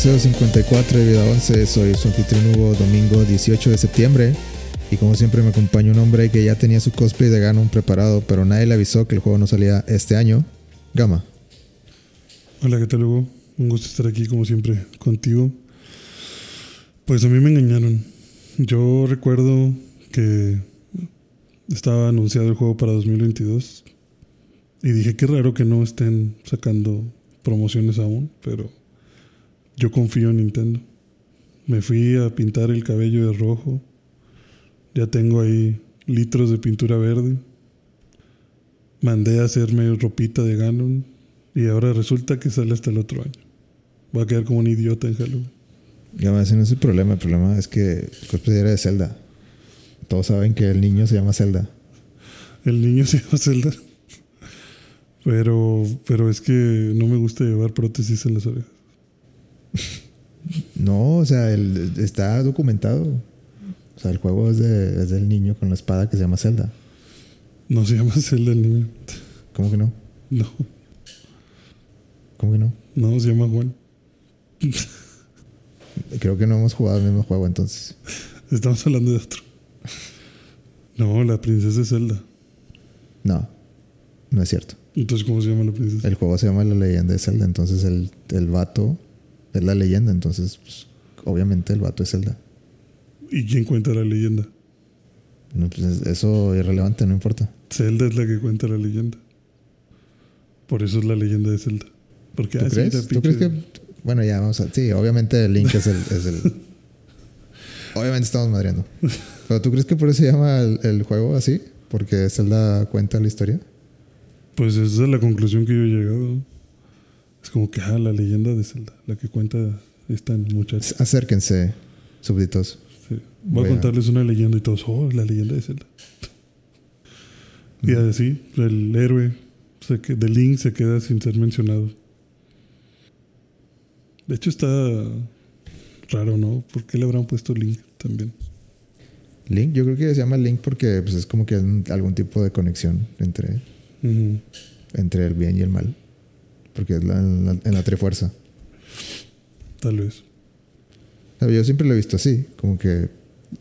episodio 54 de Vida 11. Soy su anfitrión Hugo, domingo 18 de septiembre. Y como siempre me acompaña un hombre que ya tenía su cosplay de Ganon preparado, pero nadie le avisó que el juego no salía este año. Gama. Hola, ¿qué tal Hugo? Un gusto estar aquí como siempre contigo. Pues a mí me engañaron. Yo recuerdo que estaba anunciado el juego para 2022 y dije qué raro que no estén sacando promociones aún, pero yo confío en Nintendo. Me fui a pintar el cabello de rojo. Ya tengo ahí litros de pintura verde. Mandé a hacerme ropita de Ganon y ahora resulta que sale hasta el otro año. Voy a quedar como un idiota en Halloween. Gama, ese no es el problema. El problema es que el era de Zelda. Todos saben que el niño se llama Zelda. El niño se llama Zelda. Pero, pero es que no me gusta llevar prótesis en las orejas. No, o sea, el- está documentado. O sea, el juego es, de, es del niño con la espada que se llama Zelda. No se llama Zelda el niño. ¿Cómo que no? No, ¿Cómo que no? no, se llama Juan. Creo que no hemos jugado el mismo juego entonces. Estamos hablando de otro. No, la princesa es Zelda. No, no es cierto. Entonces, ¿cómo se llama la princesa? El juego se llama La leyenda de Zelda, entonces el, el vato es la leyenda, entonces pues, obviamente el vato es Zelda. ¿Y quién cuenta la leyenda? No, pues, es- eso es irrelevante, no importa. Zelda es la que cuenta la leyenda. Por eso es la leyenda de Zelda. Porque ¿Tú ah, crees? ¿Tú crees que.? Bueno, ya vamos a. Sí, obviamente el Link es el. es el- obviamente estamos madreando. Pero ¿tú crees que por eso se llama el, el juego así? Porque Zelda cuenta la historia. Pues esa es la conclusión que yo he llegado. Es como que, ah, la leyenda de Zelda, la que cuenta esta muchacha. Acérquense, súbditos. Sí. Voy a contarles una leyenda y todos, oh, la leyenda de Zelda. Y así, el héroe se que- de Link se queda sin ser mencionado. De hecho, está raro, ¿no? ¿Por qué le habrán puesto Link también? Link, yo creo que se llama Link porque pues, es como que hay algún tipo de conexión entre, entre el bien y el mal. Porque es la, en, la, en la trifuerza. Tal vez. Yo siempre lo he visto así, como que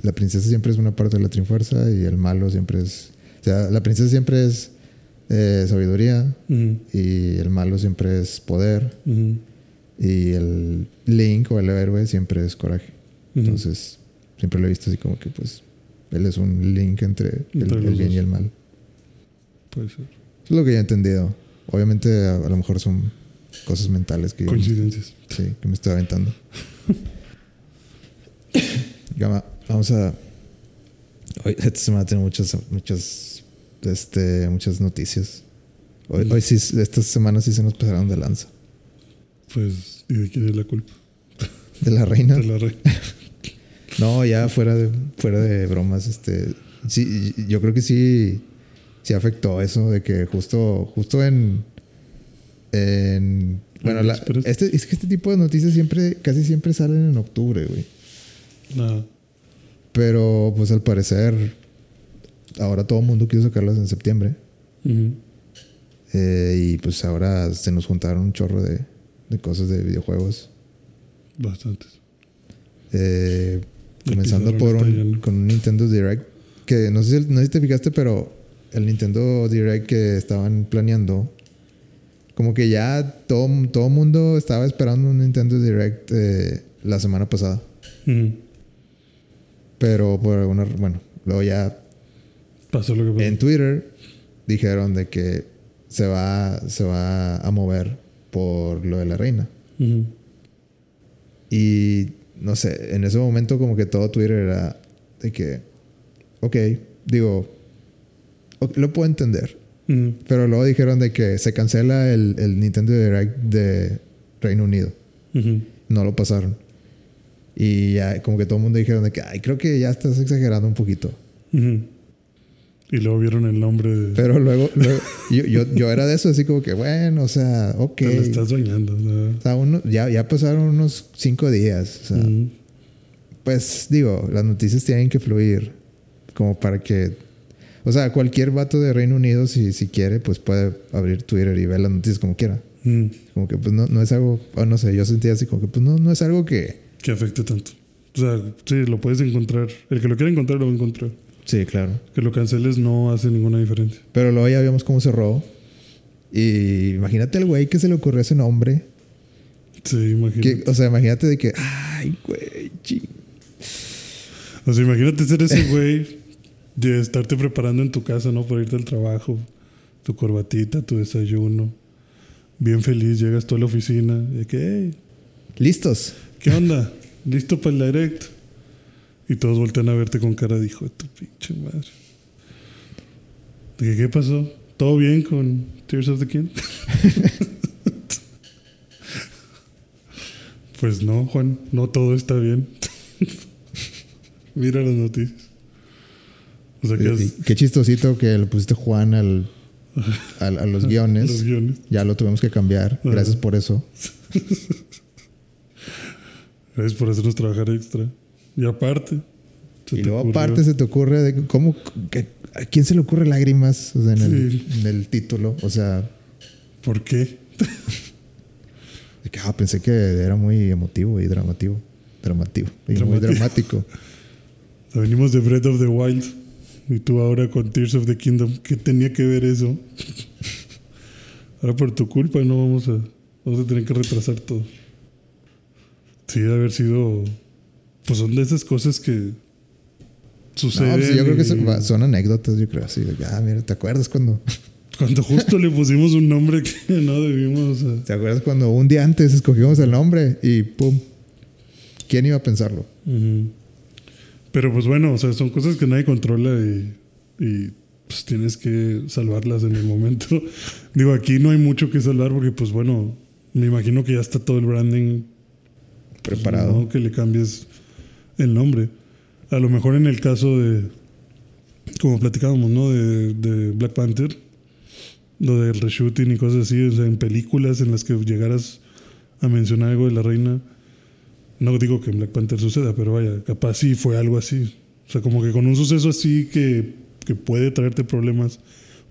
la princesa siempre es una parte de la trifuerza y el malo siempre es... O sea, la princesa siempre es eh, sabiduría y el malo siempre es poder y el Link o el héroe siempre es coraje. Entonces, siempre lo he visto así como que pues él es un link entre el, Entre el los bien y el mal. Puede ser. Eso es lo que yo he entendido. Obviamente a, a lo mejor son cosas mentales que yo Coincidencias. Sí, que me estoy aventando. Gama, vamos a. Hoy, esta semana tengo muchas, muchas, este, muchas noticias. Hoy, hoy sí, estas semanas sí se nos pasaron de lanza. Pues, ¿y de quién es la culpa? De la reina. De la reina. No, ya fuera de, fuera de bromas, este. Sí, yo creo que sí, sí afectó eso de que justo, justo en. En. Bueno, la- este, es que este tipo de noticias siempre, casi siempre salen en octubre, güey. Nada. Pero pues al parecer ahora todo el mundo quiso sacarlas en septiembre. Eh, y pues ahora se nos juntaron un chorro de, de cosas de videojuegos. Bastantes. Eh, comenzando por un, lleno. con un Nintendo Direct. Que no sé, si- no sé si te fijaste, pero el Nintendo Direct que estaban planeando. Como que ya todo todo mundo estaba esperando un Nintendo Direct eh, la semana pasada. Pero por alguna... Bueno, luego ya Pasó lo que pasó. En Twitter dijeron de que se va, se va a mover por lo de la reina. Y no sé, en ese momento como que todo Twitter era de que, ok, digo, lo puedo entender. Ujú. Pero luego dijeron de que se cancela el, el Nintendo Direct de Reino Unido. No lo pasaron. Y ya como que todo el mundo dijeron de que, ay, creo que ya estás exagerando un poquito. Y luego vieron el nombre de... Pero luego, luego- yo, yo, yo era de eso, así como que, bueno, o sea, ok. Te lo estás soñando. ¿no? O sea, uno- ya, ya pasaron unos cinco días. O sea, Ujú. pues digo, las noticias tienen que fluir como para que... O sea, cualquier vato de Reino Unido, si, si quiere, pues puede abrir Twitter y ver las noticias como quiera. Mm, Como que pues no, no es algo, o no sé, yo sentía así como que pues no, no es algo que... que afecte tanto. O sea, sí, lo puedes encontrar. El que lo quiera encontrar lo va a encontrar. Sí, claro. Que lo canceles no hace ninguna diferencia. Pero luego ya vimos cómo cerró. Y imagínate el güey que se le ocurrió ese nombre. Sí, imagínate. Que, o sea, imagínate de que, ay, güey, ching. O sea, imagínate ser ese güey de estarte preparando en tu casa, ¿no? Para irte al trabajo, tu corbatita, tu desayuno. Bien feliz, llegas tú a la oficina. De que, hey, ¿Listos? ¿qué onda? ¿Listo para el direct? Y todos voltean a verte con cara de hijo de tu pinche madre. De que, ¿qué pasó? ¿Todo bien con Tears of the King? pues no, Juan, no todo está bien. Mira las noticias. O sea que Y- es- y Qué chistosito que le pusiste Juan al, al- a los guiones. los guiones. Ya lo tuvimos que cambiar. Ajá. Gracias por eso. Gracias por hacernos trabajar extra. Y aparte. y luego ocurrió- aparte se te ocurre de cómo que- a quién se le ocurre lágrimas O sea, en, el, Sí. en el título. O sea, ¿Por qué? de que, ah, pensé que era muy emotivo y dramativo. Dramativo. Y muy dramático. Venimos de Breath of the Wild. Y tú ahora con Tears of the Kingdom. ¿Qué tenía que ver eso? ahora por tu culpa no vamos a, vamos a tener que retrasar todo. Sí, debe haber sido. Pues son de esas cosas que No, suceden. pues yo creo que son, son anécdotas, yo creo. De que, ah, mira, ¿te acuerdas cuando... Cuando justo le pusimos un nombre que no debimos. ¿Te acuerdas cuando un día antes escogimos el nombre y pum? ¿Quién iba a pensarlo? Ujú. Pero pues bueno, o sea, son cosas que nadie controla y, y, pues tienes que salvarlas en el momento. Digo, aquí no hay mucho que salvar porque pues bueno, me imagino que ya está todo el branding pues, Preparado. no que le cambies el nombre. A lo mejor en el caso de, como platicábamos, ¿no? De, de Black Panther, lo del reshooting y cosas así, o sea, en películas en las que llegaras a mencionar algo de la reina. No digo que en Black Panther suceda, pero vaya, capaz sí fue algo así. O sea, como que con un suceso así que, que puede traerte problemas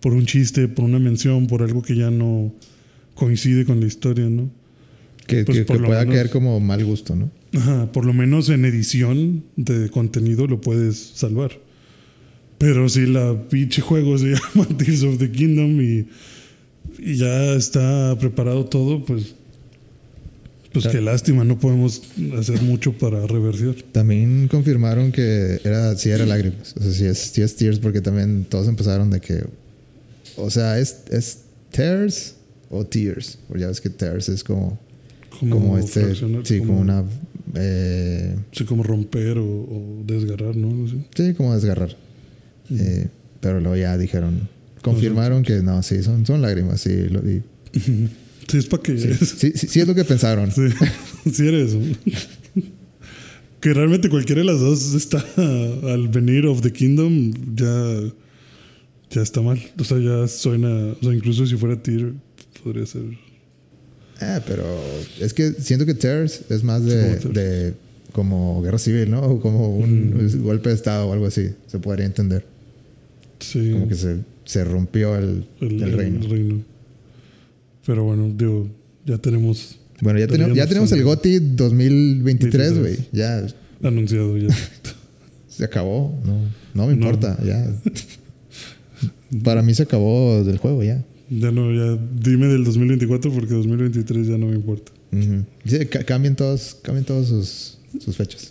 por un chiste, por una mención, por algo que ya no coincide con la historia, ¿no? Que, Pues que- que pueda menos- quedar como mal gusto, ¿no? Ajá, por lo menos en edición de contenido lo puedes salvar. Pero si la pinche juego se llama Tears of the Kingdom y, y ya está preparado todo, pues. Pues Claro. qué lástima, no podemos hacer mucho para revertir. También confirmaron que era, sí era lágrimas. O sea, sí es, sí es tears porque también todos empezaron de que... O sea, ¿es, es tears o tears? Porque ya ves que tears es como... Como, Como, este... Sí, como, una... eh, Sí, como romper o, o desgarrar, ¿no? Algo así. sí, como desgarrar. Eh, pero luego ya dijeron... Confirmaron que no, sí, son, son lágrimas. Sí, lo vi. Sí, es para que. Sí, sí, sí, sí es lo que pensaron. Sí, sí eres. ¿no? que realmente cualquiera de las dos está al venir of the kingdom ya ya está mal. O sea, ya suena, o sea, incluso si fuera tier podría ser. Ah, pero es que siento que Tears es más de, como Tears. de como guerra civil, ¿no? O como un golpe de estado o algo así. Se podría entender. Sí. Como que se, se rompió el, el reino. Pero bueno, digo, ya tenemos Bueno, ya, tenemos, ya tenemos el GOTI 2023, 23. güey. Ya anunciado ya. se acabó. No, no me No. importa. Ya. Para mí se acabó del juego ya. ya no, ya dime del 2024 porque 2023 ya no me importa. Sí, ca- cambien todos, cambien todos sus, sus fechas.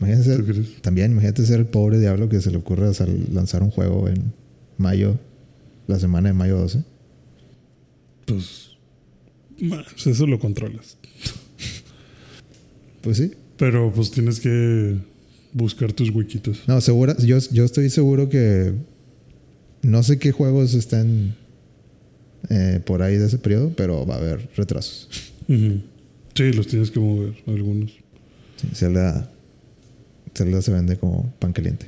Imagínate ¿Tú ser, también, imagínate ser el pobre diablo que se le ocurre sal- lanzar un juego en mayo, la semana de mayo 12. Pues, pues eso lo controlas. Pues sí. Pero pues tienes que buscar tus huequitos. No, segura, yo, yo estoy seguro que no sé qué juegos están eh, por ahí de ese periodo, pero va a haber retrasos. Sí, los tienes que mover, algunos. Sí, Zelda, Zelda se vende como pan caliente.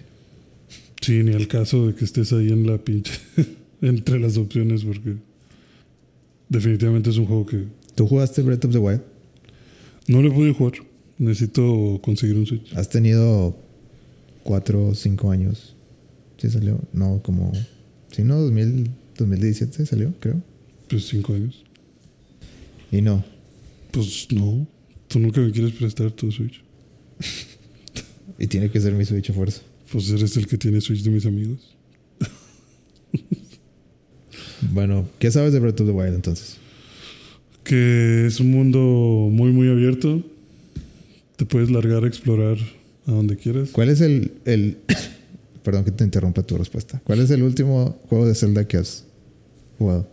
Sí, ni al caso de que estés ahí en la pinche. entre las opciones, porque definitivamente es un juego que ¿Tú jugaste Breath of the Wild? no le pude jugar. Necesito conseguir un Switch. Has tenido cuatro o cinco años. ¿Sí salió? No, como... Sí, no, 2000, 2017 salió, creo. Pues cinco años. Y no. Pues no. Tú nunca me quieres prestar tu Switch. Y tiene que ser mi Switch a fuerza. Pues eres el que tiene Switch de mis amigos. Bueno, ¿qué sabes de Breath of the Wild entonces? Que es un mundo muy, muy abierto. Te puedes largar a explorar a donde quieras. ¿Cuál es el, el perdón que te interrumpa tu respuesta? ¿Cuál es el último juego de Zelda que has jugado?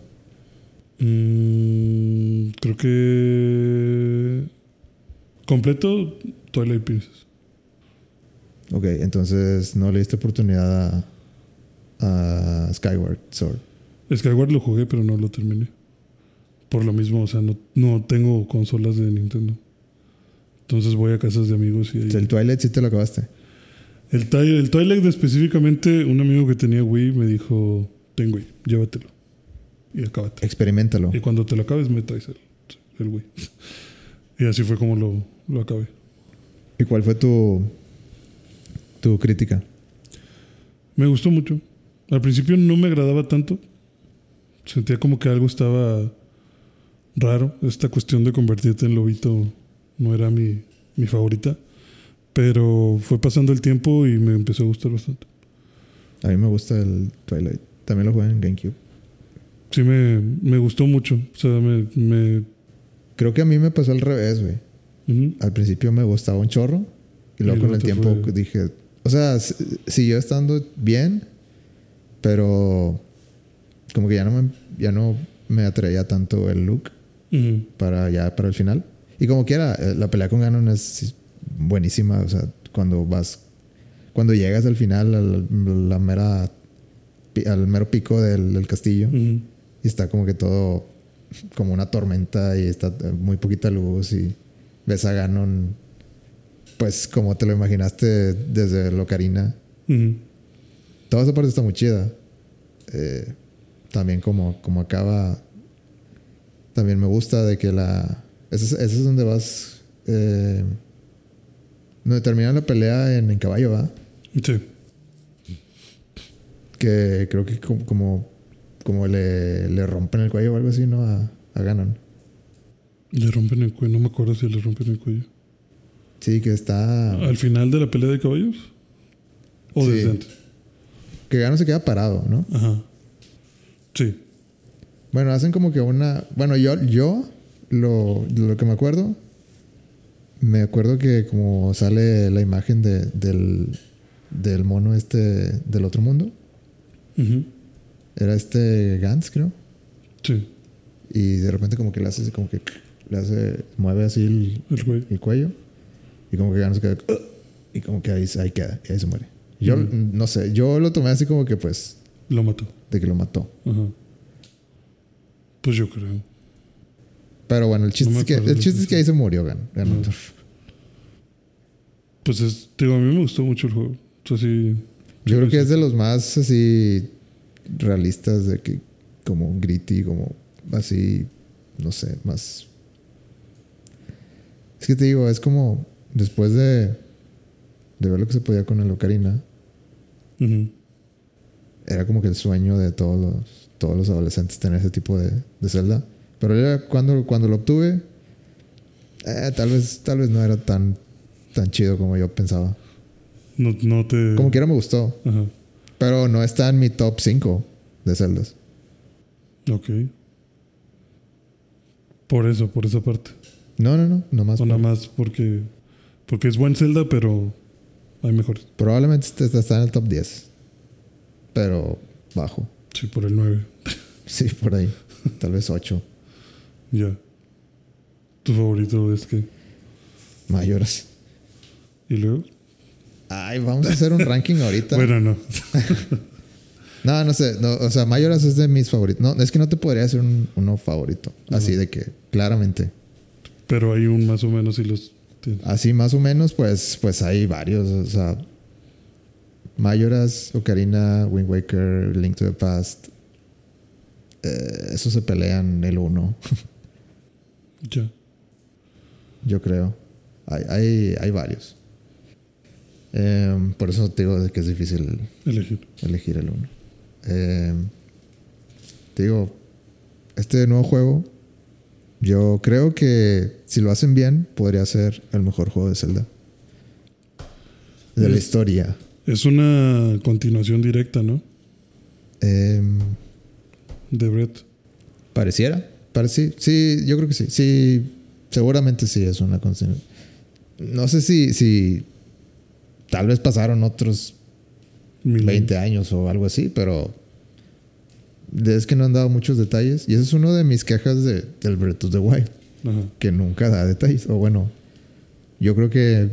Mm, creo que. Completo Twilight Princess. Ok, entonces no le diste oportunidad a, a Skyward Sword. Skyward lo jugué, pero no lo terminé. Por lo mismo, o sea, no, no tengo consolas de Nintendo. Entonces voy a casas de amigos y ahí- El Twilight sí te lo acabaste. El, el Twilight específicamente, un amigo que tenía Wii me dijo, ten Wii, llévatelo. Y acábate. Experimentalo. Y cuando te lo acabes me traes el, el Wii. Y así fue como lo, lo acabé. ¿Y cuál fue tu, tu crítica? Me gustó mucho. Al principio no me agradaba tanto. Sentía como que algo estaba raro. Esta cuestión de convertirte en lobito no era mi, mi favorita. Pero fue pasando el tiempo y me empezó a gustar bastante. A mí me gusta el Twilight. También lo jugué en GameCube. Sí, me, me gustó mucho. O sea, me... me Creo que a mí me pasó al revés, güey. ujú. Al principio me gustaba un chorro. Y luego Y con el tiempo fue- dije... O sea, siguió estando bien. Pero... Como que ya no me, ya no me atraía tanto el look. Ujú. para ya para el final. Y como quiera, eh, la pelea con Ganon es buenísima. O sea, cuando vas, cuando llegas al final, al, la mera, al mero pico del, del castillo, Ujú. y está como que todo como una tormenta y está eh, muy poquita luz y ves a Ganon, pues como te lo imaginaste desde Locarina. Ujú. Toda esa parte está muy chida. Eh, también como, como acaba. También me gusta de que la. Ese es, ese es donde vas. Eh, donde termina la pelea en, en caballo, ¿va? Sí. Que creo que como, como, como le, le rompen el cuello o algo así, ¿no? A, a Ganon. Le rompen el cuello. No me acuerdo si le rompen el cuello. Sí, que está. ¿Al final de la pelea de caballos? ¿O Sí. desde antes? Que Ganon se queda parado, ¿no? Ajá. Sí. Bueno, hacen como que una. Bueno, yo, yo lo, lo que me acuerdo. Me acuerdo que como sale la imagen de, del, del mono este del otro mundo. Ujú. Era este Gantz, creo. Sí. Y de repente como que le hace como que le hace. mueve así el, El cuello. Y como que se queda. Y como que ahí, ahí queda. Y ahí se muere. Yo no sé. Yo lo tomé así como que pues. Lo mató. De que lo mató. Ajá. Pues yo creo. Pero bueno, el chiste, No es, que, el chiste es que ahí se murió Gan- Ganondorf. Pues es, digo, a mí me gustó mucho el juego. O sea, sí. Yo creo que es de los más así realistas de que como gritty, como así, no sé, más. Es que te digo, es como después de, de ver lo que se podía con el Ocarina, Ujú. Era como que el sueño de todos los, todos los adolescentes tener ese tipo de, de Zelda. Pero era cuando, cuando lo obtuve, eh, tal vez, tal vez no era tan, tan chido como yo pensaba. No, no te. Como quiera me gustó. Ajá. Pero no está en mi top 5 de celdas. Ok. Por eso, por esa parte. No, no, no. Nomás. O nada por- más porque. Porque es buen Zelda, pero hay mejores. Probablemente este- está en el top 10. Pero bajo. Sí, por el 9. Sí, por ahí. Tal vez 8. Ya. Tu favorito es que. Mayores. ¿Y luego? Ay, vamos a hacer un ranking ahorita. Bueno, no. No, no sé. No, o sea, Mayoras es de mis favoritos. No, es que no te podría hacer un, uno favorito. Así de que, claramente. Pero hay un más o menos y los. tiene. Así más o menos, pues, pues hay varios. O sea, Mayoras, Ocarina, Wind Waker, Link to the Past. Eh, esos se pelean el uno, Ya. yo creo. Hay, hay, hay varios. Em, por eso te digo que es difícil Elegir. elegir el uno. Em, te digo, este nuevo juego, yo creo que si lo hacen bien, podría ser el mejor juego de Zelda. De la historia. Es una continuación directa, ¿no? Em, De Brett. pareciera. Pareci- sí, yo creo que sí. Sí, seguramente sí es una continuación. No sé si, si tal vez pasaron otros Mil- 20 años o algo así, pero es que no han dado muchos detalles. Y esa es una de mis quejas de, del Breath of the Wild, Ajá. que nunca da detalles. O bueno, yo creo que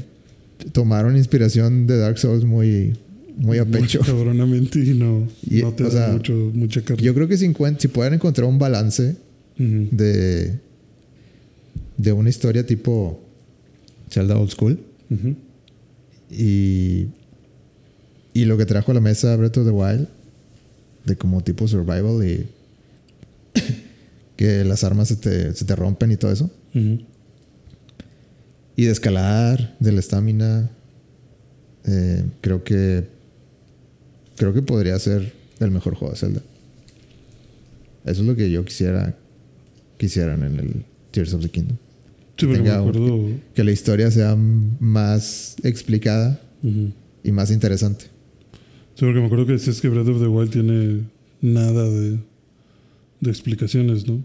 tomaron inspiración de Dark Souls muy, muy a pecho. cabronamente y no, Y, no te da sea, mucho, mucha carne. Yo creo que si, si pueden encontrar un balance Ujú. de, de una historia tipo Zelda Old School Ujú. y, y lo que trajo a la mesa Breath of the Wild, de como tipo survival y que las armas se te, se te rompen y todo eso. Ujú. Y de escalar, de la estamina, eh, creo que creo que podría ser el mejor juego de Zelda. Eso es lo que yo quisiera quisieran en el Tears of the Kingdom. Sí, porque me un-. Que la historia sea más explicada y más interesante. Sí, porque me acuerdo que decías que Breath of the Wild tiene nada de, de explicaciones, ¿no?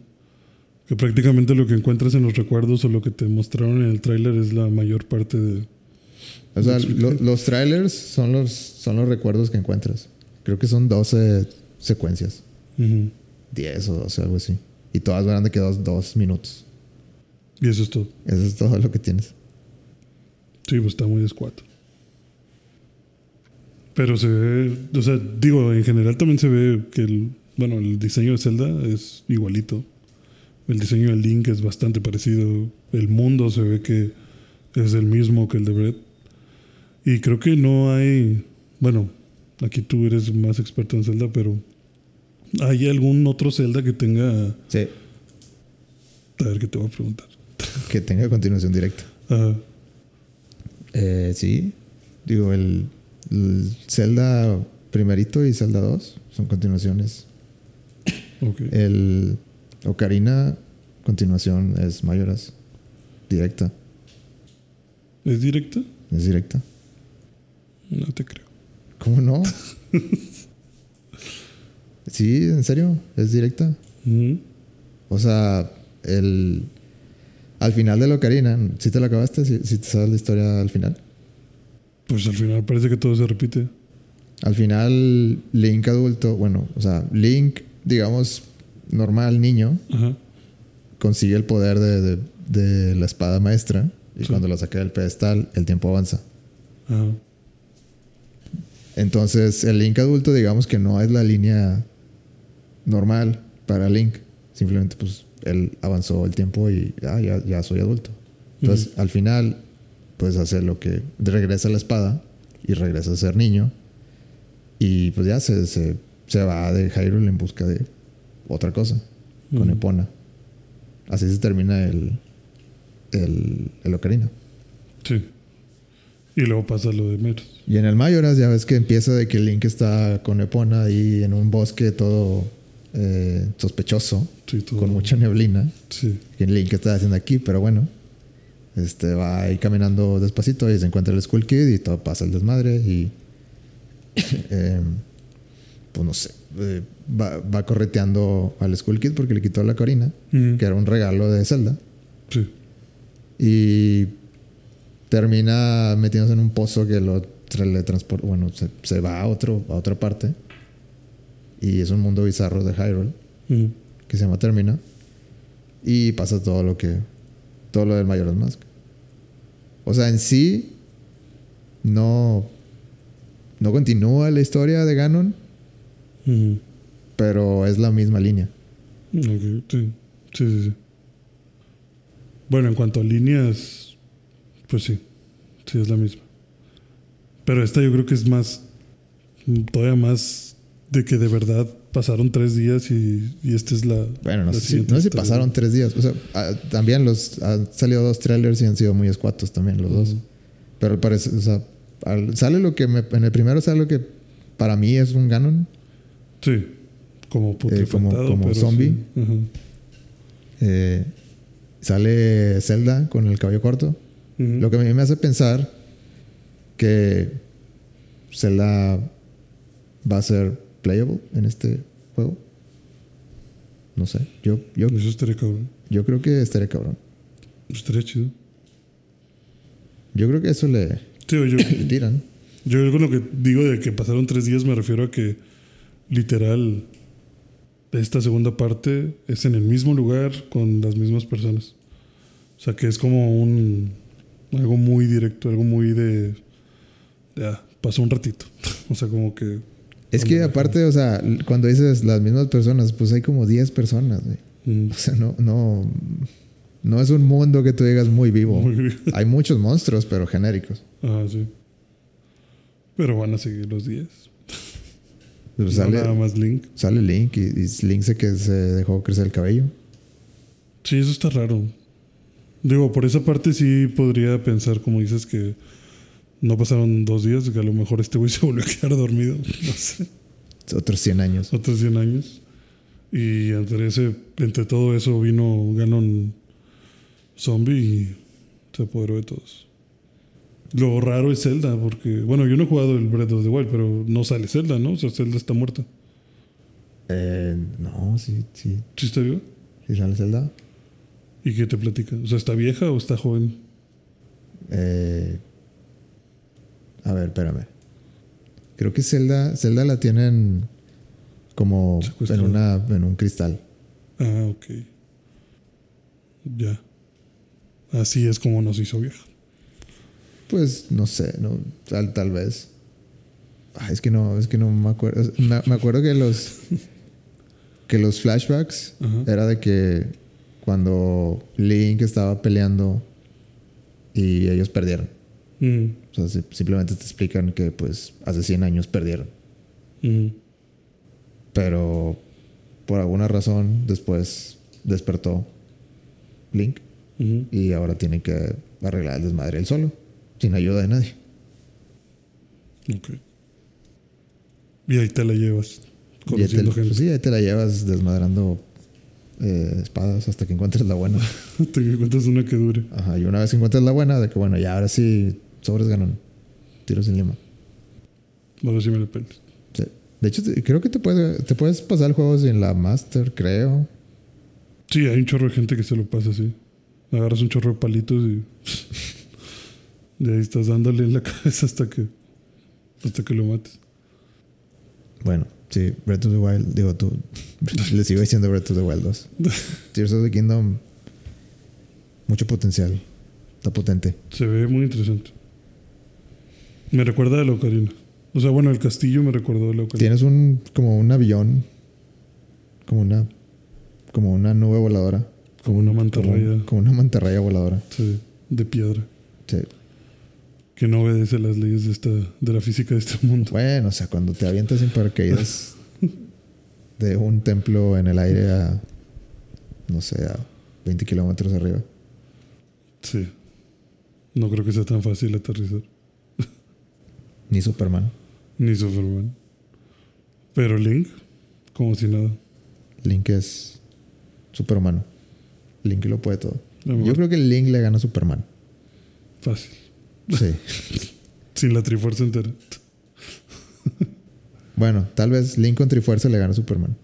Que prácticamente lo que encuentras en los recuerdos o lo que te mostraron en el tráiler es la mayor parte de... O sea, lo- los trailers son los, son los recuerdos que encuentras. Creo que son 12 secuencias. Ujú. 10 o 12, algo así. Y todas van de que dos, dos minutos. Y eso es todo. Eso es todo lo que tienes. Sí, pues está muy escuato. Pero se ve, o sea, digo, en general también se ve que el, bueno, el diseño de Zelda es igualito. El diseño del Link es bastante parecido. El mundo se ve que es el mismo que el de Breath. Y creo que no hay, bueno, aquí tú eres más experto en Zelda, pero ¿hay algún otro Zelda que tenga, Sí. a ver qué te voy a preguntar? Que tenga continuación directa. Ajá. Eh, sí. Digo, el, el Zelda primerito y Zelda 2 son continuaciones. ok. El Ocarina, continuación, es Mayoras. Directa. ¿Es directa? Es directa. No te creo. ¿Cómo no? sí, en serio, es directa. O sea, el. Al final de la Ocarina, si te lo acabaste, si, te sabes la historia al final. Pues al final parece que todo se repite. Al final, Link adulto, bueno, o sea, Link, digamos, normal, niño, Ajá. consigue el poder de, de- de la espada maestra. Y Sí. cuando la saca del pedestal, el tiempo avanza. Ajá. Entonces, el Link adulto, digamos que no es la línea normal para Link. Simplemente, pues, él avanzó el tiempo y ah, ya, ya soy adulto. Entonces, al final, pues hace lo que regresa la espada y regresa a ser niño. Y pues ya se, se, se va de Hyrule en busca de otra cosa, con. Epona. Así se termina el, el, el Ocarina. Sí. Y luego pasa lo de Meros. Y en el Mayoras ya ves que empieza de que Link está con Epona ahí en un bosque todo eh, sospechoso, Sí, todo. con mucha neblina. Sí. Que Link está haciendo aquí, pero bueno. Este va ahí caminando despacito y se encuentra el Skull Kid y todo pasa el desmadre y. eh, pues no sé. eh, va, va correteando al Skull Kid porque le quitó la corina, que era un regalo de Zelda. Sí. Y termina metiéndose en un pozo que lo teletransporta. Bueno, se, se va a, otro, a otra parte. Y es un mundo bizarro de Hyrule que se llama Termina. Y pasa todo lo que. Todo lo del Majora's Mask. O sea, en sí. No. No continúa la historia de Ganon. Ujú. Pero es la misma línea. Ok, sí. Sí, sí, sí. Bueno, en cuanto a líneas, pues sí. Sí, es la misma. Pero esta yo creo que es más. Todavía más de que de verdad pasaron tres días y, y esta es la. Bueno, no la sé, si, no sé si pasaron tres días. O sea, ah, también los han salido dos trailers y han sido muy escuatos también los dos. Ujú. Pero parece, o sea, al- sale lo que me, en el primero sale lo que para mí es un Ganon. Sí. Como putrefactado, como pero zombie. sí. Eh, sale Zelda con el cabello corto. Lo que a mí me hace pensar que Zelda va a ser playable en este juego. No sé. Yo, yo, Eso estaría cabrón. yo creo que estaría cabrón. Estaría chido. Yo creo que eso le, Sí, yo, le tiran. yo con lo que digo de que pasaron tres días me refiero a que literal esta segunda parte es en el mismo lugar con las mismas personas. O sea que es como un algo muy directo, algo muy de ya, pasó un ratito. o sea, como que Es que aparte, o sea, cuando dices las mismas personas, pues hay como 10 personas, güey. mm, O sea, no, no, no es un mundo que tú digas muy vivo. muy. Hay muchos monstruos, pero genéricos. Ah, sí. Pero van a seguir los días. Pero No sale, nada más Link. sale Link y, y Link se que se dejó crecer el cabello. Sí, eso está raro. Digo, por esa parte sí podría pensar, como dices, que no pasaron dos días, que a lo mejor este güey se volvió a quedar dormido, no sé, Otros 100 años. otros 100 años. Y entre, ese, entre todo eso vino Ganon zombie y se apoderó de todos. Lo raro es Zelda, porque, bueno, yo no he jugado el Breath of the Wild, pero no sale Zelda, ¿no? O sea, Zelda está muerta. Eh, no, sí, sí. ¿Sí está viva? ¿Sí sale Zelda? ¿Y qué te platica? O sea, ¿está vieja o está joven? Eh, a ver, espérame. Creo que Zelda, Zelda la tienen como en, una, en un cristal. Ah, ok. Ya. Así es como nos hizo vieja. Pues no sé, no, tal, tal vez. Ah, es que no, es que no me acuerdo. Me, acuerdo que los que los flashbacks era de que cuando Link estaba peleando y ellos perdieron. Mm, O sea, si- simplemente te explican que pues hace 100 años perdieron. mm, Pero por alguna razón después despertó Link y ahora tiene que arreglar el desmadre él solo, sin ayuda de nadie. Ok. Y ahí te la llevas. Te, Conociendo pues gente. sí, ahí te la llevas desmadrando eh, espadas hasta que encuentres la buena. Te encuentras una que dure. Ajá, y una vez que encuentres la buena, de que bueno, ya ahora sí, sobres ganón. Tiros sin lima. A ver si me la pelas. Sí. De hecho, te- creo que te, puede, te puedes pasar el juego sin la Master, creo. Sí, hay un chorro de gente que se lo pasa así. Agarras un chorro de palitos y. Y ahí estás dándole en la cabeza hasta que. Hasta que lo mates. Bueno, sí, Breath of the Wild, digo tú, le sigo diciendo Breath of the Wild 2. Tears of the Kingdom, mucho potencial. Está potente. Se ve muy interesante. Me recuerda a la Ocarina. O sea, bueno, el castillo me recordó a la Ocarina. Tienes un, como un avión, como una, como una nube voladora. Como una Como, mantarraya como una mantarraya voladora. sí, de piedra. Sí. Que no obedece las leyes de, esta, de la física de este mundo. Bueno, o sea, cuando te avientas en paracaídas de un templo en el aire a, no sé, a 20 kilómetros arriba. Sí. No creo que sea tan fácil aterrizar. Ni Superman. Ni Superman. Pero Link, como si nada. Link es superhumano. Link lo puede todo. Yo creo que Link le gana a Superman. Fácil. Sí. Sin la trifuerza entera. bueno, tal vez Link con Trifuerza le gana a Superman.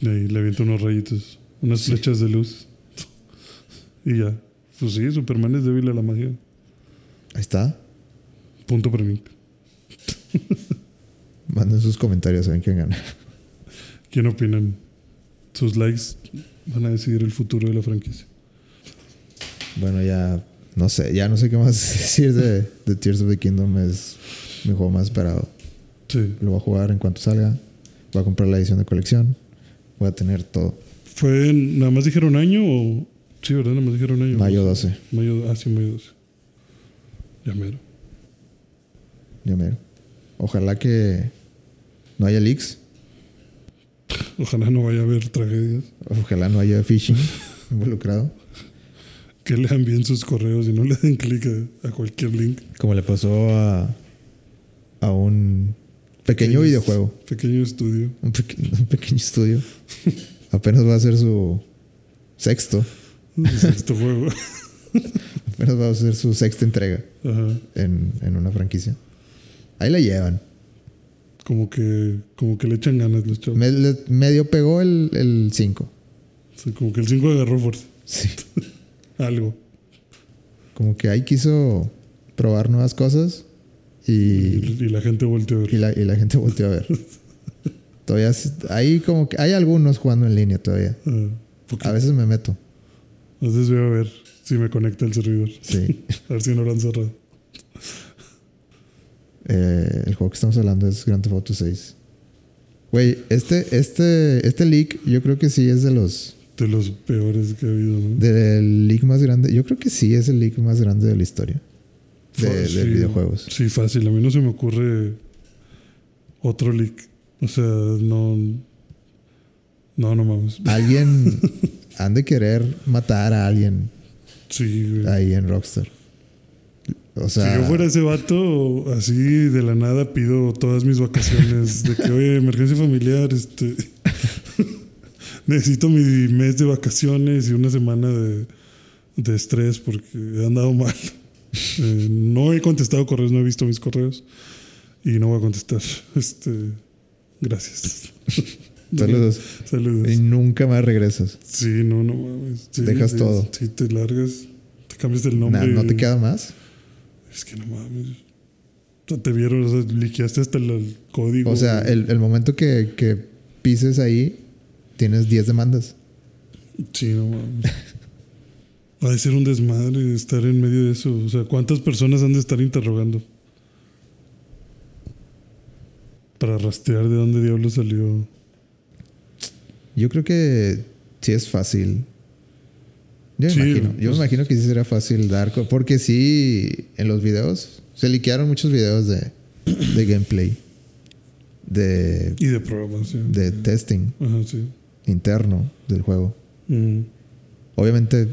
Y ahí le avienta unos rayitos. Unas Sí. flechas de luz. Y ya. Pues sí, Superman es débil a la magia. Ahí está. Punto para mí. Manden sus comentarios, saben quién gana. ¿Quién opinan? Sus likes van a decidir el futuro de la franquicia. Bueno, ya no sé, ya no sé qué más decir de, de Tears of the Kingdom. Es mi juego más esperado. Sí. Lo voy a jugar en cuanto salga. Voy a comprar la edición de colección. Voy a tener todo. ¿Fue nada más dijeron año o.? Sí, ¿verdad? Nada más dijeron año. Mayo 12. Mayo, ah, sí, mayo 12. Ya mero. Ya mero. Ojalá que no haya leaks. Ojalá no vaya a haber tragedias. Ojalá no haya phishing involucrado. Que lean bien sus correos y no le den clic a, a cualquier link. Como le pasó a, a un pequeño videojuego. Pequeño estudio. Un, peque- un pequeño estudio. Apenas va a hacer su, sexto. sexto juego. Apenas va a ser su sexta entrega Ajá. en, en una franquicia. Ahí la llevan. Como que, como que le echan ganas los chavos. Me- medio pegó el 5. O sea, como que el 5 agarró fuerza. Sí. Algo. Como que ahí quiso probar nuevas cosas y, Y, y la gente volteó a ver. y la, y la gente volteó a ver. todavía hay como que hay algunos jugando en línea todavía. Ah, A veces me meto. a veces voy a ver si me conecta el servidor. Sí. A ver si no lo han cerrado. Eh, el juego que estamos hablando es Grand Theft Auto 6. Güey, este, este, este leak yo creo que sí es de los De los peores que ha habido, ¿no? del leak más grande. Yo creo que sí es el leak más grande de la historia de, videojuegos. Sí, fácil. A mí no se me ocurre otro leak. O sea, no. No, no mames. Alguien han de querer matar a alguien Sí, güey. ahí en Rockstar. O sea, si yo fuera ese vato, así de la nada pido todas mis vacaciones. De que, oye, emergencia familiar, este. Necesito mi mes de vacaciones y una semana de, de estrés porque he andado mal. Eh, no he contestado correos, no he visto mis correos y no voy a contestar. Este, gracias. saludos. Saludos. Y nunca más regresas. Sí, no, no mames. Sí, Dejas sí, todo. Sí, te largas, te cambias el nombre. Na- ¿No te queda más? Es que no mames. O sea, te vieron, o sea, liqueaste hasta el código. O sea, el, el momento que, que pises ahí, tienes 10 demandas. Sí, no mames. Va a ser un desmadre estar en medio de eso. O sea, ¿cuántas personas han de estar interrogando? Para rastrear de dónde diablo salió. Yo creo que sí es fácil. Yo me Sí, imagino. Yo pues- me imagino que sí será fácil dar. Porque sí, en los videos, se liquearon muchos videos de, de gameplay. De, Y de programación. de testing Ajá, sí. Interno del juego. Mm. Obviamente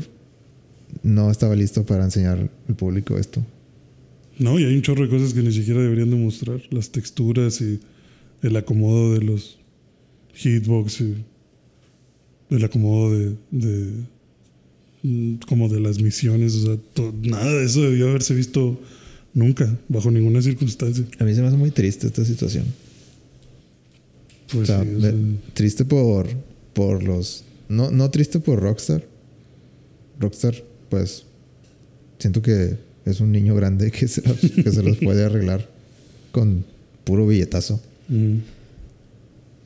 no estaba listo para enseñar al público esto. No, y hay un chorro de cosas que ni siquiera deberían de mostrar. Las texturas y el acomodo de los hitbox y el acomodo de, de mm, como de las misiones. O sea, nada de eso debió haberse visto nunca, bajo ninguna circunstancia. A mí se me hace muy triste esta situación. Pues O sea, sí, o me- sea, triste por, por los... No, no triste por Rockstar. Rockstar, pues, siento que es un niño grande que se, que se los puede arreglar con puro billetazo. mm,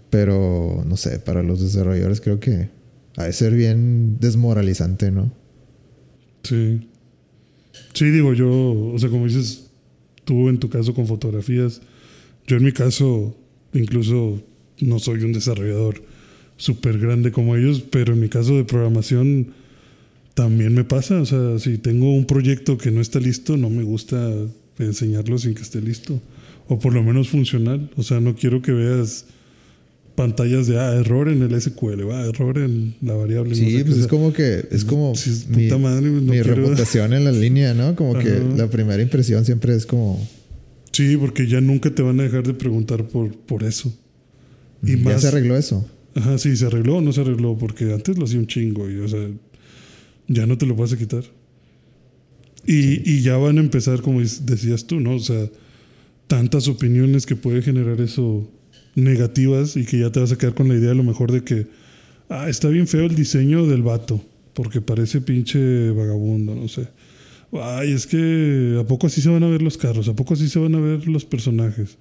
Pero, no sé, para los desarrolladores creo que ha de ser bien desmoralizante, ¿no? sí. Sí, digo yo, o sea, como dices tú en tu caso con fotografías, yo en mi caso incluso no soy un desarrollador súper grande como ellos, pero en mi caso de programación también me pasa. O sea, si tengo un proyecto que no está listo, no me gusta enseñarlo sin que esté listo. O por lo menos funcional. O sea, no quiero que veas pantallas de, ah, error en el SQL, va, error en la variable. no Sí, sé pues es sea, como que... Es como sí, es mi, puta madre, no mi quiero- reputación en la línea, ¿no? Como que la primera impresión siempre es como... Sí, porque ya nunca te van a dejar de preguntar por, por eso. Y ya más- se arregló eso. Ajá, sí, se arregló o no se arregló, porque antes lo hacía un chingo y, o sea, ya no te lo vas a quitar. Y, y ya van a empezar, como decías tú, ¿no? O sea, tantas opiniones que puede generar eso negativas y que ya te vas a quedar con la idea a lo mejor de que, ah, está bien feo el diseño del vato, porque parece pinche vagabundo, no sé. Ay, es que ¿a poco así se van a ver los carros? ¿A poco así se van a ver los personajes?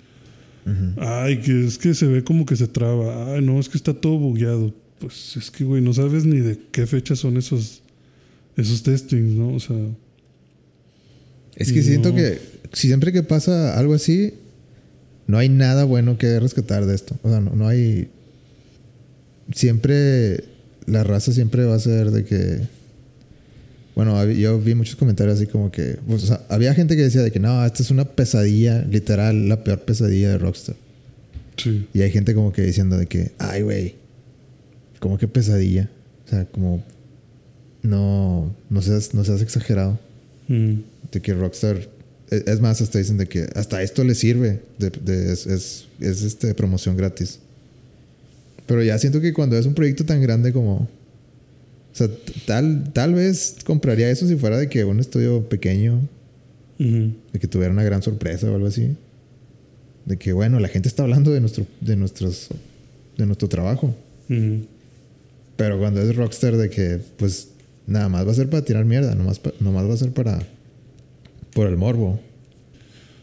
Ay, que es que se ve como que se traba. Ay, no, es que está todo bugueado. Pues es que, güey, no sabes ni de qué fecha son esos, esos testings, ¿no? O sea, Es que siento que siempre que pasa algo así, no hay nada bueno que rescatar de esto. O sea, no, no hay. Siempre. La raza siempre va a ser de que. Bueno, yo vi muchos comentarios así como que. pues, o sea, había gente que decía de que no, esta es una pesadilla, literal, la peor pesadilla de Rockstar. sí. Y hay gente como que diciendo de que, ay, güey, como que pesadilla. O sea, como. No, no seas, no seas exagerado Mm, de que Rockstar es es más hasta dicen de que hasta esto le sirve de, de- es, es, es, este promoción gratis pero ya siento que cuando es un proyecto tan grande como O sea, tal, tal vez compraría eso si fuera de que un estudio pequeño, Ujú. de que tuviera una gran sorpresa o algo así. De que, bueno, la gente está hablando de nuestro, de nuestros, de nuestro trabajo. Ujú. Pero cuando es Rockstar de que, pues, nada más va a ser para tirar mierda, nomás, nomás va a ser para, por el morbo.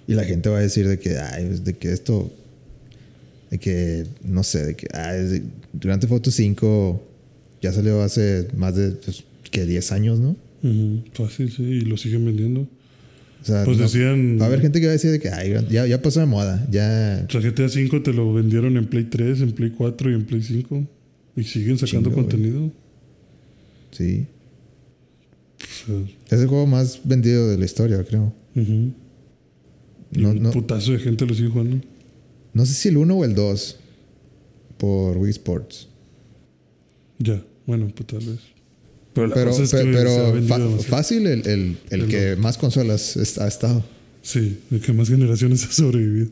Y la gente va a decir de que, ay, de que esto, de que, no sé, de que, ay, Grand Theft Auto 5 ya salió hace más de, pues, que 10 años, ¿no? Ujú. Fácil, sí, y lo siguen vendiendo. O sea, Pues no- decían. va a haber gente que va a decir de que, ay, ya, ya pasó de moda, ya... O sea, GTA V te lo vendieron en Play 3, en Play 4 y en Play 5. Y siguen sacando Chingo, contenido. Sí. O sea, Es el juego más vendido de la historia, creo. ujú. Y No, un no, putazo de gente lo sigue jugando. no sé si el 1 o el 2 por Wii Sports. Ya, bueno, pues tal vez. Pero la Pero, cosa es que pero se ha vendido fa- demasiado. fácil el, el, el El que más consolas ha estado. Sí, el que más generaciones ha sobrevivido.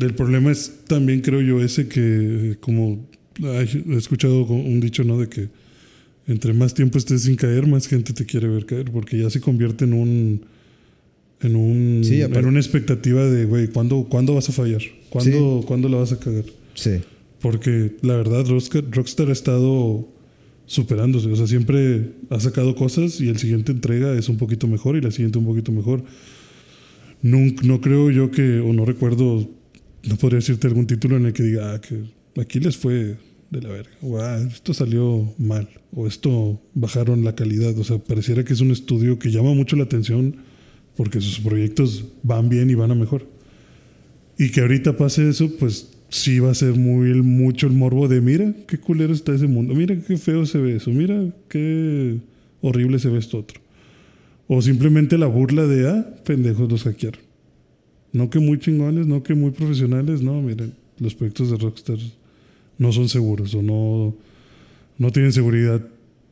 El problema es también, creo yo, ese que, como he escuchado un dicho, ¿no? De que entre más tiempo estés sin caer, más gente te quiere ver caer, porque ya se convierte en un. En, un, Sí, en una expectativa de, güey, ¿cuándo, ¿cuándo vas a fallar? ¿Cuándo, ¿Cuándo la vas a cagar? Sí. Porque la verdad, Rockstar, Rockstar ha estado superándose. O sea, siempre ha sacado cosas y el siguiente entrega es un poquito mejor y la siguiente un poquito mejor. Nunca, no creo yo que, o no recuerdo, no podría decirte algún título en el que diga, ah, que aquí les fue de la verga. O ah, esto salió mal. O esto bajaron la calidad. O sea, pareciera que es un estudio que llama mucho la atención porque sus proyectos van bien y van a mejor. Y que ahorita pase eso, pues sí va a ser muy el- mucho el morbo de mira qué culero está ese mundo, mira qué feo se ve eso, mira qué horrible se ve esto otro. O simplemente la burla de, ah, pendejos los hackearon. No que muy chingones, no que muy profesionales, no, miren, los proyectos de Rockstar no son seguros o no, no tienen seguridad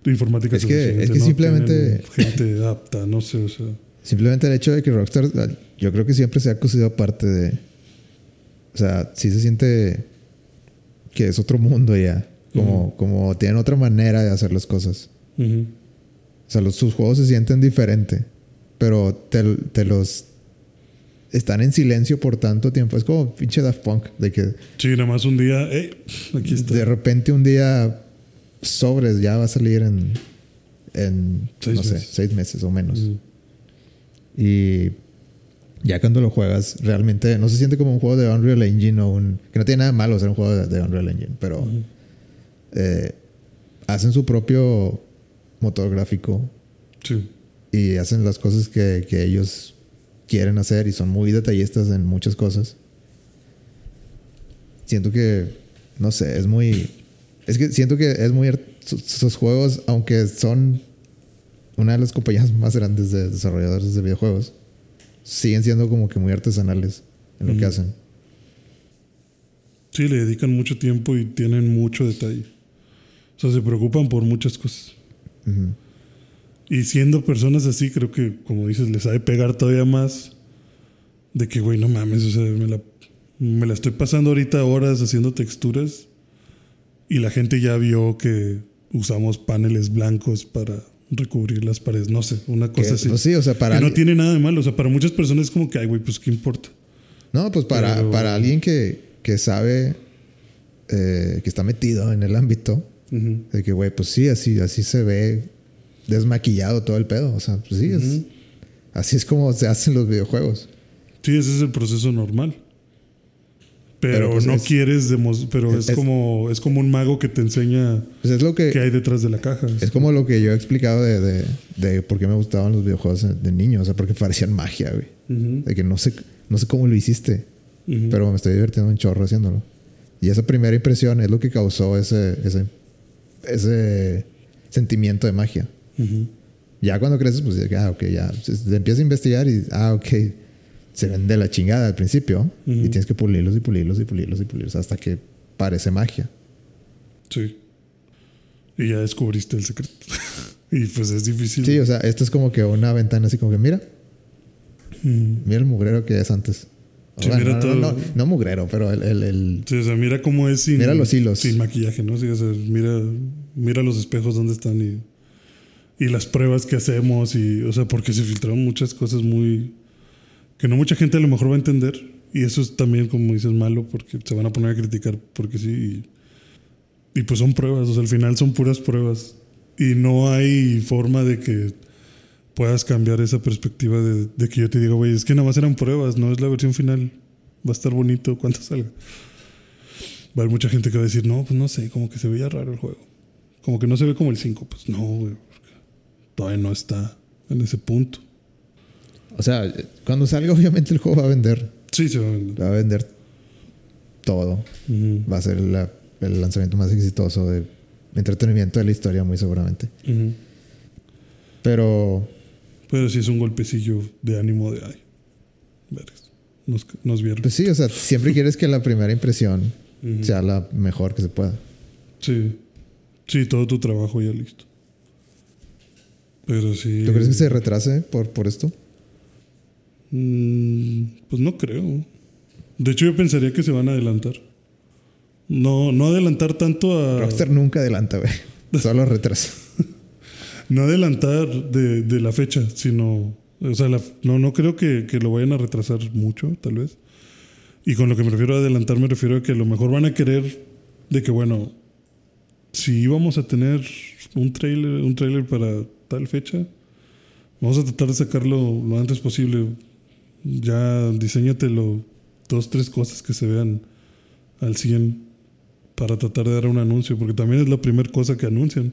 informática Es que- suficiente, es que no simplemente- gente apta, no sé, o sea. Simplemente el hecho de que Rockstar, yo creo que siempre se ha cosido aparte de. O sea, sí se siente que es otro mundo ya. Como, como tienen otra manera de hacer las cosas. ujú. O sea, los, sus juegos se sienten diferente. Pero te, te los. Están en silencio por tanto tiempo. Es como pinche Daft Punk. De que Sí, nada más un día, hey, aquí está. de repente un día sobres ya va a salir en. En. Seis no sé, meses. seis meses o menos. Ujú. Y ya cuando lo juegas, realmente no se siente como un juego de Unreal Engine o un. Que no tiene nada de malo ser un juego de, de Unreal Engine, pero eh, hacen su propio motor gráfico Sí. y hacen las cosas que, que ellos quieren hacer y son muy detallistas en muchas cosas. Siento que, no sé, es muy. Es que siento que es muy. Sus juegos, aunque son una de las compañías más grandes de desarrolladores de videojuegos, siguen siendo como que muy artesanales en lo que hacen. Sí, le dedican mucho tiempo y tienen mucho detalle. O sea, se preocupan por muchas cosas. Y siendo personas así, creo que, como dices, les sabe pegar todavía más de que, güey, no mames, o sea, me la, me la estoy pasando ahorita horas haciendo texturas y la gente ya vio que usamos paneles blancos para recubrir las paredes. No sé, una Que, cosa así. pues sí, o sea, para. que no tiene nada de malo. O sea, para muchas personas es como que, ay, güey, pues qué importa. No, pues para, Pero- para alguien que, que sabe, eh, que está metido en el ámbito, de que, güey, pues sí, así, así se ve desmaquillado todo el pedo. O sea, pues sí, es- así es como se hacen los videojuegos. Sí, ese es el proceso normal. Pero, Pero, pues, no es- quieres demos- pero es, es- como es como un mago que te enseña Pues es lo que. qué hay detrás de la caja. Es como lo que yo he explicado de, de, de por qué me gustaban los videojuegos de niño. O sea, porque parecían magia, güey. Ujú, De que no sé, no sé cómo lo hiciste, ujú. pero me estoy divirtiendo un chorro haciéndolo. Y esa primera impresión es lo que causó ese, ese, ese sentimiento de magia. Ujú. Ya cuando creces, pues ah, ok, ya. Te empiezas a investigar y, ah, ok, se ven de la chingada al principio. Y tienes que pulirlos y pulirlos y pulirlos y pulirlos hasta que parece magia. Sí. Y ya descubriste el secreto. y pues es difícil. Sí, o sea, esto es como que una ventana así como que, mira, Mm. mira el mugrero que es antes. Sí, Bueno, mira no, todo. no, no, no mugrero, pero el, el- el- Sí, o sea, mira cómo es sin, Mira los hilos. sin maquillaje, ¿no? Sí, o sea, mira, mira los espejos dónde están y, y las pruebas que hacemos y, o sea, porque se filtraron muchas cosas muy que no mucha gente a lo mejor va a entender y eso es también como dices malo porque se van a poner a criticar porque sí y, pues son pruebas, o sea, al final son puras pruebas y no hay forma de que puedas cambiar esa perspectiva de, de que yo te diga, güey, es que nada más eran pruebas, no es la versión final. Va a estar bonito cuando salga. Va a haber mucha gente que va a decir, no, pues no sé, como que se veía raro el juego. Como que no se ve como el 5. Pues no, güey, todavía no está en ese punto. O sea, cuando salga, obviamente el juego va a vender. Sí, se va a vender. Va a vender todo. Va a ser la- el lanzamiento más exitoso de entretenimiento de la historia, muy seguramente. Pero Pero sí es un golpecillo de ánimo de, ay, nos, nos vieron. Pues sí, o sea, siempre quieres que la primera impresión sea la mejor que se pueda. Sí, sí, todo tu trabajo ya listo. Pero sí. ¿Tú crees que se retrase por, por esto? Mm, pues no creo. De hecho, yo pensaría que se van a adelantar. No, no adelantar tanto a. Rockstar nunca adelanta, güey. Solo retrasa. No adelantar de, de la fecha, sino. O sea, la- no, no creo que, que lo vayan a retrasar mucho, tal vez. Y con lo que me refiero a adelantar, me refiero a que a lo mejor van a querer de que, bueno, si íbamos a tener un trailer, un trailer para tal fecha, vamos a tratar de sacarlo lo antes posible. Ya diseñatelo dos, tres cosas que se vean al 100 para tratar de dar un anuncio, porque también es la primera cosa que anuncian.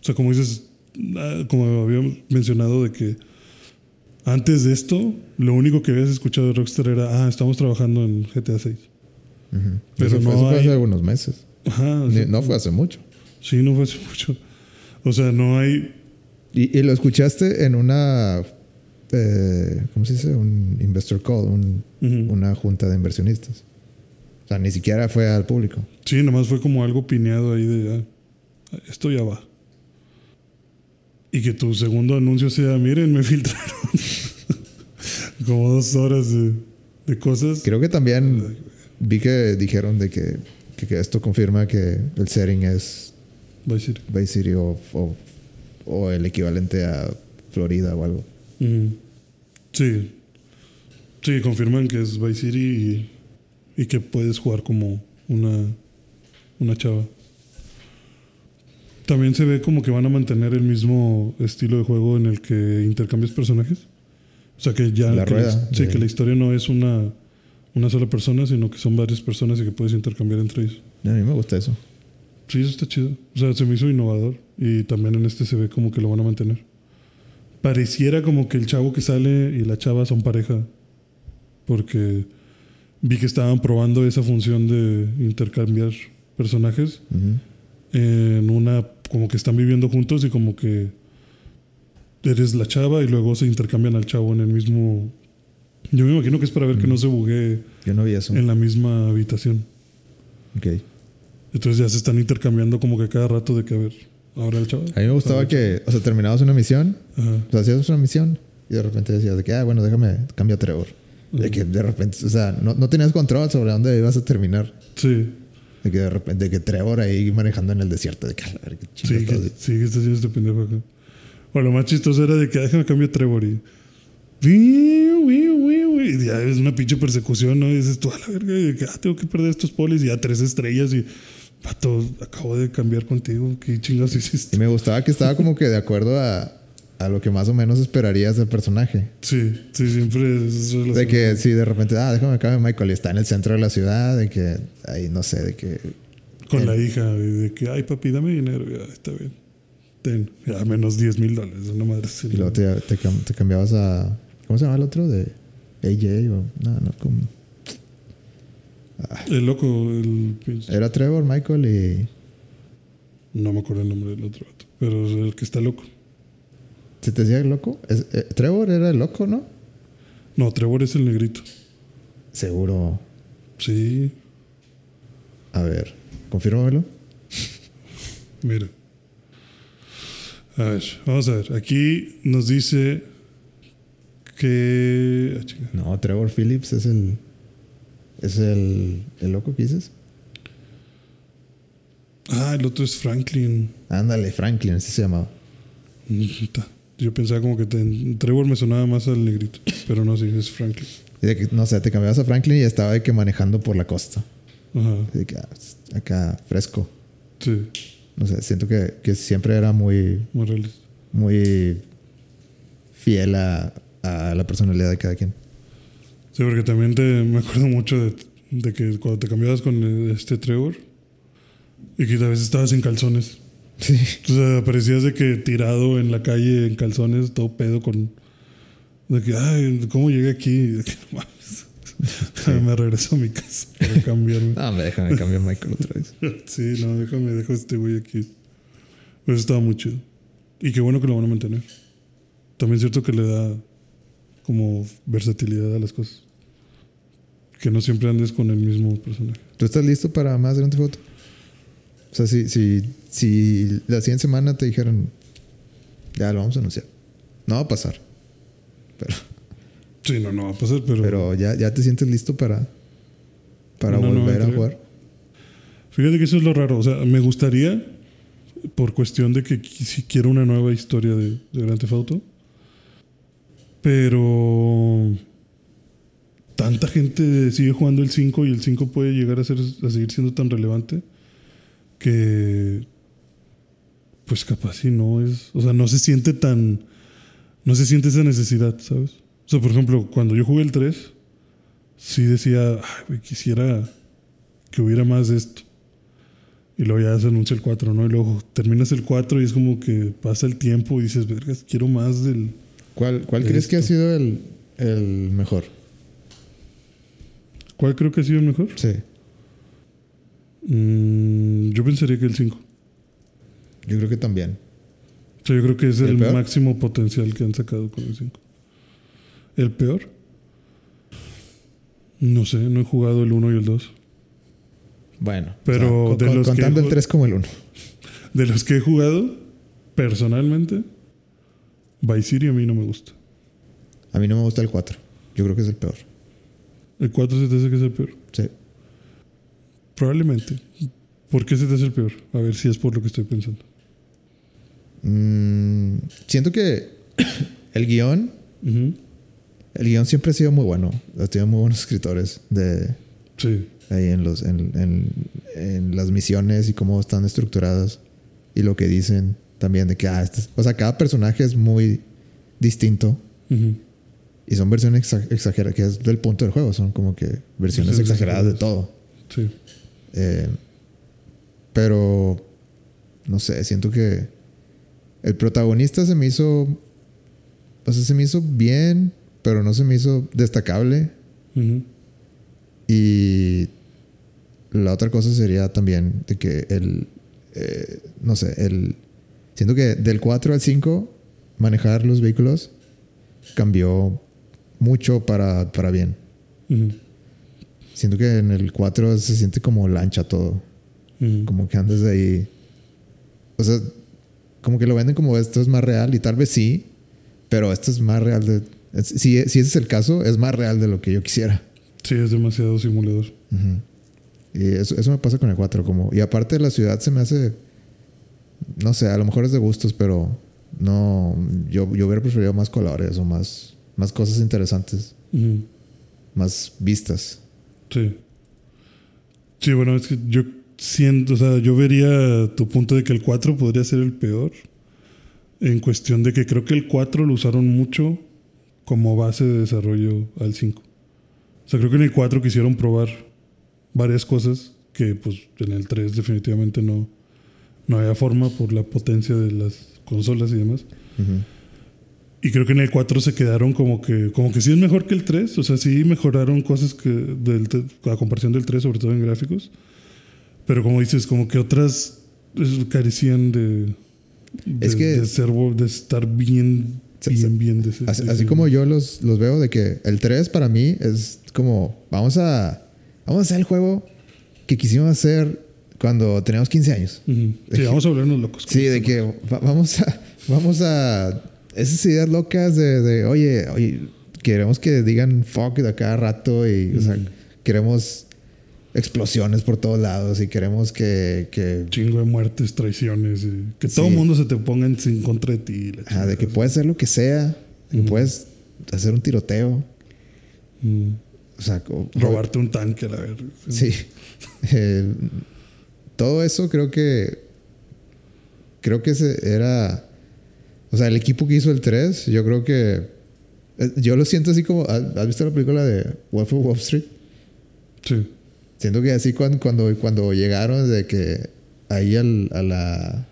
O sea, como dices, ah, como habíamos mencionado de que antes de esto, lo único que habías escuchado de Rockstar era, ah, estamos trabajando en GTA 6. Ujú. Pero eso fue, no eso fue hay- hace algunos meses. Ajá. o Ni- sea, no fue hace mucho. Sí, no fue hace mucho. O sea, no hay... Y, y lo escuchaste en una. Eh, ¿Cómo se dice? Un investor call, un- una junta de inversionistas. O sea, ni siquiera fue al público. Sí, nomás fue como algo pineado ahí de, ah, esto ya va. Y que tu segundo anuncio sea, miren, me filtraron como dos horas de, de cosas. Creo que también vi que dijeron de que, que- que esto confirma que el setting es Vice City. Vice City o, o- o el equivalente a Florida o algo. Ujú. Sí. Sí, confirman que es Vice City y, y que puedes jugar como una, una chava. También se ve como que van a mantener el mismo estilo de juego en el que intercambias personajes. O sea que ya... La que rueda sí, que la historia no es una, una sola persona, sino que son varias personas y que puedes intercambiar entre ellos. A mí me gusta eso. Sí, eso está chido. O sea, se me hizo innovador. Y también en este se ve como que lo van a mantener. Pareciera como que el chavo que sale y la chava son pareja. Porque vi que estaban probando esa función de intercambiar personajes en una como que están viviendo juntos y como que eres la chava y luego se intercambian al chavo en el mismo yo me imagino que es para ver que no se buguee Yo no vi eso. en la misma habitación Ok. entonces ya se están intercambiando como que cada rato de que a ver ahora el chavo A mí me gustaba que, o sea, terminabas una misión. Ajá. o sea, hacías una misión y de repente decías de que, ah, bueno, déjame, cambio a Trevor. De Ujú. que de repente, o sea, no, no tenías control sobre dónde ibas a terminar. sí De que de repente, de que Trevor ahí manejando en el desierto, de que, a ver, qué sí chingados que, sí que está haciendo este pendejo acá o lo más chistoso era de que "Ah, déjame cambio a Trevor y y ya es una pinche persecución, ¿no? Y dices tú a la verga, y de que, ah, tengo que perder estos polis y ya tres estrellas y pato, acabo de cambiar contigo, qué chingados Y hiciste. me gustaba que estaba como que de acuerdo a, a lo que más o menos esperarías del personaje. Sí, sí, siempre es. De que si de repente, ah, déjame acá Michael y está en el centro de la ciudad, de que ahí no sé, de que Con la hija, de, de que, ay, papi, dame dinero, ya, está bien. Ten, ya, menos 10 mil dólares, una madre y luego te, te te cambiabas a ¿cómo se llama el otro? de AJ o no, no, como El loco, el pinche- era Trevor, Michael y No me acuerdo el nombre del otro vato, pero es el que está loco. ¿se te decía el loco? Es- eh, Trevor era el loco, ¿no? No, Trevor es el negrito. Seguro. Sí, A ver, confírmamelo. mira. A ver, vamos a ver. Aquí nos dice que. ah. No, Trevor Phillips es el es el, el loco que dices. Ah, el otro es Franklin. Ándale, Franklin, así se llamaba. Yo pensaba como que te- Trevor me sonaba más al negrito. Pero no, sí, es Franklin. Y de que, no sé, te cambiabas a Franklin y estaba de que manejando por la costa. Ajá. Y de que, ah, acá, fresco. Sí, No sé, siento que, que siempre era muy, muy realista. muy fiel a, a la personalidad de cada quien. Sí, porque también te, me acuerdo mucho de, de que cuando te cambiabas con este Trevor y que a veces estabas en calzones. Sí. O sea, aparecías de que tirado en la calle en calzones, todo pedo con. De que, ay, ¿cómo llegué aquí? De que, no mames. me regreso a mi casa para cambiarme. No, me déjame cambiar Michael otra vez. sí, no, déjame, dejo este güey aquí. Pero eso estaba muy chido. Y qué bueno que lo van a mantener. También es cierto que le da como versatilidad a las cosas. Que no siempre andes con el mismo personaje. ¿Tú estás listo para más Grand Theft Auto? O sea, si, si, si la siguiente semana te dijeran, ya lo vamos a anunciar. No va a pasar. Pero, Sí, no, no va a pasar, pero. pero ya, ya te sientes listo para, para volver a jugar. Fíjate que eso es lo raro. O sea, me gustaría, por cuestión de que si quiero una nueva historia de, de Grand Theft Auto. Pero. Tanta gente sigue jugando el 5 y el 5 puede llegar a, ser, a seguir siendo tan relevante que. Pues capaz si no es. O sea, no se siente tan. No se siente esa necesidad, ¿sabes? O sea, por ejemplo, cuando yo jugué el 3, sí decía, "Ay, quisiera que hubiera más de esto. Y luego ya se anuncia el 4, ¿no? Y luego terminas el 4 y es como que pasa el tiempo y dices, vergas, quiero más del... ¿Cuál, cuál crees que ha Esto. sido el, el mejor? ¿Cuál creo que ha sido el mejor? Sí. Mm, yo pensaría que el 5. Yo creo que también. O sea, yo creo que es ¿El máximo potencial que han sacado con el 5. ¿El peor? No sé, no he jugado el 1 y el 2. Bueno. Pero con- de con- los que contando el ju- 3 como el 1. De los que he jugado, personalmente, Vice City a mí no me gusta. A mí no me gusta el 4. Yo creo que es el peor. ¿El 4 se te hace que es el peor? Sí. Probablemente. ¿Por qué se te hace el peor? A ver si es por lo que estoy pensando. Mm, siento que el guion, Ujú. el guion siempre ha sido muy bueno. Ha tenido muy buenos escritores de Sí. ahí en los en, en- en las misiones y cómo están estructuradas y lo que dicen también de que ah, este es- o sea, cada personaje es muy distinto Ujú. Y son versiones exa- exageradas, que es del punto del juego, son como que versiones exageradas de todo. Sí. Eh, pero no sé, siento que el protagonista se me hizo, o sea, se me hizo bien, pero no se me hizo destacable. Y la otra cosa sería también de que el, eh, no sé, el, siento que del 4 al 5 manejar los vehículos cambió mucho para, para bien. Ujú. Siento que en el 4 se siente como lancha todo. Como que andas de ahí. O sea, como que lo venden como esto es más real y tal vez sí, pero esto es más real de... es- Si, si ese es el caso, es más real de lo que yo quisiera. Sí, es demasiado simulador. Y eso, eso me pasa con el 4. Como, y aparte la ciudad se me hace... No sé, a lo mejor es de gustos, pero no... Yo, yo hubiera preferido más colores o más, más cosas interesantes, Ujú. más vistas. Sí. Sí, bueno, es que yo siento, o sea, yo vería tu punto de que el 4 podría ser el peor. En cuestión de que creo que el 4 lo usaron mucho como base de desarrollo al 5. O sea, creo que en el 4 quisieron probar varias cosas que pues en el 3 definitivamente no, no había forma por la potencia de las consolas y demás. Ujú. Y creo que en el 4 se quedaron como que, como que sí es mejor que el 3. O sea, sí mejoraron cosas que del, a comparación del 3, sobre todo en gráficos. Pero como dices, como que otras carecían de, de, Es que- de ser, de estar bien, Se- bien, bien. de Así, de así como yo los, los veo de que el 3 para mí es como, vamos a, vamos a hacer el juego que quisimos hacer cuando teníamos 15 años. Ujú. Sí, vamos a volvernos locos. Sí, de que va- vamos a, vamos a, esas ideas locas de, de, oye, oye, queremos que digan fuck de cada rato y, o sea, Ujú. queremos explosiones por todos lados y queremos que... que Chingo de muertes, traiciones. y que todo el mundo se te ponga en, en contra de ti. de que puedes hacer lo que sea, que puedes hacer un tiroteo, Mm. o sea, Robarte un tanque, la verga. Sí. Eh, todo eso creo que. Creo que ese era. O sea, el equipo que hizo el 3, yo creo que. eh, Yo lo siento así como. ¿Has visto la película de Wolf of Wall Street? Sí. Siento que así cuando, cuando, cuando llegaron de que ahí al- a, la,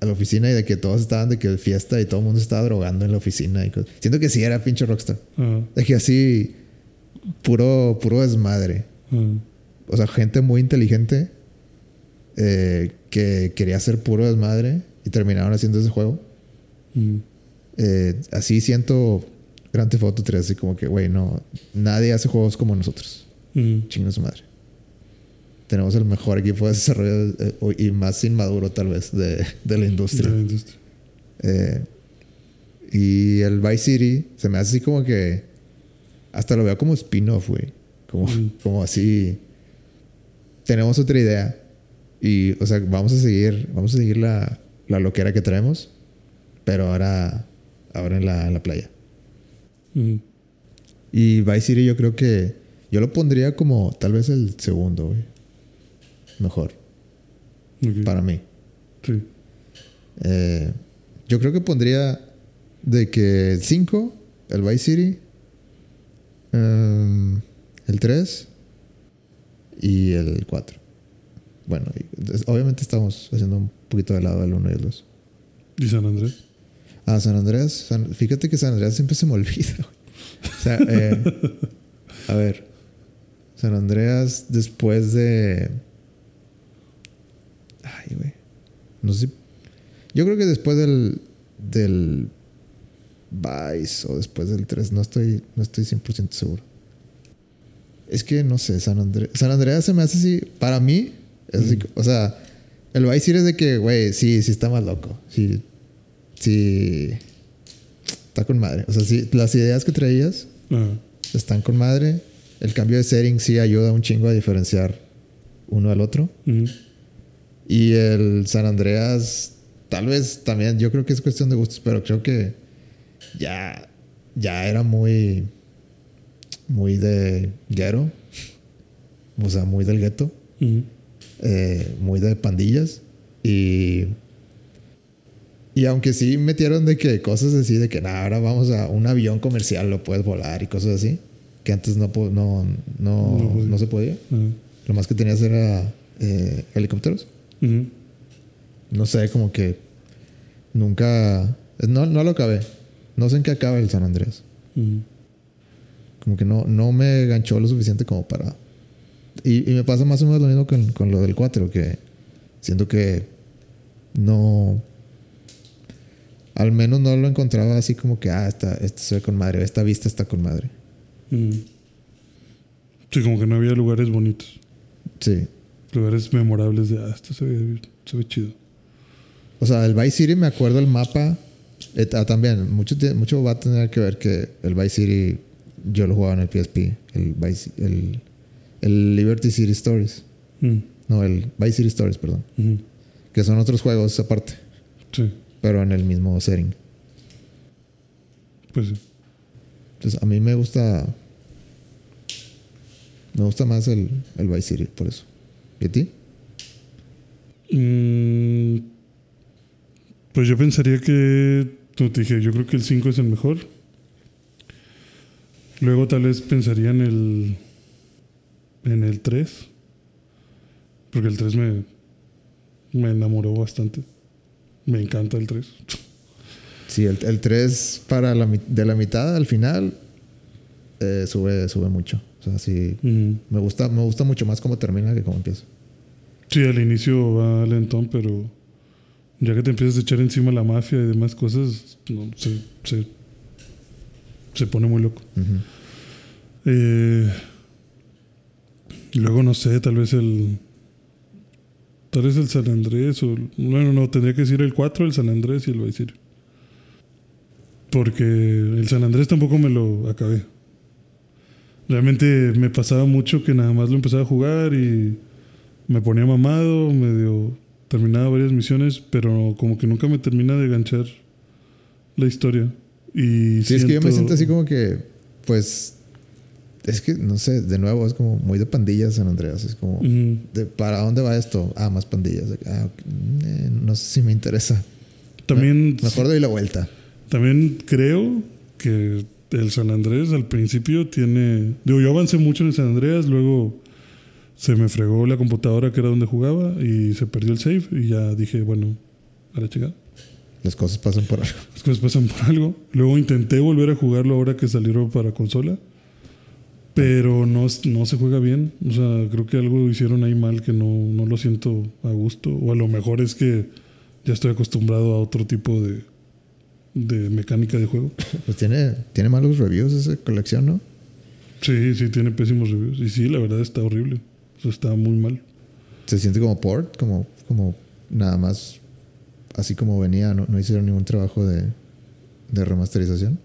a la oficina y de que todos estaban de que fiesta y todo el mundo estaba drogando en la oficina. Y cosas. Siento que sí era pinche rockstar. De que así. Puro, puro desmadre. O sea, gente muy inteligente eh, que quería hacer puro desmadre y terminaron haciendo ese juego. Mm. Eh, así siento Grand Theft Auto 3, así como que, güey, no, nadie hace juegos como nosotros. Mm. Chinga su madre. Tenemos el mejor equipo de desarrollo eh, y más inmaduro, tal vez, de, de la industria. De la industria. Eh, y el Vice City se me hace así como que hasta lo veo como spin-off, güey. Como, Mm. como así. Tenemos otra idea. Y, o sea, vamos a seguir, vamos a seguir la, la loquera que traemos. Pero ahora, ahora en la, en la playa. Mm. Y Vice City yo creo que yo lo pondría como tal vez el segundo, güey. Mejor, para mí. Sí. Eh, yo creo que pondría de que el 5, el Vice City, em, el 3 y el 4. Bueno, obviamente estamos haciendo un poquito de lado el 1 y el 2. ¿Y San Andrés? Ah, San Andreas. San- fíjate que San Andreas siempre se me olvida. güey. O sea, eh, a ver. San Andreas después de. Ay, güey. No sé. Yo creo que después del. Del. Vice o después del 3. No estoy, no estoy 100% seguro. Es que no sé, San Andreas. San Andreas se me hace así. Para mí, es así. O sea, el Vice es de que, güey, sí, sí está más loco. Sí, sí. Está con madre. O sea, sí, las ideas que traías Ajá. están con madre. El cambio de setting sí ayuda un chingo a diferenciar uno al otro. Y el San Andreas, tal vez también, yo creo que es cuestión de gustos, pero creo que ya, ya era muy, muy de ghetto. O sea, muy del gueto. Eh, muy de pandillas. Y. Y aunque sí metieron de que cosas así, de que nada, ahora vamos a un avión comercial, lo puedes volar y cosas así, que antes no, no, no, No se podía. Lo más que tenías era eh, helicópteros. No sé, como que nunca. No, no lo acabé. No sé en qué acaba el San Andrés. Como que no, no me ganchó lo suficiente como para. Y, y me pasa más o menos lo mismo con, con lo del 4, que siento que no. Al menos no lo encontraba así como que, ah, esta, esta se ve con madre, esta vista está con madre. Mm. Sí, como que no había lugares bonitos. Sí. Lugares memorables de, ah, esto se ve, se ve chido. O sea, el Vice City me acuerdo el mapa. eh, ah, también, mucho, mucho va a tener que ver que el Vice City yo lo jugaba en el PSP. El, Vice, el, el Liberty City Stories. Mm. No, el Vice City Stories, perdón. Mm. Que son otros juegos aparte, Sí, pero en el mismo setting. pues sí. Entonces, a mí me gusta. Me gusta más el, el Vice City, por eso. ¿Y a ti? Mm, pues yo pensaría que, como te dije, yo creo que el 5 es el mejor. Luego tal vez pensaría en el, en el 3. Porque el 3 me, me enamoró bastante. Me encanta el 3. Sí, el, el 3 para la, de la mitad al final eh, sube, sube mucho. O sea, sí. Me gusta, me gusta mucho más cómo termina que cómo empieza. Sí, al inicio va lentón, pero ya que te empiezas a echar encima la mafia y demás cosas, no, se, se, se pone muy loco. Eh, luego no sé, tal vez el. Tal vez el San Andrés o. Bueno, no, tendría que decir el 4, el San Andrés y el Vice City. Porque el San Andrés tampoco me lo acabé. Realmente me pasaba mucho que nada más lo empezaba a jugar y me ponía mamado, medio terminaba varias misiones, pero como que nunca me termina de ganchar la historia. Y Sí, es que yo me siento así como que, pues, es que, no sé, de nuevo, es como muy de pandillas San Andreas. Es como, de, ¿para dónde va esto? Ah, más pandillas. Ah, eh, no sé si me interesa. También, Mejor doy la vuelta. también creo que el San Andrés al principio tiene... Digo, yo avancé mucho en el San Andreas, luego se me fregó la computadora que era donde jugaba y se perdió el save y ya dije, bueno, a la chingada. Las cosas pasan por algo. Las cosas pasan por algo. Luego intenté volver a jugarlo ahora que salieron para consola. Pero no, no se juega bien. O sea, creo que algo hicieron ahí mal que no, no lo siento a gusto. O a lo mejor es que ya estoy acostumbrado a otro tipo de, de mecánica de juego. Pues tiene, tiene malos reviews esa colección, ¿no? Sí, sí, tiene pésimos reviews. Y sí, la verdad está horrible. O sea, está muy mal. Se siente como port, como, como nada más así como venía, no, no hicieron ningún trabajo de, de remasterización.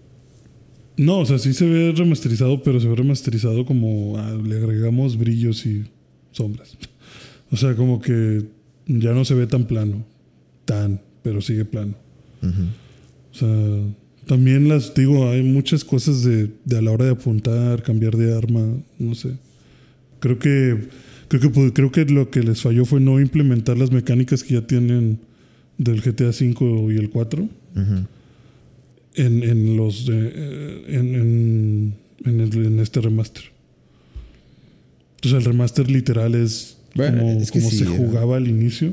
No, o sea, sí se ve remasterizado, pero se ve remasterizado como ah, le agregamos brillos y sombras. O sea, como que ya no se ve tan plano. Tan, pero sigue plano. O sea, también las digo, hay muchas cosas de, de a la hora de apuntar, cambiar de arma, no sé. Creo que creo que creo que lo que les falló fue no implementar las mecánicas que ya tienen del GTA V y el 4 Ujú. En, en los de- eh, en, en, en el- en este remaster. Entonces el remaster literal es Bueno, como, es que como sí, se ¿no? jugaba al inicio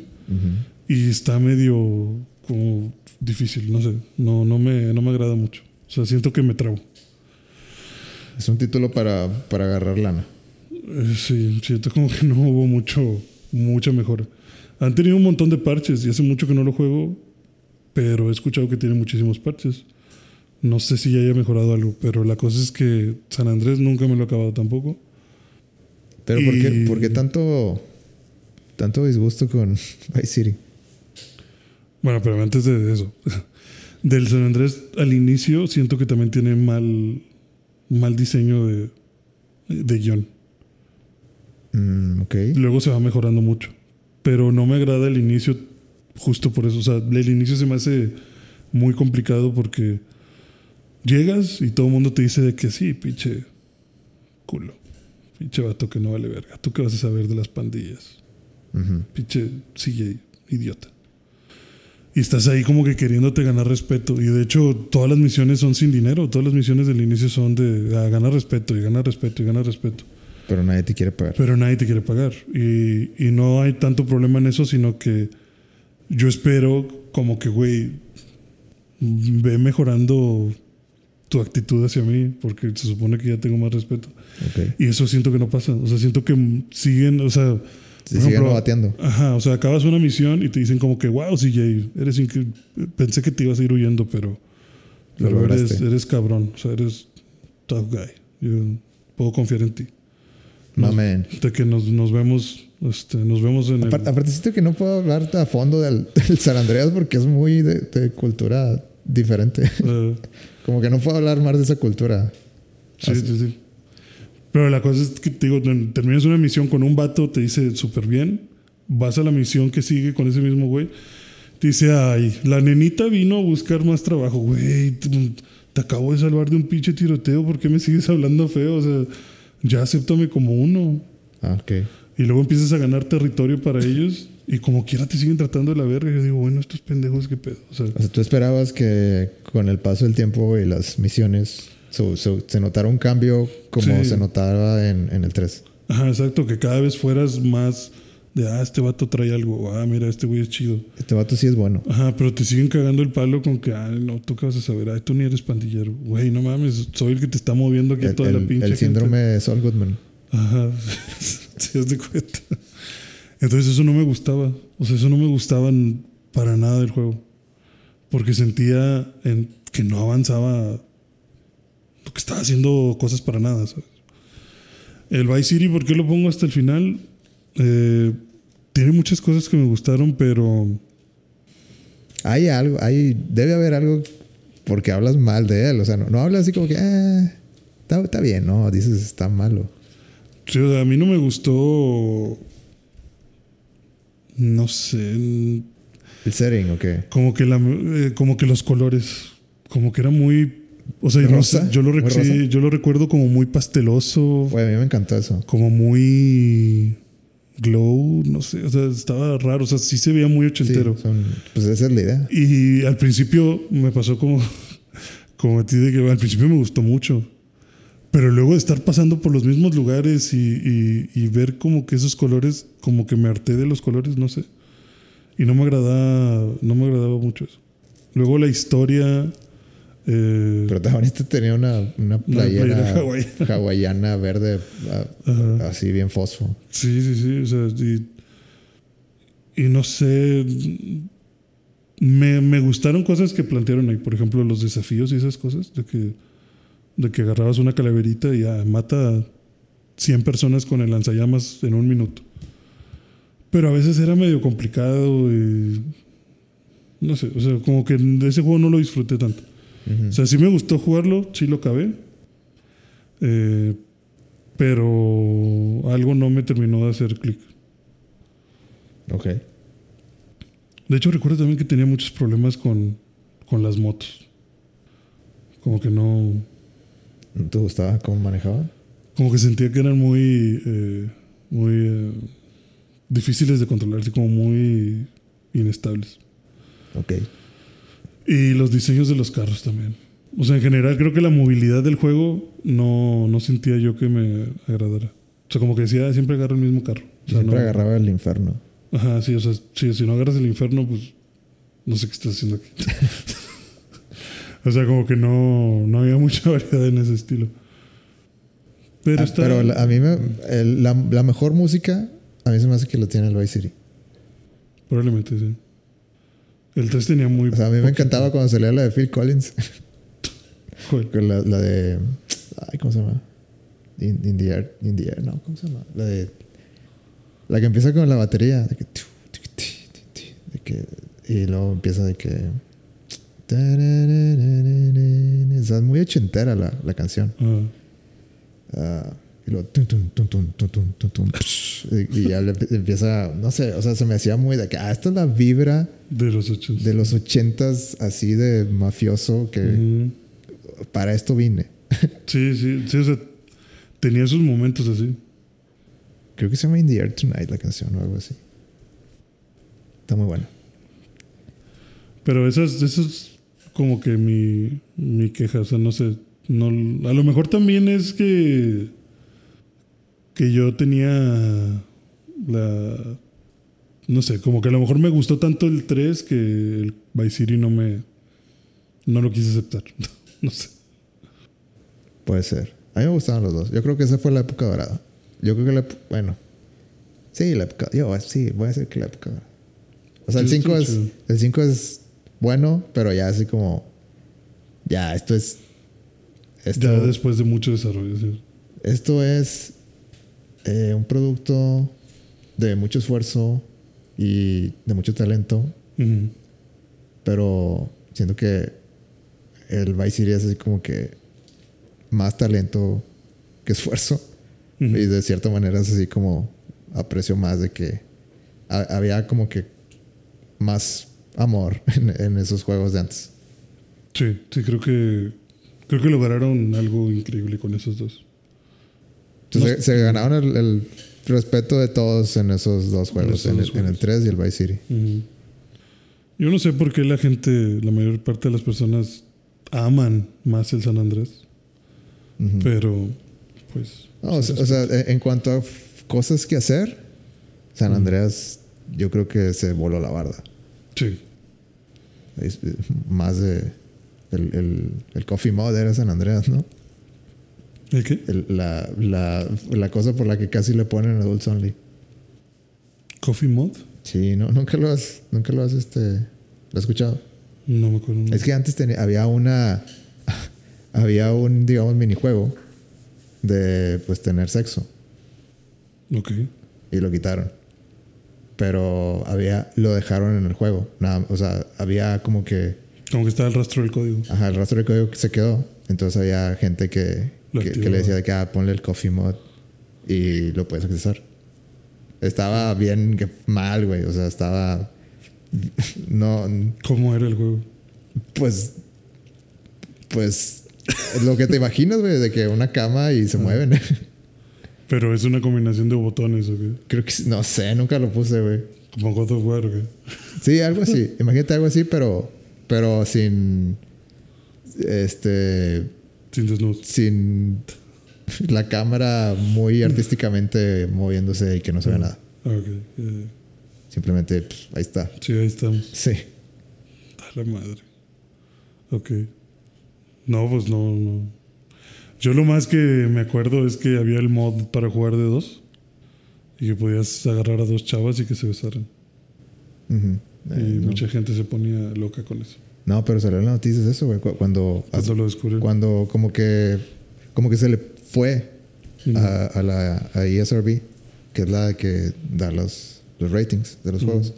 y está medio como difícil, no sé, no, no, me, no me agrada mucho. O sea, siento que me trabo. Es un título para, para agarrar lana. Eh, sí, siento como que no hubo mucho, mucha mejora. Han tenido un montón de parches y hace mucho que no lo juego, pero he escuchado que tiene muchísimos parches. No sé si ya haya mejorado algo, pero la cosa es que San Andrés nunca me lo he acabado tampoco. Pero ¿por, qué, Y- por qué tanto, tanto disgusto con Vice City? Bueno, pero antes de eso, del San Andrés al inicio siento que también tiene mal, mal diseño de, de guion. Mm, ok. Luego se va mejorando mucho. Pero no me agrada el inicio justo por eso. O sea, el inicio se me hace muy complicado porque llegas y todo el mundo te dice de que sí, pinche culo. Pinche vato que no vale verga. ¿Tú qué vas a saber de las pandillas? Ujú. Pinche CJ, idiota. Y estás ahí como que queriéndote ganar respeto. Y de hecho, todas las misiones son sin dinero. Todas las misiones del inicio son de ah, ganar respeto y ganar respeto y ganar respeto. Pero nadie te quiere pagar. Pero nadie te quiere pagar. Y, y no hay tanto problema en eso, sino que yo espero como que, güey, ve mejorando tu actitud hacia mí, porque se supone que ya tengo más respeto. Y eso siento que no pasa. O sea, siento que siguen, o sea... Se por siguen ejemplo, bateando. Ajá, o sea, acabas una misión y te dicen como que, wow, CJ, eres incre- pensé que te ibas a ir huyendo, pero, Lo pero eres, eres cabrón, o sea, eres tough guy. Yo puedo confiar en ti. Mamen. De que nos, nos vemos, este, nos vemos en el... Aparte, aparte siento que no puedo hablar a fondo del, del San Andreas porque es muy de, de cultura diferente. eh, Como que no puedo hablar más de esa cultura. sí, Así. sí, sí. Pero la cosa es que te digo, terminas una misión con un vato, te dice súper bien, vas a la misión que sigue con ese mismo güey, te dice, ay, la nenita vino a buscar más trabajo, güey, te, te acabo de salvar de un pinche tiroteo, ¿por qué me sigues hablando feo? O sea, ya acéptame como uno. Ah, ok. Y luego empiezas a ganar territorio para ellos y como quiera te siguen tratando de la verga. Yo digo, bueno, estos pendejos, qué pedo. O sea, O sea, tú esperabas que con el paso del tiempo y las misiones se notara un cambio como Sí. se notaba en, en el 3. Ajá, exacto, que cada vez fueras más de, ah, este vato trae algo, ah, mira, este güey es chido. Este vato sí es bueno. Ajá, pero te siguen cagando el palo con que, ah, no, tú qué vas a saber, ay, tú ni eres pandillero. Güey, no mames, soy el que te está moviendo aquí El, toda la pinche el síndrome de Saul Goodman. Ajá, si das de cuenta. Entonces eso no me gustaba, o sea, eso no me gustaba para nada del juego. Porque sentía en- que no avanzaba, que estaba haciendo cosas para nada, ¿sabes? El Vice City, ¿por qué lo pongo hasta el final? Eh, tiene muchas cosas que me gustaron, pero Hay algo, hay, debe haber algo porque hablas mal de él. O sea, no, no hablas así como que, "Ah", Está, está bien, ¿no? Dices, está malo. Sí, o sea, a mí no me gustó. No sé. ¿El setting o qué? Como que, la, eh, como que los colores. Como que era muy. O sea, no ¿Rosa? sé, yo, lo rec- yo lo recuerdo como muy pasteloso. Güey, a mí me encantó eso. Como muy. Glow, no sé. O sea, estaba raro. O sea, sí se veía muy Sí, ochentero. son- pues esa es la idea. Y al principio me pasó como, como a ti, de que al principio me gustó mucho. Pero luego de estar pasando por los mismos lugares y, y- y ver como que esos colores, como que me harté de los colores, no sé. Y no me agradaba, no me agradaba mucho eso. Luego la historia. eh, protagonista tenía una, una playera, playera hawaiana. hawaiana verde, Ajá. así bien fosfo. Sí, sí, sí. O sea, y, y no sé. Me, me gustaron cosas que plantearon ahí. Por ejemplo, los desafíos y esas cosas. De que, de que agarrabas una calaverita y ya mata a 100 personas con el lanzallamas en un minuto. Pero a veces era medio complicado y. No sé, o sea, como que de ese juego no lo disfruté tanto. O sea, sí me gustó jugarlo, sí lo acabé. Eh, pero algo no me terminó de hacer clic. Ok. De hecho, recuerdo también que tenía muchos problemas con, con las motos. Como que no. ¿No te gustaba cómo manejaba? Como que sentía que eran muy. eh, muy. eh, difíciles de controlar, así como muy inestables. Ok. Y los diseños de los carros también. O sea, en general creo que la movilidad del juego no, no sentía yo que me agradara. O sea, como que decía, "Ah, siempre agarro el mismo carro. O sea, Siempre no- agarraba el infierno. Ajá, sí, o sea, sí, si no agarras el infierno, pues no sé qué estás haciendo aquí. o sea, como que no, no había mucha variedad en ese estilo. Pero Ah, está... pero la- a mí me, el- la, la mejor música, a mí se me hace que lo tiene el Vice City. Probablemente, sí. El 3 tenía muy... O sea, a mí me encantaba cuando salía la de Phil Collins. Con la, la de. Ay, ¿cómo se llama? In, in the air. In the air, no, ¿cómo se llama? La de. La que empieza con la batería. Que. de que y luego empieza de que. Está muy ochentera la, la canción. Y luego. Y, ya le empieza. No sé, o sea, se me hacía muy de que. Ah, esta es la vibra. De los ochentas. De los ochentas, así de mafioso que. Para esto vine. sí, sí, sí. Tenía sus momentos así. Creo que se llama In the Air Tonight la canción o algo así. Está muy buena. Pero esas, esas como que mi, mi queja, o sea, no sé. No, a lo mejor también es que, que yo tenía la... No sé, como que a lo mejor me gustó tanto el 3 que el Vice City no me... No lo quise aceptar. no sé. Puede ser. A mí me gustaban los dos. Yo creo que esa fue la época dorada. Yo creo que la... Bueno. Sí, la época... Yo sí, voy a decir que la época dorada. O sea, el Sí, 5 estuvo es... El 5 es bueno, pero ya así como... Ya, esto es... Esto, Ya después de mucho desarrollo. sí. esto es eh, un producto de mucho esfuerzo y de mucho talento. Pero siento que el Vice City es así como que más talento que esfuerzo. Y de cierta manera es así como aprecio más de que ha- había como que más amor en, en esos juegos de antes. Sí, sí, creo que... Creo que lograron algo increíble con esos dos. Entonces No- se, se ganaron el, el respeto de todos en esos dos juegos, esos en, dos el, en el juegos. 3 y el Vice City. Ujú. Yo no sé por qué la gente, la mayor parte de las personas aman más el San Andrés, Ujú. pero pues No, o sea, o sea, en en cuanto a cosas que hacer, San Andreas yo creo que se voló la barda. sí, Es- eh, más de el, el, el coffee mod era San Andreas, ¿no? ¿el qué? El- la, la, la cosa por la que casi le ponen Adults Only. Coffee Mod, Sí, no, nunca lo has, nunca lo has este, lo has escuchado. no me acuerdo. Es que antes tenía, había una, había un, digamos, minijuego de, pues, tener sexo Ok, y lo quitaron. Pero había, lo dejaron en el juego. Nada, o sea, había como que como que estaba el rastro del código. Ajá, el rastro de código que se quedó. Entonces había gente que, que, le decía de que ah, ponle el coffee mod y lo puedes accesar. Estaba bien mal, güey. O sea, estaba. No. ¿Cómo era el juego? Pues. Pues. Lo que te imaginas, güey, de que una cama y se mueven. Pero es una combinación de botones, ¿o qué? Creo que no sé, nunca lo puse, güey. Como God of War, ¿o qué? Sí, algo así. Imagínate algo así, pero. Pero sin. Este. Sin desnudos. Sin. La cámara muy artísticamente moviéndose y que no se ve nada. Ah, ok. Simplemente, pues, ahí está. Sí, ahí estamos. Sí. A la madre. Ok. No, pues no, no. Yo lo más que me acuerdo es que había el mod para jugar de dos. Y que podías agarrar a dos chavas y que se besaran. Ujú. y Eh, no. mucha gente se ponía loca con eso. No, pero salió en las noticias eso, güey. cu- Cuando, Cuando lo descubrieron. cuando como que como que se le fue a, a la a ESRB, que es la que da los, los ratings de los juegos.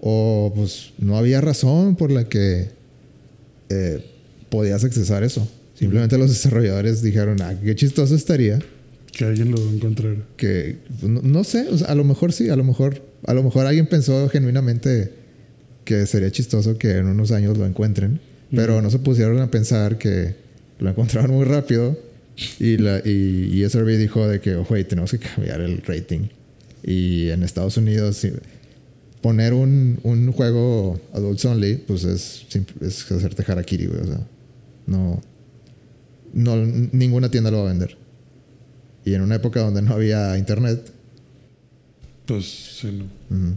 O pues no había razón por la que eh, podías accesar eso. Simplemente los desarrolladores dijeron, ah, qué chistoso estaría Que alguien lo encontrara. que no, no sé, o sea, a lo mejor sí, a lo mejor a lo mejor alguien pensó genuinamente que sería chistoso que en unos años lo encuentren, pero no se pusieron a pensar que lo encontraron muy rápido y la y, y SRB dijo de que, oye, tenemos que cambiar el rating. Y en Estados Unidos poner un, un juego adults only, pues es, es hacerte harakiri, güey, o sea, no no ninguna tienda lo va a vender. Y en una época donde no había internet, Pues sí, no.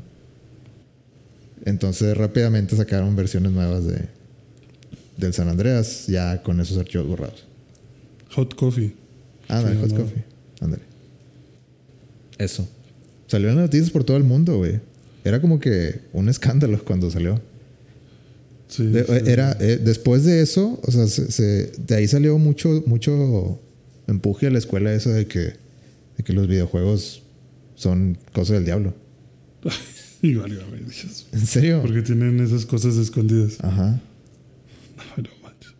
entonces rápidamente sacaron versiones nuevas de del San Andreas ya con esos archivos borrados. Hot Coffee. Ándale, Sí, Hot no. Coffee. Ándale. Eso. Salió en las noticias por todo el mundo, güey. Era como que un escándalo cuando salió. Sí, De- sí. era, eh, después de eso, o sea, se- se- de ahí salió mucho, mucho empuje a la escuela eso de que, de que los videojuegos son cosas del diablo. Dios. ¿En serio? Porque tienen esas cosas escondidas. Ajá. Ay, no manches.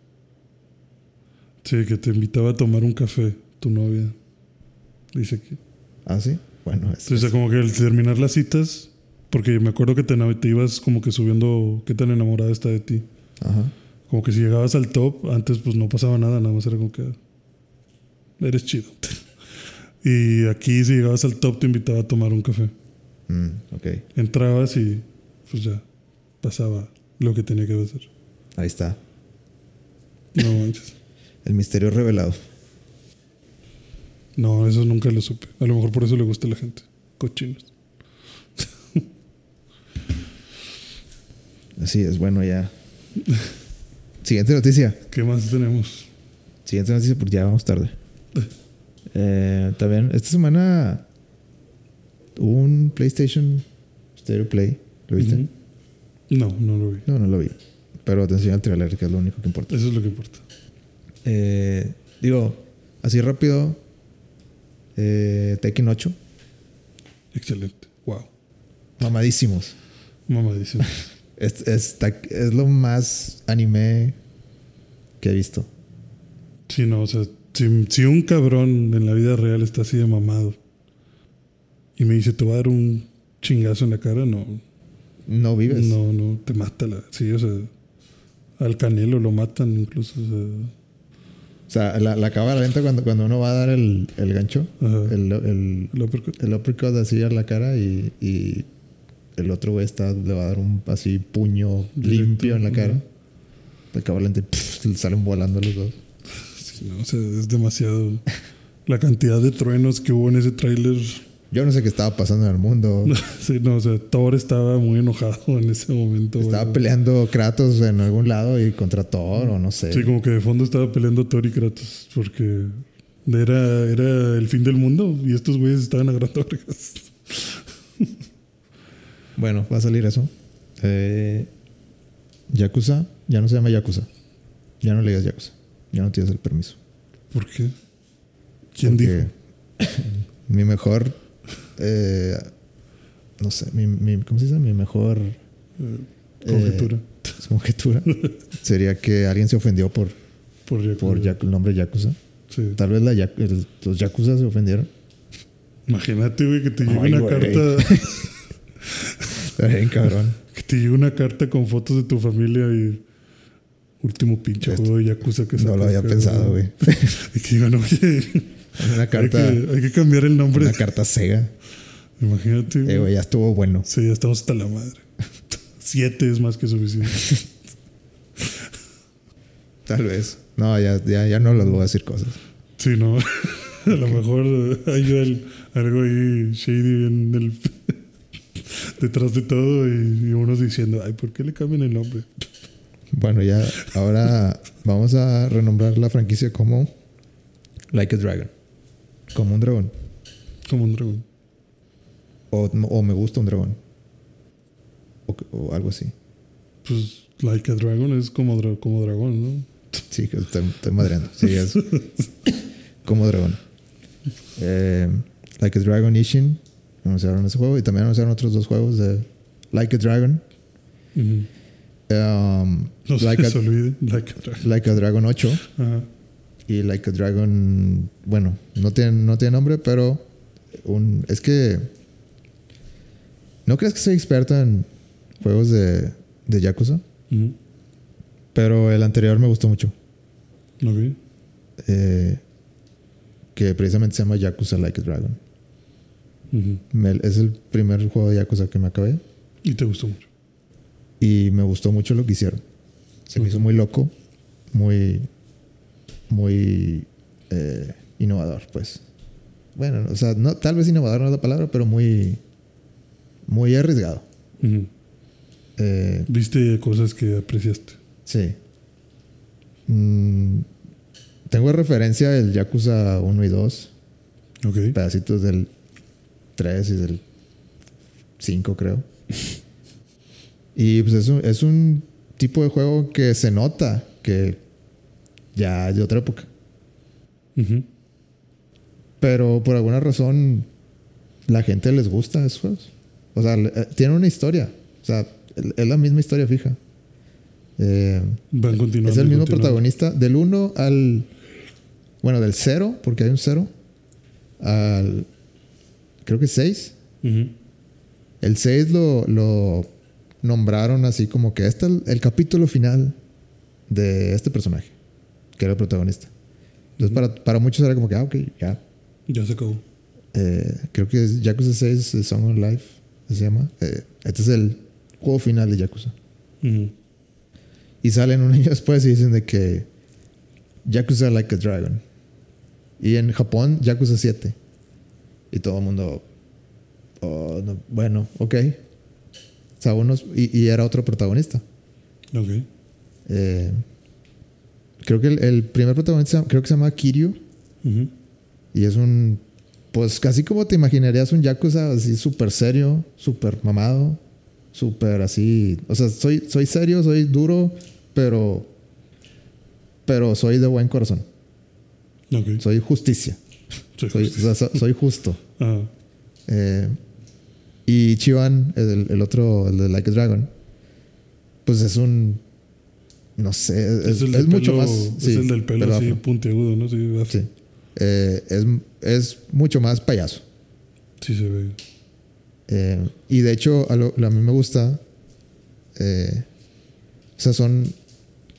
Sí, que te invitaba a tomar un café, tu novia. Dice que. ¿Ah, sí? Bueno, es, O sea, como que al terminar las citas, porque me acuerdo que te, te ibas como que subiendo qué tan enamorada está de ti. Ajá. Como que si llegabas al top, antes pues no pasaba nada, nada más era como que eres chido. y aquí si llegabas al top te invitaba a tomar un café. Mm, ok. Entrabas y pues ya pasaba lo que tenía que hacer. Ahí está. No manches. El misterio revelado. No, eso nunca lo supe. A lo mejor por eso le gusta a la gente. Cochinos. Así es, bueno, ya. Siguiente noticia. ¿Qué más tenemos? Siguiente noticia porque ya vamos tarde. Eh, también, esta semana hubo un PlayStation Stereo Play. ¿Lo viste? No, no lo vi. No, no lo vi. Pero te enseño el trailer, que es lo único que importa. Eso es lo que importa. Eh, digo, así rápido. Eh, Tekken 8. Excelente. Wow. Mamadísimos. Mamadísimo. Es, está- es lo más anime que he visto. Sí, no, o sea, si, si un cabrón en la vida real está así de mamado y me dice, te voy a dar un chingazo en la cara, no, No vives. no, no, te mata la. Sí, o sea, al canelo lo matan incluso. O sea, O sea, la, la cámara lenta cuando, cuando uno va a dar el, el gancho, Ajá. el, el, el uppercut. el uppercut así a la cara y, y el otro güey está, le va a dar un así puño limpio en la cara. cámara lenta pff, salen volando los dos. Sí, no, o sea, es demasiado. La cantidad de truenos que hubo en ese tráiler. Yo no sé qué estaba pasando en el mundo. Sí, no, o sea, Thor estaba muy enojado en ese momento. Estaba güey. peleando Kratos en algún lado y contra Thor o no sé. Sí, como que de fondo estaba peleando Thor y Kratos porque era, era el fin del mundo y estos güeyes estaban agarrando. Bueno, va a salir eso. Eh, Yakuza, ya no se llama Yakuza. Ya no le digas Yakuza. Ya no tienes el permiso. ¿Por qué? ¿Quién dijo? Mi mejor. eh, no sé, mi, mi- ¿cómo se dice? Mi mejor Eh, conjetura. conjetura sería que alguien se ofendió por, por Yakuza. por Yaku- el nombre Yakuza. Sí. Tal vez la, el- los yakuza se ofendieron. Imagínate, güey, que te llegue Ay, una güey. carta. Bien cabrón. Que te llegue una carta con fotos de tu familia y. Último pinche Esto- juego de Yakuza que No lo había pensado, güey. Y que digan, oye, Una hay que, hay que cambiar el nombre. una carta Sega. Imagínate. Eh, güey, ya estuvo bueno. Sí, ya estamos hasta la madre. Siete es más que suficiente. Tal vez. No, ya, ya, ya no les voy a decir cosas. Sí, no. A lo mejor eh, hay el- algo ahí shady en el. Detrás de todo y, y unos diciendo, ay, ¿por qué le cambian el nombre? Bueno, ya, ahora vamos a renombrar la franquicia como Like a Dragon. Como un dragón. Como un dragón. O, o me gusta un dragón. O, o algo así. Pues, Like a Dragon es como, dra- como dragón, ¿no? Sí, que estoy, estoy madreando. Sí, es como dragón. Eh, like a Dragon Ishin. Anunciaron ese juego. Y también anunciaron otros dos juegos de Like a Dragon. Um, No se like, les a, olvide. Like a Dragon. like a Dragon 8. Ajá. Y Like a Dragon. Bueno, no tiene, no tiene nombre, pero. Un, es que. No crees que soy experto en juegos de, de Yakuza. Pero el anterior me gustó mucho. Ok. eh, que precisamente se llama Yakuza Like a Dragon. Me- es el primer juego de Yakuza que me acabé Y te gustó mucho. y me gustó mucho lo que hicieron. Se me hizo muy loco, muy, muy eh, innovador, pues. Bueno, o sea, no, tal vez innovador no es la palabra, pero muy, muy arriesgado. Eh, Viste cosas que apreciaste. sí. Mm, tengo de referencia el Yakuza 1 y 2. Ok. pedacitos del 3 y del 5, creo. Y pues es un, es un tipo de juego que se nota que ya es de otra época. Ujú. Pero por alguna razón la gente les gusta esos juegos. O sea, eh, tiene una historia. O sea, es la misma historia fija. Eh, Van continuando. es el mismo continuando. protagonista. Del 1 al. Bueno, del 0, porque hay un 0. Al. Creo que 6. Ujú. El 6 lo, lo nombraron así como que este es el, el capítulo final de este personaje, que era el protagonista. Entonces, para, para muchos era como que, ah, ok, ya. Ya se acabó. Eh, creo que es Yakuza 6 eh, Song of Life, se llama. Eh, este es el juego final de Yakuza. Ujú. Y salen un año después y dicen de que Yakuza Like a Dragon. Y en Japón, Yakuza 7. Y todo el mundo, oh, no, bueno, ok. O sea, unos, y, y era otro protagonista. Ok. Eh, creo que el, el primer protagonista, creo que se llama Kiryu. Y es un, pues casi como te imaginarías un Yakuza así súper serio, súper mamado, súper así. O sea, soy, soy serio, soy duro, pero, pero soy de buen corazón. Ok. Soy justicia. Soy Soy, o sea, soy justo. Eh, y Chivan, el, el otro, el de Like a Dragon, pues es un, no sé, es, Es, el es mucho pelo, más. es el del pelo, pelo así puntiagudo, ¿no? Sí. Eh, es, es mucho más payaso. Sí se ve. Eh, y de hecho, a, lo- a mí me gusta. eh, o sea, son.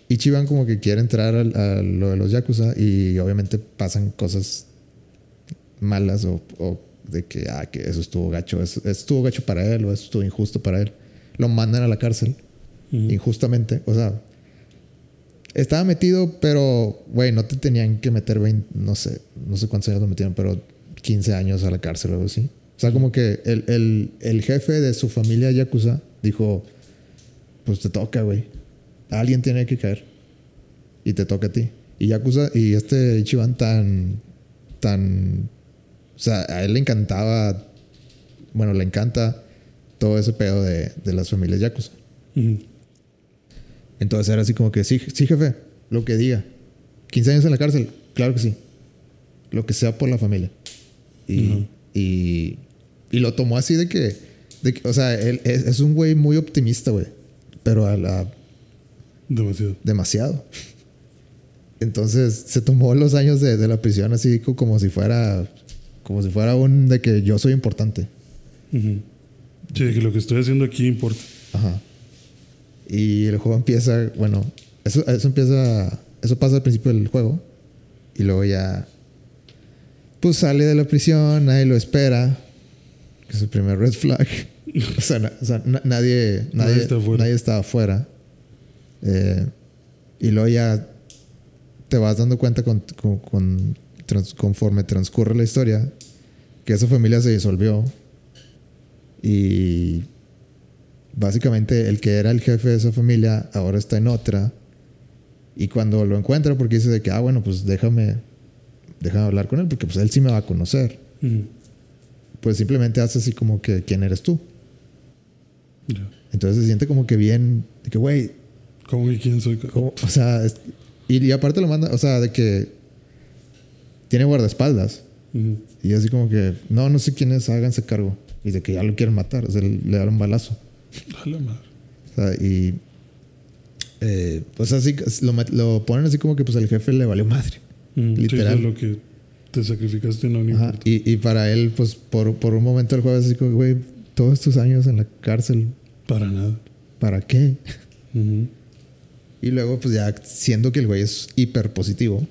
Ichiban como que quiere entrar al- a, lo de los Yakuza y obviamente pasan cosas malas o, o de que, ah, que eso estuvo gacho, eso, eso estuvo gacho para él o eso estuvo injusto para él. Lo mandan a la cárcel injustamente. O sea, estaba metido, pero, güey, no te tenían que meter 20, no sé, no sé cuántos años lo metieron, pero 15 años a la cárcel o algo así. O sea, como que el, el- el jefe de su familia Yakuza dijo, pues te toca, güey. Alguien tiene que caer. Y te toca a ti. Y Yakuza, y este Ichiban tan, tan, o sea, a él le encantaba, bueno, le encanta todo ese pedo de, de las familias Yakuza. Entonces era así como que, sí, sí, jefe, lo que diga. 15 años en la cárcel, claro que sí. Lo que sea por la familia. Y, y, y lo tomó así de que, de que- o sea, él es, es un güey muy optimista, güey. Pero a la, Demasiado. demasiado. Entonces se tomó los años de, de la prisión así co- como si fuera como si fuera un de que yo soy importante. Ujú. Sí, que lo que estoy haciendo aquí importa. Ajá. Y el juego empieza, bueno, eso, eso empieza, eso pasa al principio del juego. Y luego ya, pues sale de la prisión, nadie lo espera. Que es el primer red flag. o sea, na- o sea, na- nadie, nadie, está afuera. nadie estaba afuera. Eh, y luego ya te vas dando cuenta con, con- con- trans- conforme transcurre la historia que esa familia se disolvió. Y básicamente el que era el jefe de esa familia ahora está en otra. Y cuando lo encuentra, porque dice de que, ah, bueno, pues déjame, déjame hablar con él, porque pues él sí me va a conocer. Pues simplemente hace así como que, ¿quién eres tú? Entonces se siente como que bien, de que, güey, ¿Cómo y quién soy? ¿cómo? o sea, es- y, y aparte lo manda, o sea, de que tiene guardaespaldas. Ujú. Y así como que, no, no sé quién es, háganse cargo. Y de que ya lo quieren matar, o sea, le le dan un balazo. A la madre. O sea, y. Eh, pues así lo, ponen así como que pues al jefe le valió madre. Sí, Literal. es lo que te sacrificaste no, no. Y, y para él, pues por, por un momento el juego es así como, güey, todos estos años en la cárcel, Para nada. ¿para qué? Y luego, pues ya siendo que el güey es hiper positivo,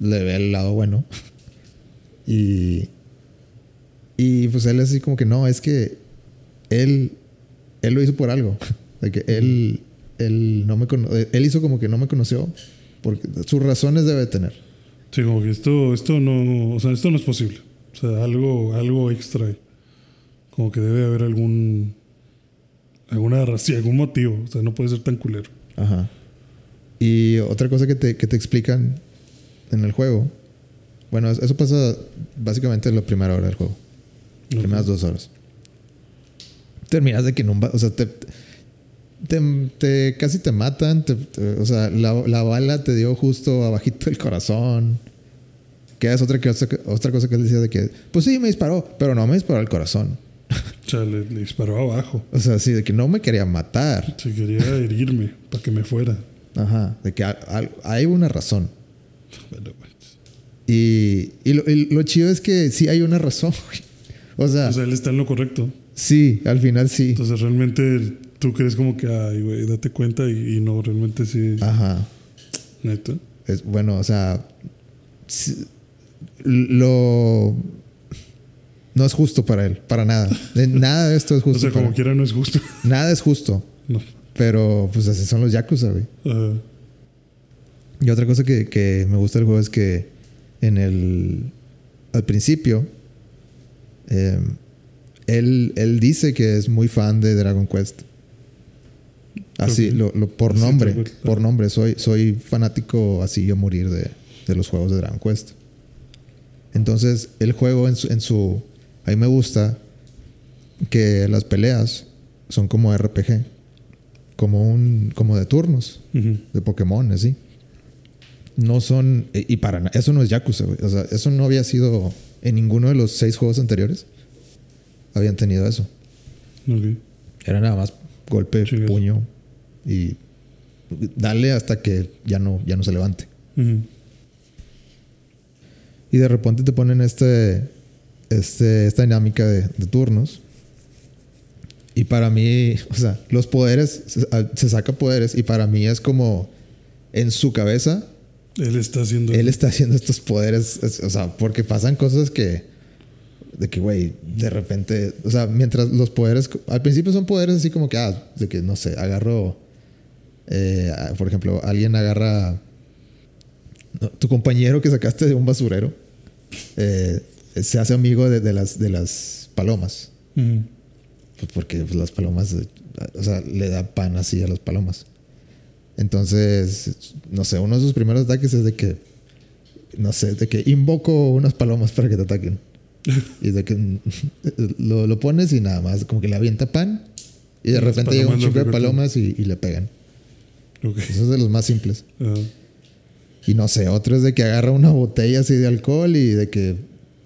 le ve el lado bueno. Y. Y pues él es así como que no, es que él. Él lo hizo por algo. De que él. Él no me cono- Él hizo como que no me conoció. Porque sus razones debe tener. Sí, como que esto, esto no, o sea, esto no es posible. O sea, algo, algo extra. Como que debe haber algún, alguna razón, algún motivo. O sea, no puede ser tan culero. Ajá. Y otra cosa que te, que te explican en el juego. Bueno, es- eso pasa básicamente en la primera hora del juego. Ok. Primeras dos horas. Terminas de que no. O sea, te. te- te- casi te matan. te- o sea, la, la bala te dio justo abajito del corazón. Que es otra, que, otra cosa que él decía de que. Pues sí, me disparó. Pero no me disparó al corazón. O sea, le, le disparó abajo. O sea, sí, de que no me quería matar. Se quería herirme para que me fuera. Ajá. De que hay una razón. Y, y lo, y lo chido es que sí hay una razón, güey. O sea, O sea, él está en lo correcto. sí, al final sí. Entonces, realmente tú crees como que, ay, güey, date cuenta y, y no, realmente sí. Ajá. Neta. Es, bueno, o sea, sí, lo... No es justo para él, para nada. Nada de esto es O justo. sea, para como quiera no es justo. Nada es justo. no. Pero pues así son los Yakuza, güey. Ajá. Y otra cosa que, que me gusta del juego es que en el... Al principio, eh, él, él dice que es muy fan de Dragon Quest. Así, lo, lo- por nombre, por nombre. Soy, soy fanático así yo morir de, de los juegos de Dragon Quest. Entonces, el juego en su, en su... A mí me gusta que las peleas son como RPG. Como un... Como de turnos de Pokémon, así. No son. Y y para na- Eso no es Yakuza, güey. O sea, eso no había sido. En ninguno de los seis juegos anteriores habían tenido eso. Ok. Era nada más golpe, puño y. Dale hasta que ya no, ya no se levante. Y de repente te ponen este. Este, esta dinámica de, de turnos. Y para mí, o sea, los poderes, se, se saca poderes y para mí es como en su cabeza Él está haciendo. él está haciendo estos poderes, es- o sea, porque pasan cosas que, de que, güey, de repente, o sea, mientras los poderes, al principio son poderes así como que, ah, de que, no sé, agarro, eh, por ejemplo, alguien agarra, no, tu compañero que sacaste de un basurero, eh, se hace amigo de, de las, de las palomas, pues porque pues, las palomas, eh, o sea, le da pan así a las palomas. Entonces, no sé, uno de sus primeros ataques es de que, no sé, de que invoco unas palomas para que te ataquen. y de que lo, lo pones y nada más, como que le avienta pan y de Y repente llega un chico de palomas y, y le pegan. Ok. Eso es de los más simples. Ajá. Y no sé, otro es de que agarra una botella así de alcohol y de que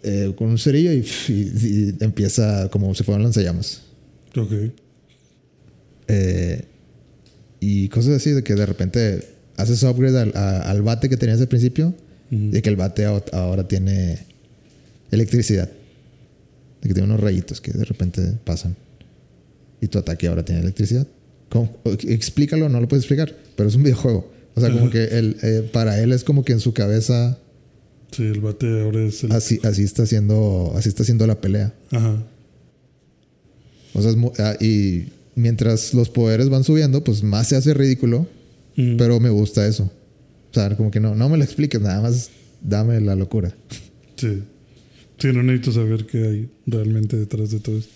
eh, con un cerillo y, y- y empieza como si fueran lanzallamas. Ok. Eh, y cosas así de que de repente haces upgrade al, a- al bate que tenías al principio Ujú. y que el bate ahora tiene electricidad. De que tiene unos rayitos que de repente pasan. Y tu ataque ahora tiene electricidad. ¿Cómo? Explícalo, no lo puedes explicar, pero es un videojuego. O sea, como que él, eh, para él es como que en su cabeza Sí, el bate ahora es el. así, así está haciendo, así está haciendo la pelea. Ajá. O sea, es mu- ah, y mientras los poderes van subiendo, pues más se hace ridículo, Ujú. pero me gusta eso. O sea, como que no, no me lo expliques, nada más dame la locura. Sí. Sí, no necesito saber qué hay realmente detrás de todo esto.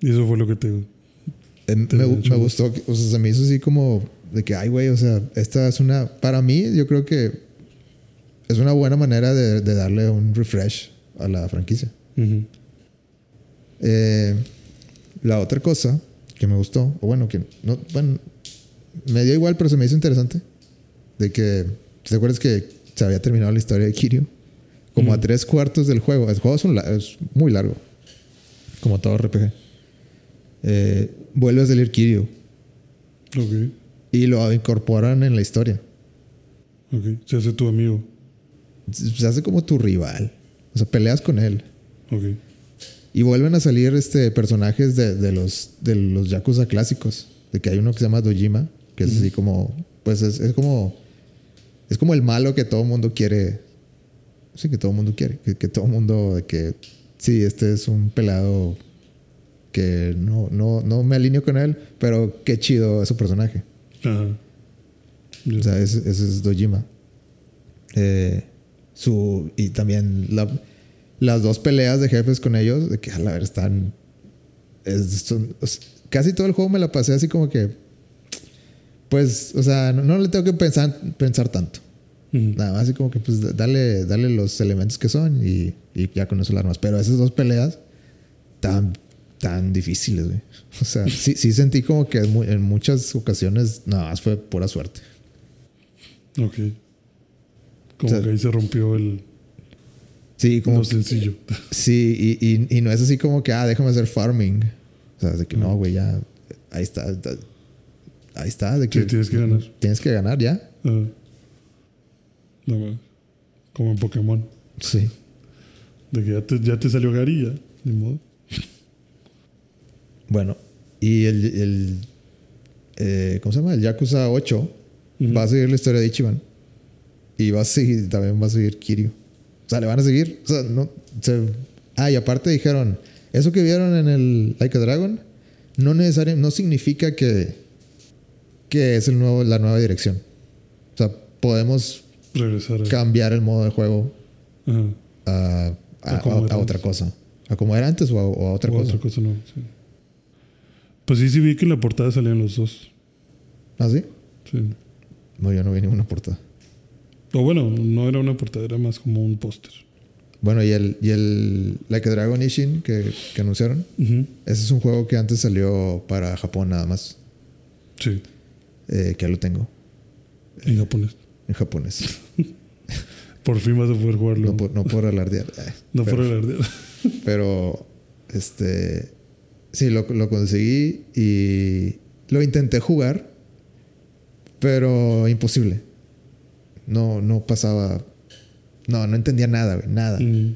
Y eso fue lo que te. Eh, me, Te gustó, o sea, se me hizo así como de que, ay, güey, o sea, esta es una, para mí, yo creo que es una buena manera de, de darle un refresh a la franquicia. Ujú. Eh, la otra cosa que me gustó, o bueno, que no, bueno, me dio igual, pero se me hizo interesante, de que, ¿te acuerdas que se había terminado la historia de Kiryu? Como a tres cuartos del juego. El juego es, un la- es muy largo, como todo RPG. Eh, vuelve a salir Kiryu Ok. y lo incorporan en la historia. Ok. Se hace tu amigo. Se hace como tu rival. O sea, peleas con él. Ok. Y vuelven a salir este, personajes de, de los, de los Yakuza clásicos. De que hay uno que se llama Dojima, que es así como. Pues es, es como. Es como el malo que todo mundo quiere. Sí, que todo mundo quiere. Que, que todo mundo. De que. Sí, este es un pelado. Que no, no, no me alineo con él. Pero qué chido es su personaje. Ajá. Ya. O sea, ese, ese es Dojima. Eh, su, y también la- las dos peleas de jefes con ellos, de que a la ver están. es- son- casi todo el juego me la pasé así como que. Pues, o sea, no, no le tengo que pensar, pensar tanto. Nada más así como que, pues, dale, dale los elementos que son y, y ya con eso la armas. Pero esas dos peleas tan, tan difíciles, güey. O sea, sí, sí sentí como que en muchas ocasiones nada más fue pura suerte. Ok. Como O sea, que ahí se rompió el. Sí, como Lo sencillo. Sí, y, y, y no es así como que, ah, déjame hacer farming. O sea, de que no, güey, ya. Ahí está. da- Ahí está. De que Sí, tienes que ganar. Tienes que ganar ya. Ajá. No, como en Pokémon. Sí. De que ya te, ya te salió Gary, ya. Ni modo. Bueno, y el. el eh, ¿Cómo se llama? El Yakuza 8 Ujú. va a seguir la historia de Ichiban. Y va a seguir, también va a seguir Kiryu. O sea, le van a seguir. O sea, no. se- ah, y aparte dijeron, eso que vieron en el Like a Dragon no necesariamente, no significa que, que es el nuevo, la nueva dirección. O sea, podemos Regresar. a- cambiar el modo de juego a, a- otra cosa. A como era antes o a, o otra O cosa. otra cosa no. sí. Pues sí, sí vi que en la portada salían los dos. ¿Ah, sí? Sí. No, yo no vi ninguna portada. O bueno, no era una portada, era más como un póster. Bueno, y el, y el Like a Dragon Ishin que, que anunciaron, ese es un juego que antes salió para Japón nada más. Sí, eh, que ya lo tengo en japonés. en japonés. Por fin vas a poder jugarlo. No por, no por alardear. eh, No pero, por alardear. pero, este. Sí, lo, lo conseguí y lo intenté jugar, pero imposible. No, no pasaba. No, no entendía nada, güey, nada. Mm,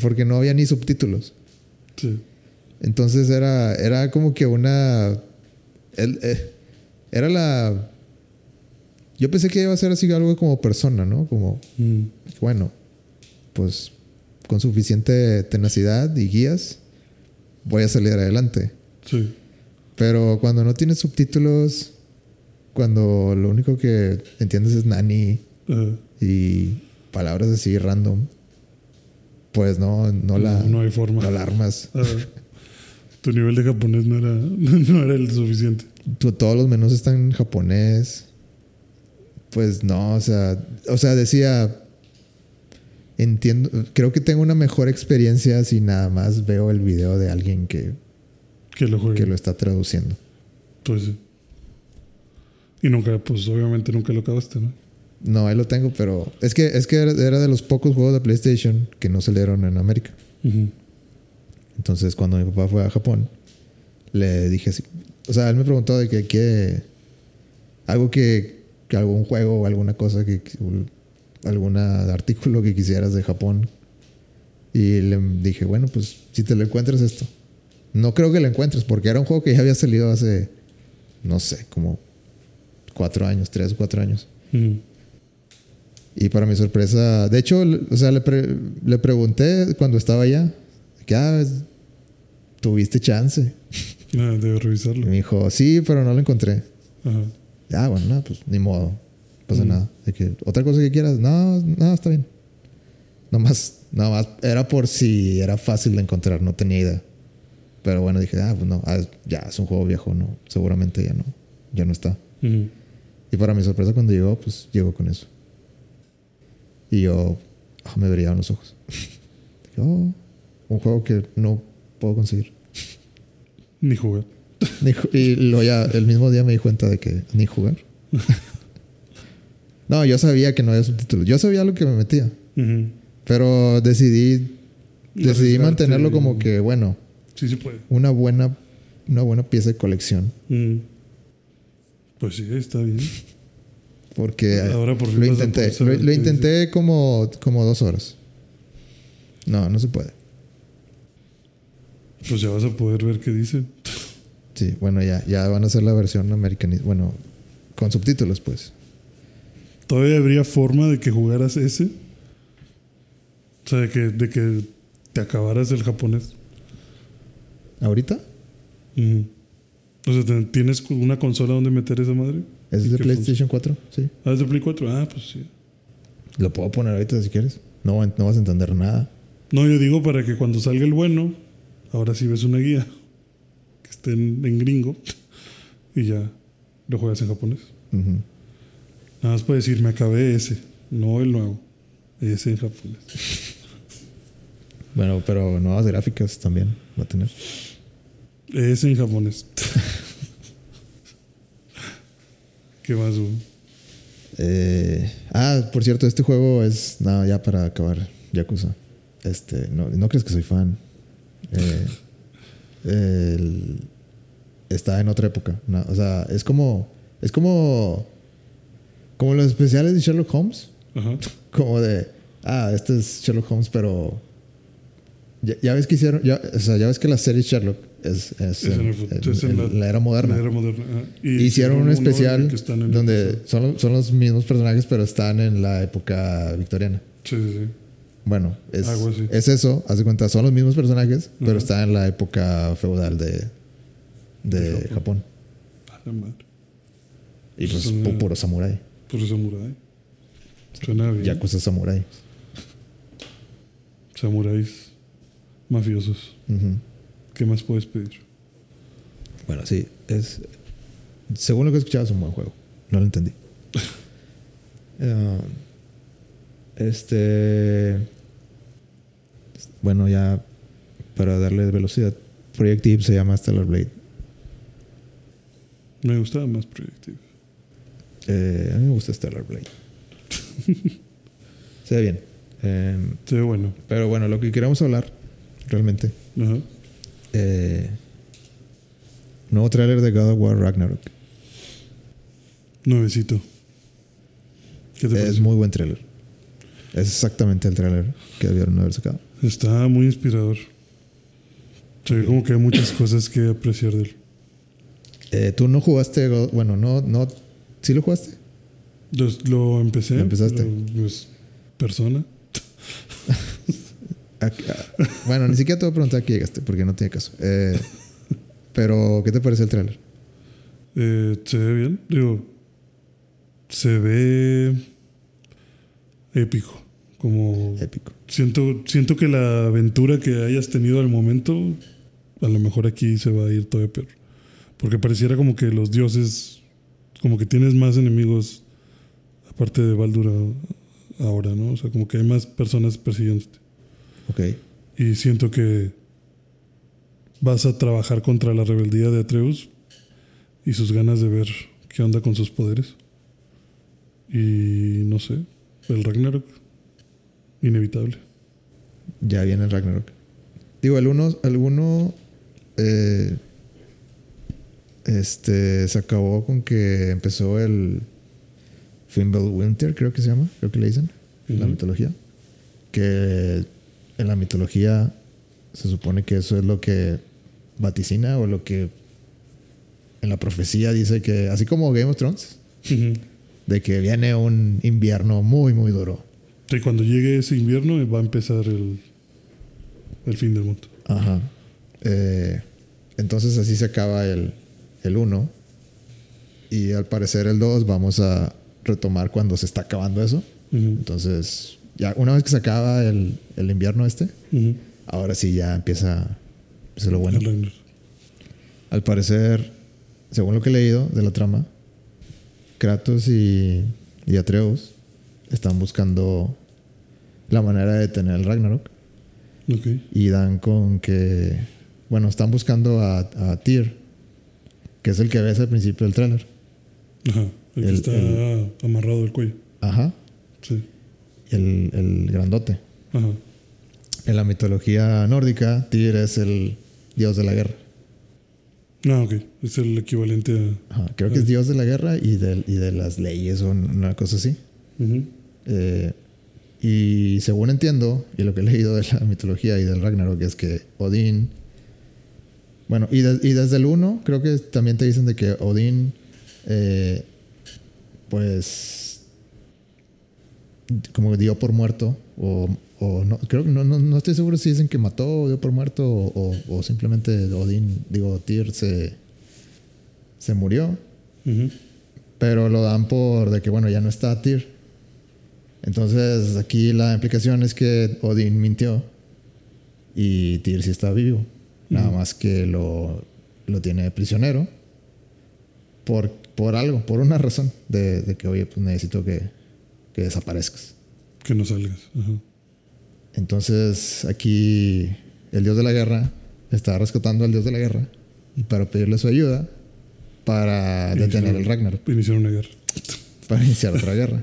Porque no había ni subtítulos. sí. Entonces era, era como que una. el- eh, era la. Yo pensé que iba a ser así algo como persona, ¿no? Como, Mm, bueno, pues con suficiente tenacidad y guías, voy a salir adelante. sí. Pero cuando no tienes subtítulos, cuando lo único que entiendes es nani y palabras así random, pues no, no la, No, no hay forma. no la armas. Ajá. Tu nivel de japonés no era, no era el suficiente. todos los menús están en japonés. Pues no, o sea, o sea, decía, entiendo, creo que tengo una mejor experiencia si nada más veo el video de alguien que, Que lo juegue. que lo está traduciendo. Pues sí. Y nunca, pues obviamente nunca lo acabaste, ¿no? No, ahí lo tengo, pero es que, es que era, de los pocos juegos de PlayStation que no salieron en América. Entonces, cuando mi papá fue a Japón, le dije así. O sea, él me preguntó de que, qué. algo que, que algún juego o alguna cosa que, algún artículo que quisieras de Japón. Y le dije, bueno, pues si te lo encuentras esto. No creo que lo encuentres porque era un juego que ya había salido hace, no sé, como cuatro años, tres o cuatro años. Y para mi sorpresa, de hecho, o sea, le, le pregunté cuando estaba allá, que ah, tuviste chance. Ah, debo revisarlo. Y me dijo, sí, pero no lo encontré. Ajá. Ah, bueno, no, pues ni modo. No pasa nada. De que, Otra cosa que quieras, no, no, está bien. Nomás, más era por si era fácil de encontrar, no tenía idea. Pero bueno, dije, ah, pues no, ah, ya es un juego viejo, no, seguramente ya no, ya no está. Y para mi sorpresa, cuando llegó, pues llegó con eso. Y yo ah, me brillaban los ojos. oh, un juego que no puedo conseguir. Ni jugar. y lo ya, el mismo día me di cuenta de que ni jugar. no, yo sabía que no había subtítulos. Yo sabía lo que me metía. Pero decidí, decidí mantenerlo como que, bueno, sí se puede. Una buena, una buena pieza de colección. Pues sí, está bien. Porque Ahora por lo intenté. Lo, intenté como, como dos horas. No, no se puede. Pues ya vas a poder ver qué dice. Sí, bueno, ya, ya van a hacer la versión americana. Bueno, con subtítulos, pues. ¿Todavía habría forma de que jugaras ese? O sea, de que, de que te acabaras el japonés. ¿Ahorita? O sea, ¿tienes una consola donde meter esa madre? ¿Es de PlayStation 4? Sí. Ah, es de Play 4. Ah, pues sí. Lo puedo poner ahorita si quieres. No, no vas a entender nada. No, yo digo para que cuando salga el bueno, ahora sí ves una guía que esté en, gringo y ya lo juegas en japonés. Nada más puedes decir, me acabé ese, no el nuevo. Ese en japonés. bueno, pero nuevas gráficas también va a tener. Es en japonés. ¿Qué más, eh, ah, por cierto, este juego es. No, ya para acabar, Yakuza. Este, no, no crees que soy fan. Eh, está en otra época. o sea, es como. Es como. Como los especiales de Sherlock Holmes. Como de. Ah, este es Sherlock Holmes, pero. Ya, ves que hicieron. Ya, o sea, ya ves que la serie Sherlock es, en, la, era moderna. Hicieron un especial donde son, son, los mismos personajes, pero están en la época victoriana. Sí, sí, sí. Bueno, es, es eso, haz de cuenta, son los mismos personajes, pero están en la época feudal de, de, Japón. Y pues puro samurái. Puro samurái. Suena bien. Yakuza samurái. Samuráis mafiosos. ¿Qué más puedes pedir? Bueno, sí, es. Según lo que he escuchado, es un buen juego. No lo entendí. Ah, este. Bueno, ya para darle velocidad, Project Eve se llama Stellar Blade. Me gustaba más Project Eve. Eh, a mí me gusta Stellar Blade. se ve bien. Em, se ve bueno. Pero bueno, lo que queremos hablar, realmente, Ajá. Eh, nuevo tráiler de God of War Ragnarok. Nuevecito. es muy buen tráiler. Es exactamente el tráiler que debieron haber sacado. Está muy inspirador. Se ve como que hay muchas cosas que apreciar de él. Eh, ¿Tú no jugaste? Bueno, no, no. ¿Sí lo jugaste? lo empecé. ¿Lo empezaste? pues, persona. bueno, ni siquiera te voy a preguntar a qué llegaste, porque no tiene caso. Eh, pero, ¿qué te parece el trailer? Eh, se ve bien. Digo, se ve épico. Como. Épico. Siento, siento que la aventura que hayas tenido al momento, a lo mejor aquí se va a ir todavía peor. Porque pareciera como que los dioses. Como que tienes más enemigos, aparte de Baldura, ahora, ¿no? O sea, como que hay más personas persiguiéndote. Y siento que vas a trabajar contra la rebeldía de Atreus y sus ganas de ver qué onda con sus poderes. Y no sé, el Ragnarok, inevitable. Ya viene el Ragnarok. Digo, el uno, alguno, eh, este, se acabó con que empezó el Winter creo que se llama, creo que le dicen, en la mitología. Que en la mitología se supone que eso es lo que vaticina o lo que en la profecía dice que, así como Game of Thrones, de que viene un invierno muy, muy duro. Y cuando llegue ese invierno va a empezar el, el fin del mundo. Ajá. Eh, entonces así se acaba el, el 1. Y al parecer el 2 vamos a retomar cuando se está acabando eso. Entonces, ya una vez que se acaba el, el invierno este, ahora sí ya empieza, lo bueno. Al parecer, según lo que he leído de la trama, Kratos y, y Atreus están buscando la manera de tener el Ragnarok. Y dan con que, bueno, están buscando a, a Tyr, que es el que ves al principio del tráiler. Ajá. El, que está amarrado al cuello. Ajá. Sí. El, el grandote. Ajá. En la mitología nórdica, Tyr es el dios de la guerra. Ah, ok. Es el equivalente a. Ajá. Creo que es dios de la guerra y de, y de las leyes o una cosa así. eh, y según entiendo, y lo que he leído de la mitología y del Ragnarok, es que Odín. Bueno, y, y desde el 1, creo que también te dicen de que Odín eh, pues como dio por muerto o, no creo que no, no, estoy seguro si dicen que mató o dio por muerto o, simplemente Odín digo Tyr se se murió. Pero lo dan por de que bueno ya no está Tyr. Entonces aquí la implicación es que Odín mintió y Tyr sí está vivo. Nada más que lo, lo tiene prisionero por por algo, por una razón de, que, oye, pues necesito que, que, desaparezcas. Que no salgas. Entonces aquí el dios de la guerra está rescatando al dios de la guerra y para pedirle su ayuda para detener el Ragnarok. Iniciar una guerra. Para iniciar otra guerra.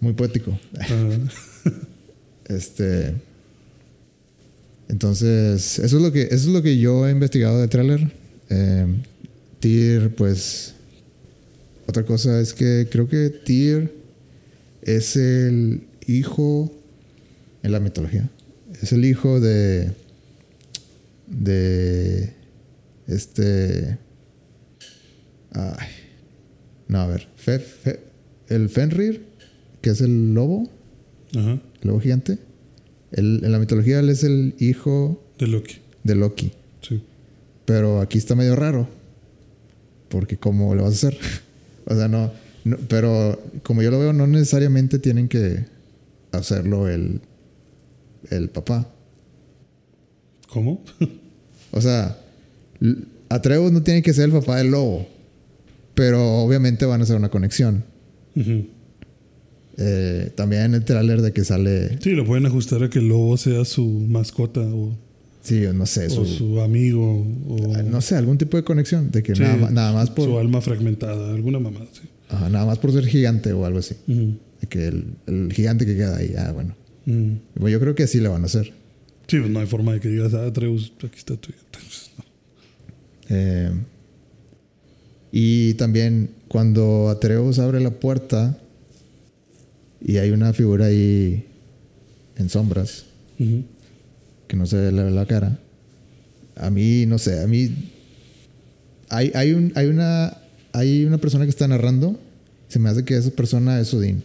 Muy poético. este. Entonces, eso es lo que, eso es lo que yo he investigado del tráiler. Eh, Tyr, pues, otra cosa es que creo que Tyr es el hijo en la mitología. Es el hijo de. de. Este. Ay. No, a ver. el Fenrir, que es el lobo. Ajá. El lobo gigante. en la mitología él es el hijo. De Loki. De Loki. Sí. Pero aquí está medio raro. Porque, ¿cómo le vas a hacer? O sea, no, pero como yo lo veo, no necesariamente tienen que hacerlo el, el papá. ¿Cómo? o sea, Atreus no tiene que ser el papá del lobo, pero obviamente van a hacer una conexión. Eh, también en el tráiler de que sale... Sí, lo pueden ajustar a que el lobo sea su mascota o... Sí, no sé. O su, amigo. O, ah, no sé, algún tipo de conexión. De que nada, más por. Su alma fragmentada, alguna mamada, sí. Ajá, nada más por ser gigante o algo así. Que el, gigante que queda ahí, ah, bueno. yo creo que así le van a hacer. Sí, pues no hay forma de que digas, ah, Atreus, aquí está tu eh, y también cuando Atreus abre la puerta y hay una figura ahí en sombras que no se ve la, cara. A mí, no sé, a mí. Hay, hay, un, hay, una, hay una persona que está narrando. Se me hace que esa persona es Odín.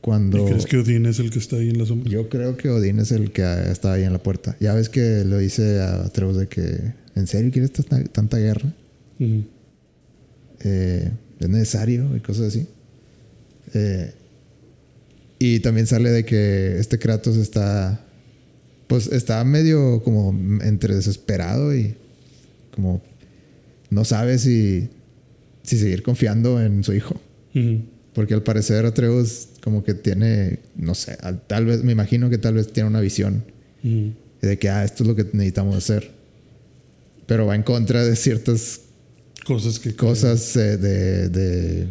Cuando, ¿Y crees que Odín es el que está ahí en la sombra? Yo creo que Odín es el que está ahí en la puerta. Ya ves que lo dice a Atreus de que, ¿en serio quieres tanta, guerra? Eh, ¿Es necesario? Y cosas así. Eh, y también sale de que este Kratos está pues está medio como entre desesperado y como no sabe si, si seguir confiando en su hijo. Porque al parecer Atreus como que tiene, no sé, tal vez, me imagino que tal vez tiene una visión de que, ah, esto es lo que necesitamos hacer. Pero va en contra de ciertas cosas que... Cosas eh, de, de,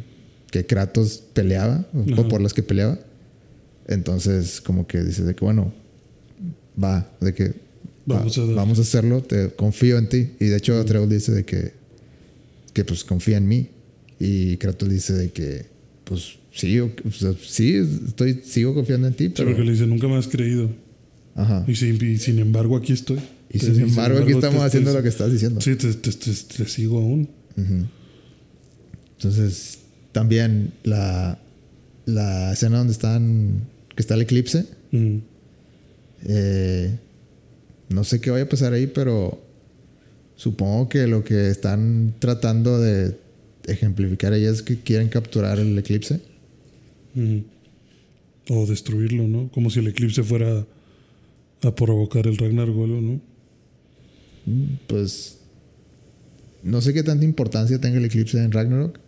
que Kratos peleaba, o por las que peleaba. Entonces como que dice de que, bueno, va, de que Vamos a dar. vamos a hacerlo, te confío en ti. Y de hecho, Atreus dice de que, que pues confía en mí. Y Kratos dice de que, pues sí, o- o sea, sí, estoy, sigo confiando en ti, Sí, pero. porque le dice, nunca me has creído. Ajá. Y sin, y sin embargo, aquí estoy. Y sin embargo, aquí estamos te- haciendo lo que estás diciendo. Sí, te, te- sigo aún. Entonces, también la, la escena donde están, que está el eclipse, eh, no sé qué vaya a pasar ahí, pero supongo que lo que están tratando de ejemplificar ahí es que quieren capturar el eclipse. O destruirlo, ¿no? Como si el eclipse fuera a provocar el Ragnarok, o algo, ¿no? Mm, Pues no sé qué tanta importancia tenga el eclipse en Ragnarok,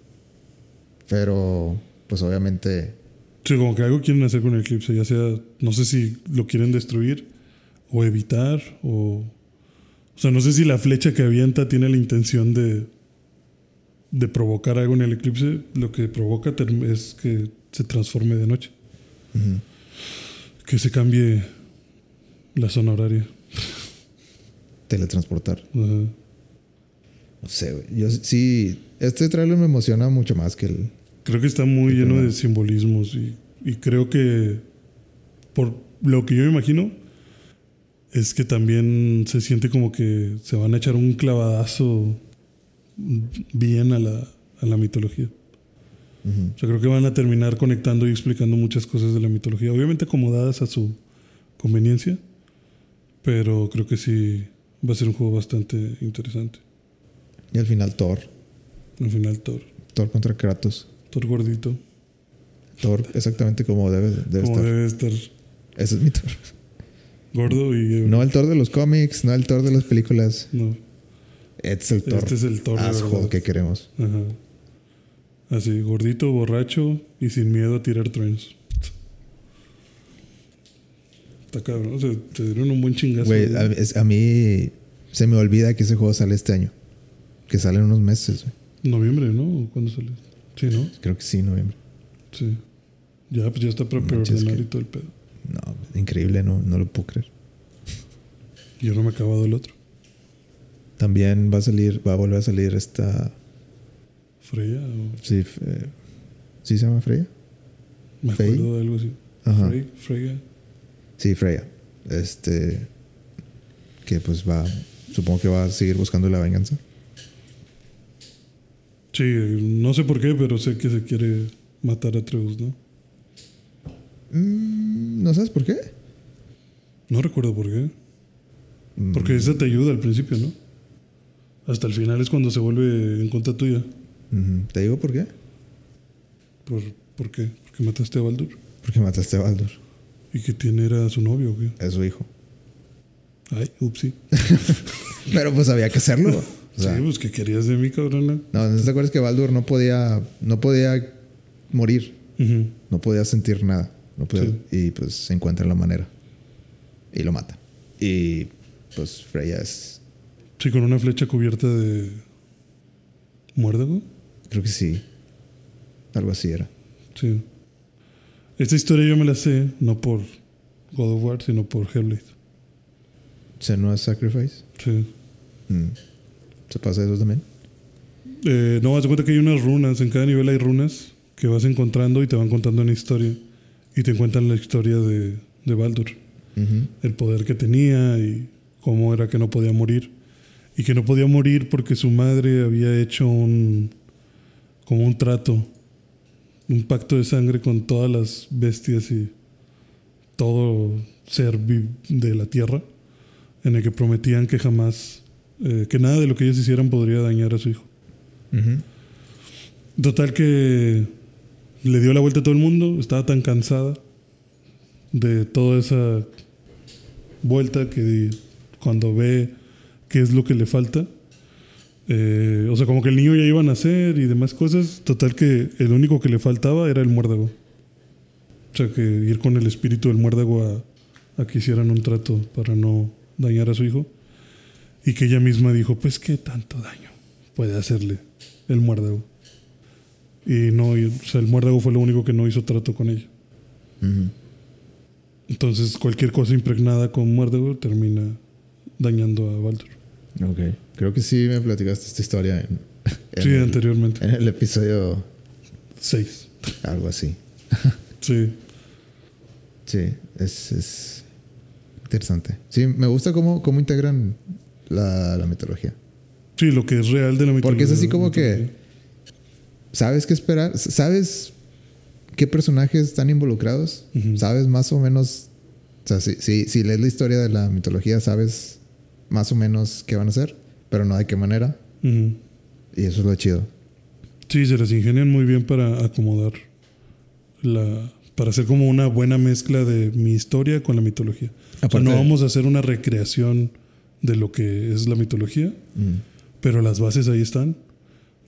pero pues obviamente Sí, como que algo quieren hacer con el eclipse, ya sea, no sé si lo quieren destruir o evitar, o. O sea, no sé si la flecha que avienta tiene la intención de. de provocar algo en el eclipse. Lo que provoca es que se transforme de noche. Que se cambie la zona horaria. teletransportar. Ajá. No sé, güey. Yo sí, este trailer me emociona mucho más que el... Creo que está muy lleno de simbolismos y, y creo que por lo que yo me imagino es que también se siente como que se van a echar un clavadazo bien a la, a la mitología. Ujú. O sea, creo que van a terminar conectando y explicando muchas cosas de la mitología, obviamente acomodadas a su conveniencia, pero creo que sí va a ser un juego bastante interesante. Y al final Thor. Al final Thor, Thor contra Kratos. Thor gordito, Thor exactamente como debe, debe como estar. debe estar Ese es mi Thor. Gordo y... No el Thor de los cómics, no el Thor de las películas. no. Este es el Thor. Este es el Thor asshole que queremos. Ajá. Así, gordito, borracho y sin miedo a tirar truenos. Está cabrón, o sea, te dieron un buen chingazo. Güey, a, es- a mí se me olvida que ese juego sale este año. Que sale en unos meses, güey. Noviembre, ¿no? ¿O ¿Cuándo sale? Sí, ¿no? Creo que sí, noviembre. Sí. Ya, pues ya está para preordenar y todo el pedo. No, increíble, no, no lo puedo creer. Yo no me he acabado el otro. También va a salir, va a volver a salir esta. Freya o... Sí, f- eh, ¿sí se llama Freya? Me Fey. acuerdo de algo así. Ajá. Frey, Freya. Sí, Freya. Este. Que pues va. Supongo que va a seguir buscando la venganza. Sí, no sé por qué, pero sé que se quiere matar a Atreus, ¿no? Mm, ¿No sabes por qué? No recuerdo por qué. Mm, Porque esa te ayuda al principio, ¿no? Hasta el final es cuando se vuelve en contra tuya. ¿Te digo por qué? ¿Por, ¿por qué? Porque mataste a Baldur. Porque mataste a Baldur. ¿Y que tiene era su novio o qué? Es su hijo. Ay, upsi. Pero pues había que hacerlo. O sea, sí, pues que querías de mí, cabrona. no, ¿no te acuerdas que Baldur no podía. No podía morir. No podía sentir nada. No Y pues se encuentra la manera. Y lo mata. Y pues Freya es. Sí, con una flecha cubierta de muérdago. Creo que sí. Algo así era. Sí. Esta historia yo me la sé, no por God of War, sino por Hellblade. Senua's Sacrifice. Sí. Mm. ¿Se pasa eso también? Eh, no, haz cuenta que hay unas runas. En cada nivel hay runas que vas encontrando y te van contando una historia. Y te cuentan la historia de, de Baldur. El poder que tenía y cómo era que no podía morir. Y que no podía morir porque su madre había hecho un. como un trato. Un pacto de sangre con todas las bestias y todo ser de la tierra. En el que prometían que jamás. eh, que nada de lo que ellos hicieran podría dañar a su hijo. Total que le dio la vuelta a todo el mundo, estaba tan cansada de toda esa vuelta que cuando ve qué es lo que le falta, eh, o sea, como que el niño ya iba a nacer y demás cosas, total que el único que le faltaba era el muérdago. O sea, que ir con el espíritu del muérdago a, a que hicieran un trato para no dañar a su hijo. Y que ella misma dijo, pues qué tanto daño puede hacerle el muérdago. Y no, y- o sea, el muérdago fue lo único que no hizo trato con ella. Entonces, cualquier cosa impregnada con muérdago termina dañando a Baldur. Ok. Creo que sí me platicaste esta historia en, en Sí, el, anteriormente. en el episodio Seis. algo así. Sí. Sí, es, es interesante. Sí, me gusta cómo, cómo integran la, la mitología. Sí, lo que es real de la mitología. Porque es así como que sabes qué esperar, sabes qué personajes están involucrados, sabes más o menos, o sea, si, si, si lees la historia de la mitología, sabes más o menos qué van a hacer, pero no de qué manera, y eso es lo chido. Sí, se las ingenian muy bien para acomodar la. para hacer como una buena mezcla de mi historia con la mitología. O sea, no vamos a hacer una recreación de lo que es la mitología, Mm. pero las bases ahí están,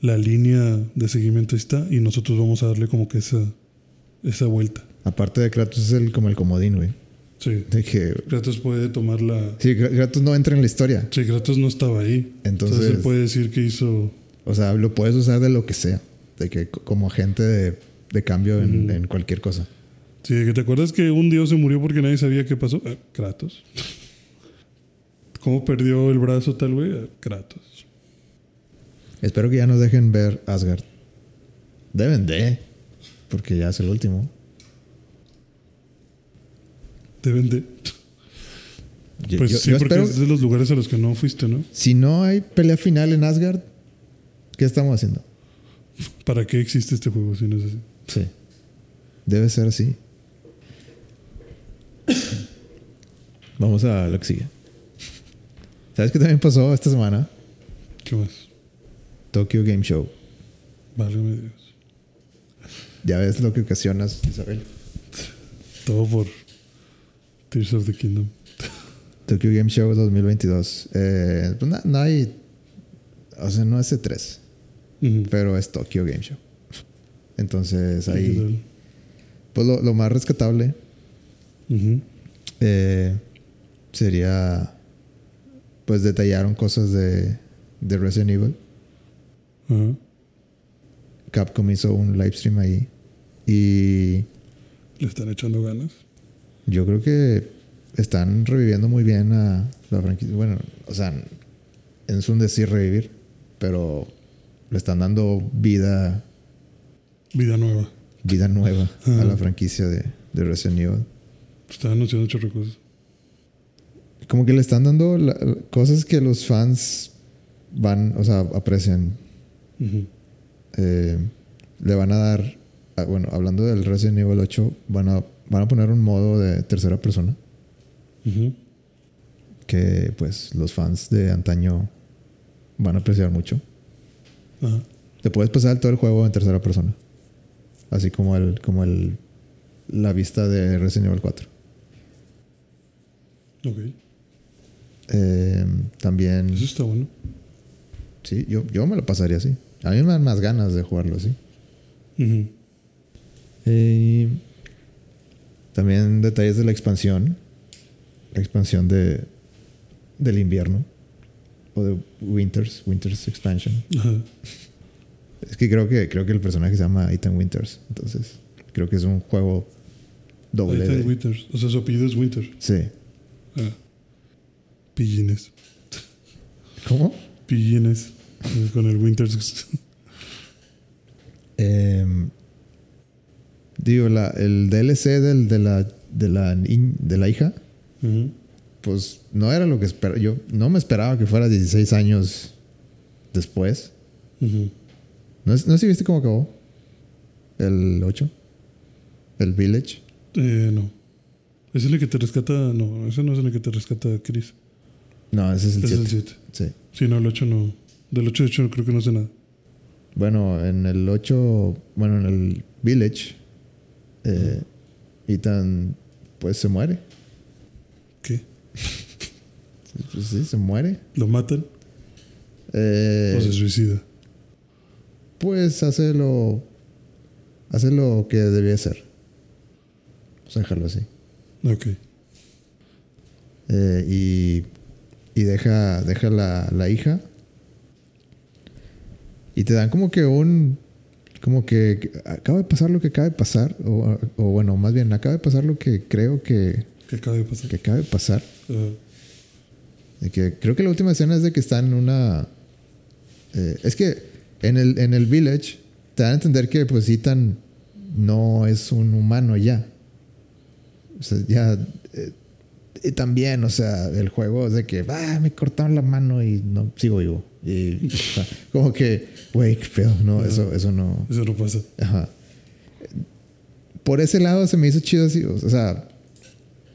la línea de seguimiento está, y nosotros vamos a darle como que esa, esa vuelta. Aparte de Kratos es el, como el comodín, güey. Sí. De que, Kratos puede tomar la. sí, Kr- Kratos no entra en la historia, Sí, Kratos no estaba ahí. Entonces- Entonces, él puede decir que hizo. o sea, lo puedes usar de lo que sea, de que co- como agente de, de cambio en, cualquier cosa. Sí, que te acuerdas que un dios se murió porque nadie sabía qué pasó. Eh, Kratos. ¿Cómo perdió el brazo tal güey? Eh, Kratos. Espero que ya nos dejen ver Asgard. Deben de, porque ya es el último. Deben de. Yo- Pues yo- sí, yo porque espero- es de los lugares a los que no fuiste, ¿no? si no hay pelea final en Asgard, ¿qué estamos haciendo? ¿Para qué existe este juego si no es así? Sí. Debe ser así. Vamos a lo que sigue. ¿Sabes qué también pasó esta semana? ¿Qué más? Tokyo Game Show. Válgame Dios. Ya ves lo que ocasionas, Isabel. Todo por Tears of the Kingdom. Tokyo Game Show 2022. Eh, pues no, no hay. O sea, no es E3, Ujú. pero es Tokyo Game Show. Entonces ¿Qué ahí. Pues lo, lo más rescatable eh, sería. Pues detallaron cosas de, de Resident Evil. Capcom hizo un live stream ahí. Y Le están echando ganas. yo creo que están reviviendo muy bien a la franquicia. Bueno, o sea, es un decir revivir, pero le están dando vida, Vida nueva. vida nueva a la franquicia de, de Resident Evil. Están anunciando muchas cosas. Como que le están dando la- cosas que los fans van, o sea, aprecian. Eh, le van a dar, ah, bueno, hablando del Resident Evil 8, van a, van a poner un modo de tercera persona. Que pues los fans de antaño van a apreciar mucho. Ajá. Te puedes pasar todo el juego en tercera persona. Así como el como el la vista de Resident Evil 4. Ok. Eh, también Eso está bueno. sí, yo, yo me lo pasaría así. A mí me dan más ganas de jugarlo así. Eh, también detalles de la expansión. La expansión de del invierno o de Winters, Winters Expansion. Ajá. Es que creo que creo que el personaje se llama Ethan Winters. Entonces, creo que es un juego doble. Ethan de- Winters. O sea, su apellido es Winter. Sí. Ah. Pillines. ¿Cómo? Pillines. Eh, Con el Winters. Em, digo, la, el DLC del, de, la, de, la, de la hija, pues no era lo que esperaba. Yo no me esperaba que fuera 16 años después. ¿No, es- no si viste cómo acabó? El 8. El Village. Eh, no. ¿Es el que te rescata? No, ese no es el que te rescata Chris. No, ese es el Ese es 7. el 7. Sí. Sí, no, el 8 no. Del 8 de hecho creo que no sé nada. Bueno, en el 8, bueno, en el Village, eh, Ethan pues se muere. ¿Qué? Pues sí, se muere. ¿Lo matan Eh, o se suicida? pues hace lo, hace lo que debía hacer. Vamos a dejarlo así. Ok. Eh, y, y deja, deja la, la hija. Y te dan como que un. Como que acaba de pasar lo que acaba de pasar. O, o bueno, más bien, acaba de pasar lo que creo que, ¿Qué acaba de pasar? que acaba de pasar. De que creo que la última escena es de que están en una. eh, es que en el, en el village te dan a entender que pues Ethan no es un humano ya. O sea, ya. eh, y también, o sea, el juego es de que, ah, me cortaron la mano y no sigo vivo. Y, o sea, como que, güey, qué pedo. No, eso, eso no. Eso no pasa. Ajá. Por ese lado se me hizo chido así. O sea,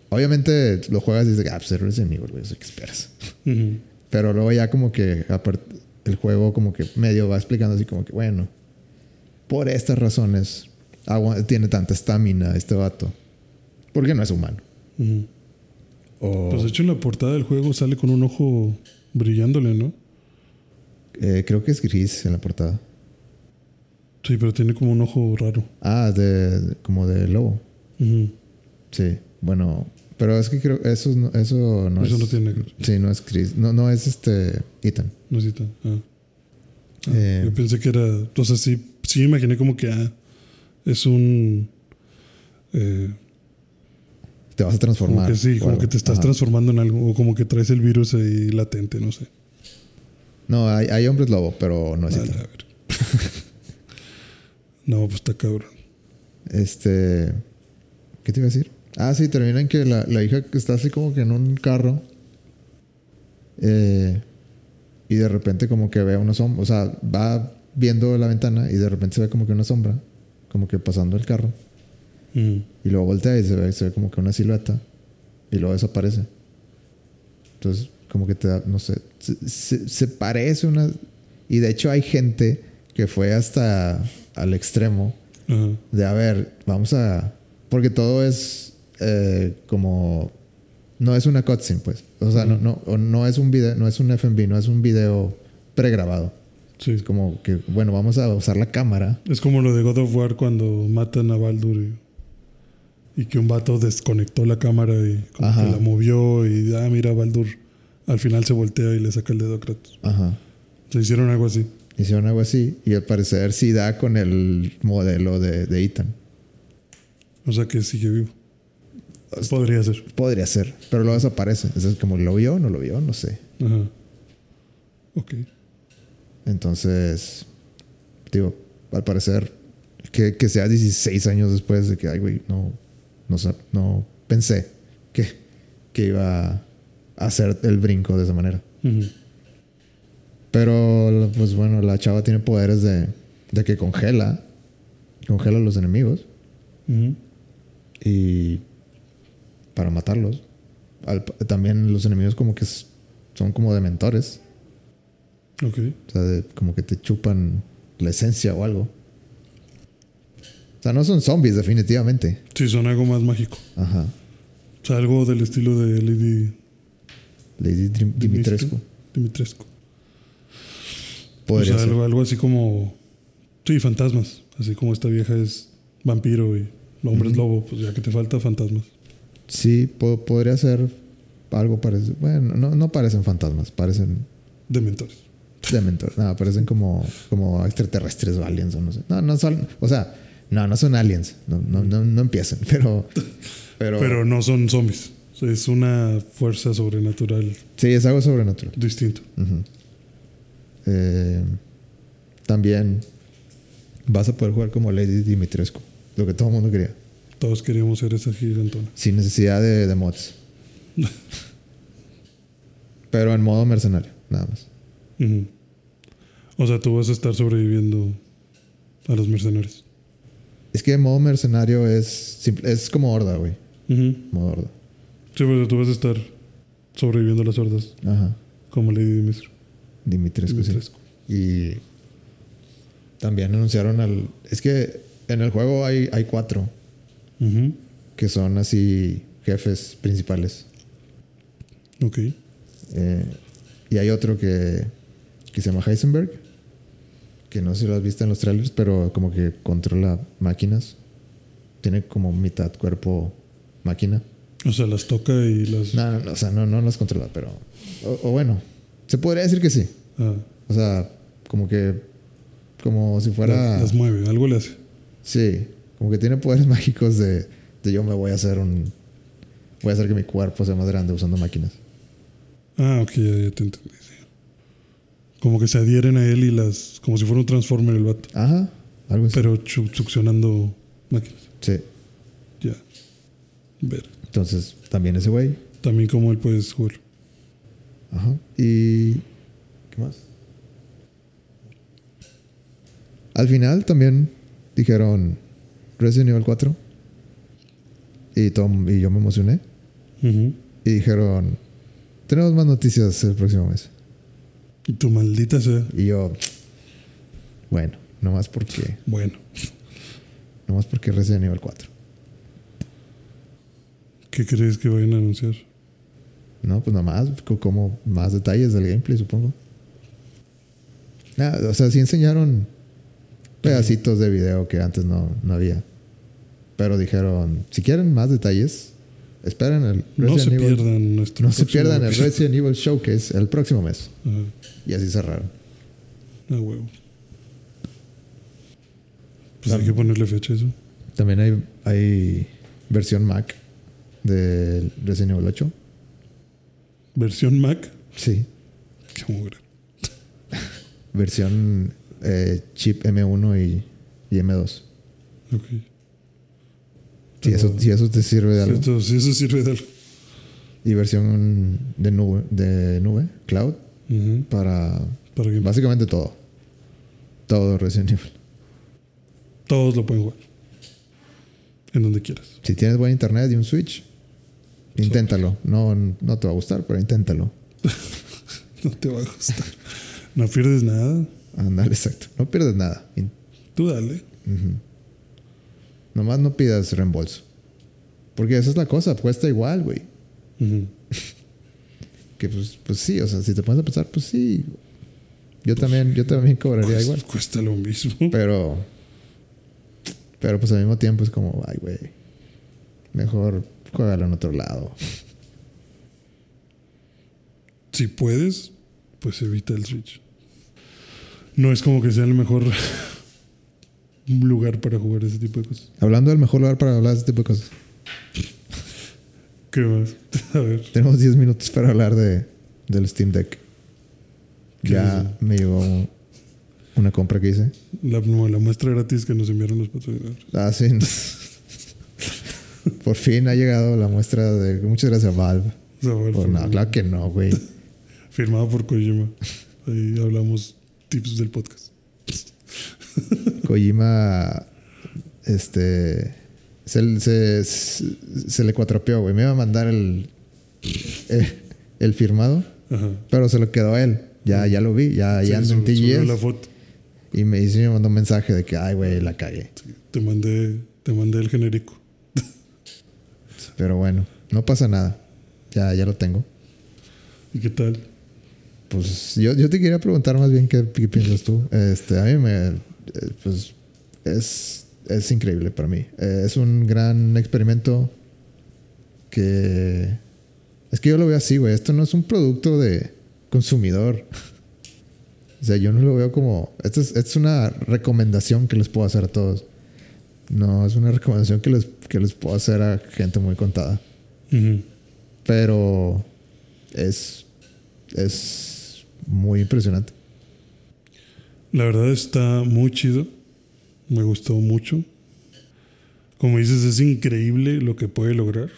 obviamente lo juegas y dices, ah, pues es Resident Evil, güey, eso qué esperas. Pero luego ya como que el juego como que medio va explicando así como que, bueno, por estas razones tiene tanta estamina este vato. Porque no es humano. Pues de hecho en la portada del juego sale con un ojo brillándole, ¿no? Eh, creo que es gris en la portada. Sí, pero tiene como un ojo raro. Ah, de, de- como de lobo. Ujú. Sí, bueno, pero es que creo eso no, eso no Eso es. no tiene. Sí, no es Chris. No, no es este Ethan. No sé tan- ah. Ah, Eh. Yo pensé que era. O sea, sí, sí me imaginé como que ah, es un. eh, Te vas a como transformar. que sí, como algo. que te estás Ajá. transformando en algo. O como que traes el virus ahí latente, no sé. No, hay, hay hombres lobo, pero no es A Ethan. la ver. no, pues está cabrón. Este. ¿Qué te iba a decir? Ah, sí, termina en que la, la hija está así como que en un carro. eh, y de repente como que ve una sombra. O sea, va viendo la ventana y de repente se ve como que una sombra. Como que pasando el carro. Ujú. Y luego voltea y se ve, se ve como que una silueta. Y luego desaparece. Entonces, como que te da, no sé, se, parece una... Y de hecho hay gente que fue hasta al extremo de, a ver, vamos a... Porque todo es eh, como... No es una cutscene, pues. O sea, no, no, no es un video, no es un FMV, no es un video pregrabado. Sí. Es como que, bueno, vamos a usar la cámara. Es como lo de God of War cuando matan a Baldur y, y que un vato desconectó la cámara y como que la movió y ah, mira, Baldur al final se voltea y le saca el dedo a Kratos. Ajá. Se hicieron algo así. Hicieron algo así y al parecer sí da con el modelo de, de Ethan. O sea que sigue vivo. Podría ser. Podría ser, pero luego desaparece. Entonces, como lo vio, no lo vio, no sé. Ajá. Ok. Entonces, digo, al parecer, que, que sea 16 años después de que, ay, güey, no, no, no pensé que, que iba hacer el brinco de esa manera. Pero, pues bueno, la chava tiene poderes de, de que congela, congela a los enemigos y para matarlos. Al- también los enemigos como que son como dementores. Ok. O sea, de- como que te chupan la esencia o algo. O sea, no son zombies, definitivamente. Sí, son algo más mágico. Ajá. O sea, algo del estilo de Lady Lady Dim- Dimitrescu. Dimitrescu. Podría o sea, ser. algo, algo así como. Sí, fantasmas. Así como esta vieja es vampiro y el hombre es lobo, pues ya que te falta fantasmas. Sí, po- podría ser algo parecido. Bueno, no, no parecen fantasmas, parecen Dementores. dementores. No, parecen como, como extraterrestres o aliens o no sé. No, no son. O sea, no, no son aliens. No, no, no, no empiecen, pero. Pero, Pero no son zombies. Es una fuerza sobrenatural sí, es algo sobrenatural. distinto. Eh, también vas a poder jugar como Lady Dimitrescu, lo que todo el mundo quería, Todos queríamos ser esa gigantona. sin necesidad de, de mods. Pero en modo mercenario, nada más. O sea, tú vas a estar sobreviviendo a los mercenarios. Es que en modo mercenario es simple- es como horda, güey. Modo horda. Sí, pero tú vas a estar sobreviviendo a las hordas Ajá. como Lady Dimitrescu. Dimitrescu, sí. Dimitrescu. Y también anunciaron al. Es que en el juego hay, hay cuatro Ujú. que son así jefes principales. Ok. Eh, y hay otro que, que se llama Heisenberg, que no sé si lo has visto en los trailers, pero como que controla máquinas. Tiene como mitad cuerpo máquina. O sea, las toca y las. No, no, no, o sea, no, no las controla, pero... O, o bueno, se podría decir que sí. ah, O sea, como que... Como si fuera... las, las mueve, algo le hace. Sí, como que tiene poderes mágicos de, de yo me voy a hacer un... Voy a hacer que mi cuerpo sea más grande usando máquinas. Ah, ok, ya, ya te entendí. Como que se adhieren a él y las. Como si fuera un Transformer el vato. Ajá, algo así. Pero succionando máquinas. sí. Ya. Ver. Entonces, también ese güey. También como él puedes jugar. Ajá. Y. ¿Qué más? Al final también dijeron Resident Evil 4. Y, Tom, y yo me emocioné. Y dijeron: Tenemos más noticias el próximo mes. Y tu maldita sea. Y yo. Bueno, nomás porque. Bueno. Nomás porque Resident Evil 4. ¿Qué crees que vayan a anunciar? No, pues nomás, co- como más detalles del gameplay, supongo. Ah, o sea, sí enseñaron pedacitos de video que antes no, no había. Pero dijeron, si quieren más detalles, esperen el No se Resident Evil. pierdan nuestro. no se pierdan el. Resident Evil Showcase el próximo mes. Ajá. Y así cerraron. Ah, huevo. Pues hay que ponerle fecha a eso. También hay, hay versión Mac de Resident Evil 8. Versión Mac. Sí. Versión eh, chip M1 y, y M2. Ok. Si eso, si eso te sirve de Si, algo. esto- si eso sirve de algo. Y versión de nube, de nube, cloud, para Para básicamente todo. Todo Resident Evil. todos lo pueden jugar. En donde quieras. Si tienes buen internet y un Switch, inténtalo. No, no te va a gustar, pero inténtalo. No te va a gustar. no pierdes nada. Ándale, exacto. No pierdes nada. Tú dale. Nomás no pidas reembolso. Porque esa es la cosa, cuesta igual, güey. Que pues, pues sí, o sea, si te pones a pensar, pues sí. Yo también, yo también cobraría Pues, igual. Cuesta lo mismo. Pero. Pero pues al mismo tiempo es como, ay, güey. Mejor juégalo en otro lado. Si puedes, pues evita el Switch. No es como que sea el mejor lugar para jugar ese tipo de cosas. Hablando del mejor lugar para hablar de este tipo de cosas. ¿Qué más? A ver. Tenemos 10 minutos para hablar de, del Steam Deck. ¿Qué Ya me llegó una compra que hice. La, no, la muestra gratis que nos enviaron los patrocinadores. Ah, sí. Por fin ha llegado la muestra de. Muchas gracias, Valve. O sea, bueno, Por nada, claro que no, güey. Firmado por Kojima. Ahí hablamos tips del podcast. Kojima. Este. Se, se, se le cuatropeó, güey. Me iba a mandar el. eh, el firmado, Ajá. pero se lo quedó a él. Ya, ya lo vi, ya, Sí, ya anda en la foto. Y me, sí me mandó un mensaje de que, ay, güey, la cagué. Sí, Te mandé, te mandé el genérico. Pero bueno, no pasa nada. Ya, ya lo tengo. ¿Y qué tal? Pues yo, yo te quería preguntar más bien qué, qué piensas tú. Este, a mí me. eh, Pues es, es increíble para mí. Eh, es un gran experimento que. Es que yo lo veo así, güey. Esto no es un producto de consumidor. O sea, yo no lo veo como. Esto es, es una recomendación que les puedo hacer a todos. No, es una recomendación que les, que les puedo hacer a gente muy contada. Pero es, es muy impresionante. La verdad está muy chido. Me gustó mucho. Como dices, es increíble lo que puede lograr.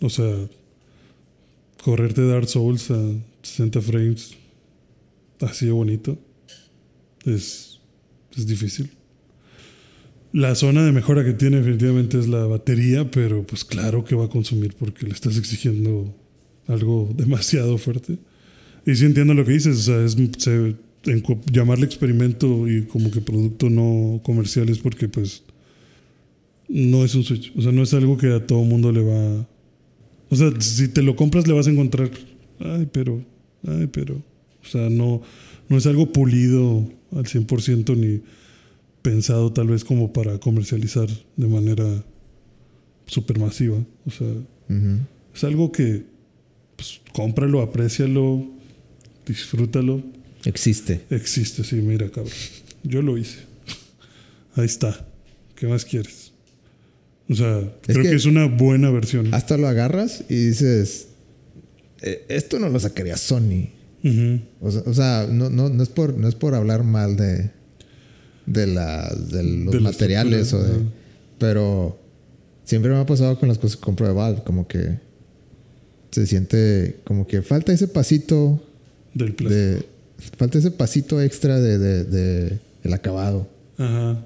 O sea, correrte Dark Souls a 60 frames así de bonito es, es difícil. La zona de mejora que tiene definitivamente es la batería, pero pues claro que va a consumir porque le estás exigiendo algo demasiado fuerte. Y sí entiendo lo que dices, o sea, es llamarle experimento y como que producto no comercial es porque pues no es un Switch, o sea, no es algo que a todo mundo le va... O sea, si te lo compras le vas a encontrar, ay, pero, ay, pero, o sea, no, no es algo pulido al 100% ni pensado tal vez como para comercializar de manera supermasiva, o sea, es algo que pues, cómpralo, aprécialo, disfrútalo. Existe. Existe, sí, mira, cabrón. Yo lo hice. Ahí está. ¿Qué más quieres? O sea, creo que- que, es una buena versión. Hasta lo agarras y dices, eh, esto no lo sacaría Sony. O sea, o sea, no, no, no, es por, no es por hablar mal de, de, la, de los De materiales o de... Pero siempre me ha pasado con las cosas que compro de Valve, como que se siente como que falta ese pasito Del de... Falta ese pasito extra de, de, de el acabado. Ajá.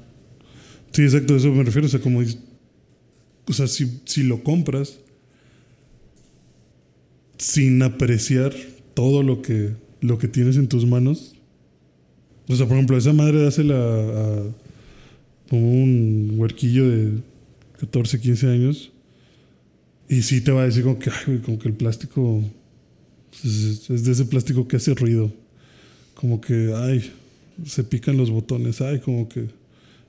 Sí, exacto, a eso me refiero. O sea, como. O sea, si, si lo compras sin apreciar todo lo que, lo que tienes en tus manos. O sea, por ejemplo, esa madre dásela a, a un huerquillo de 14, 15 años. Y sí te va a decir como que, ay, como que el plástico es, es de ese plástico que hace ruido. Como que, ay, se pican los botones, ay, como que,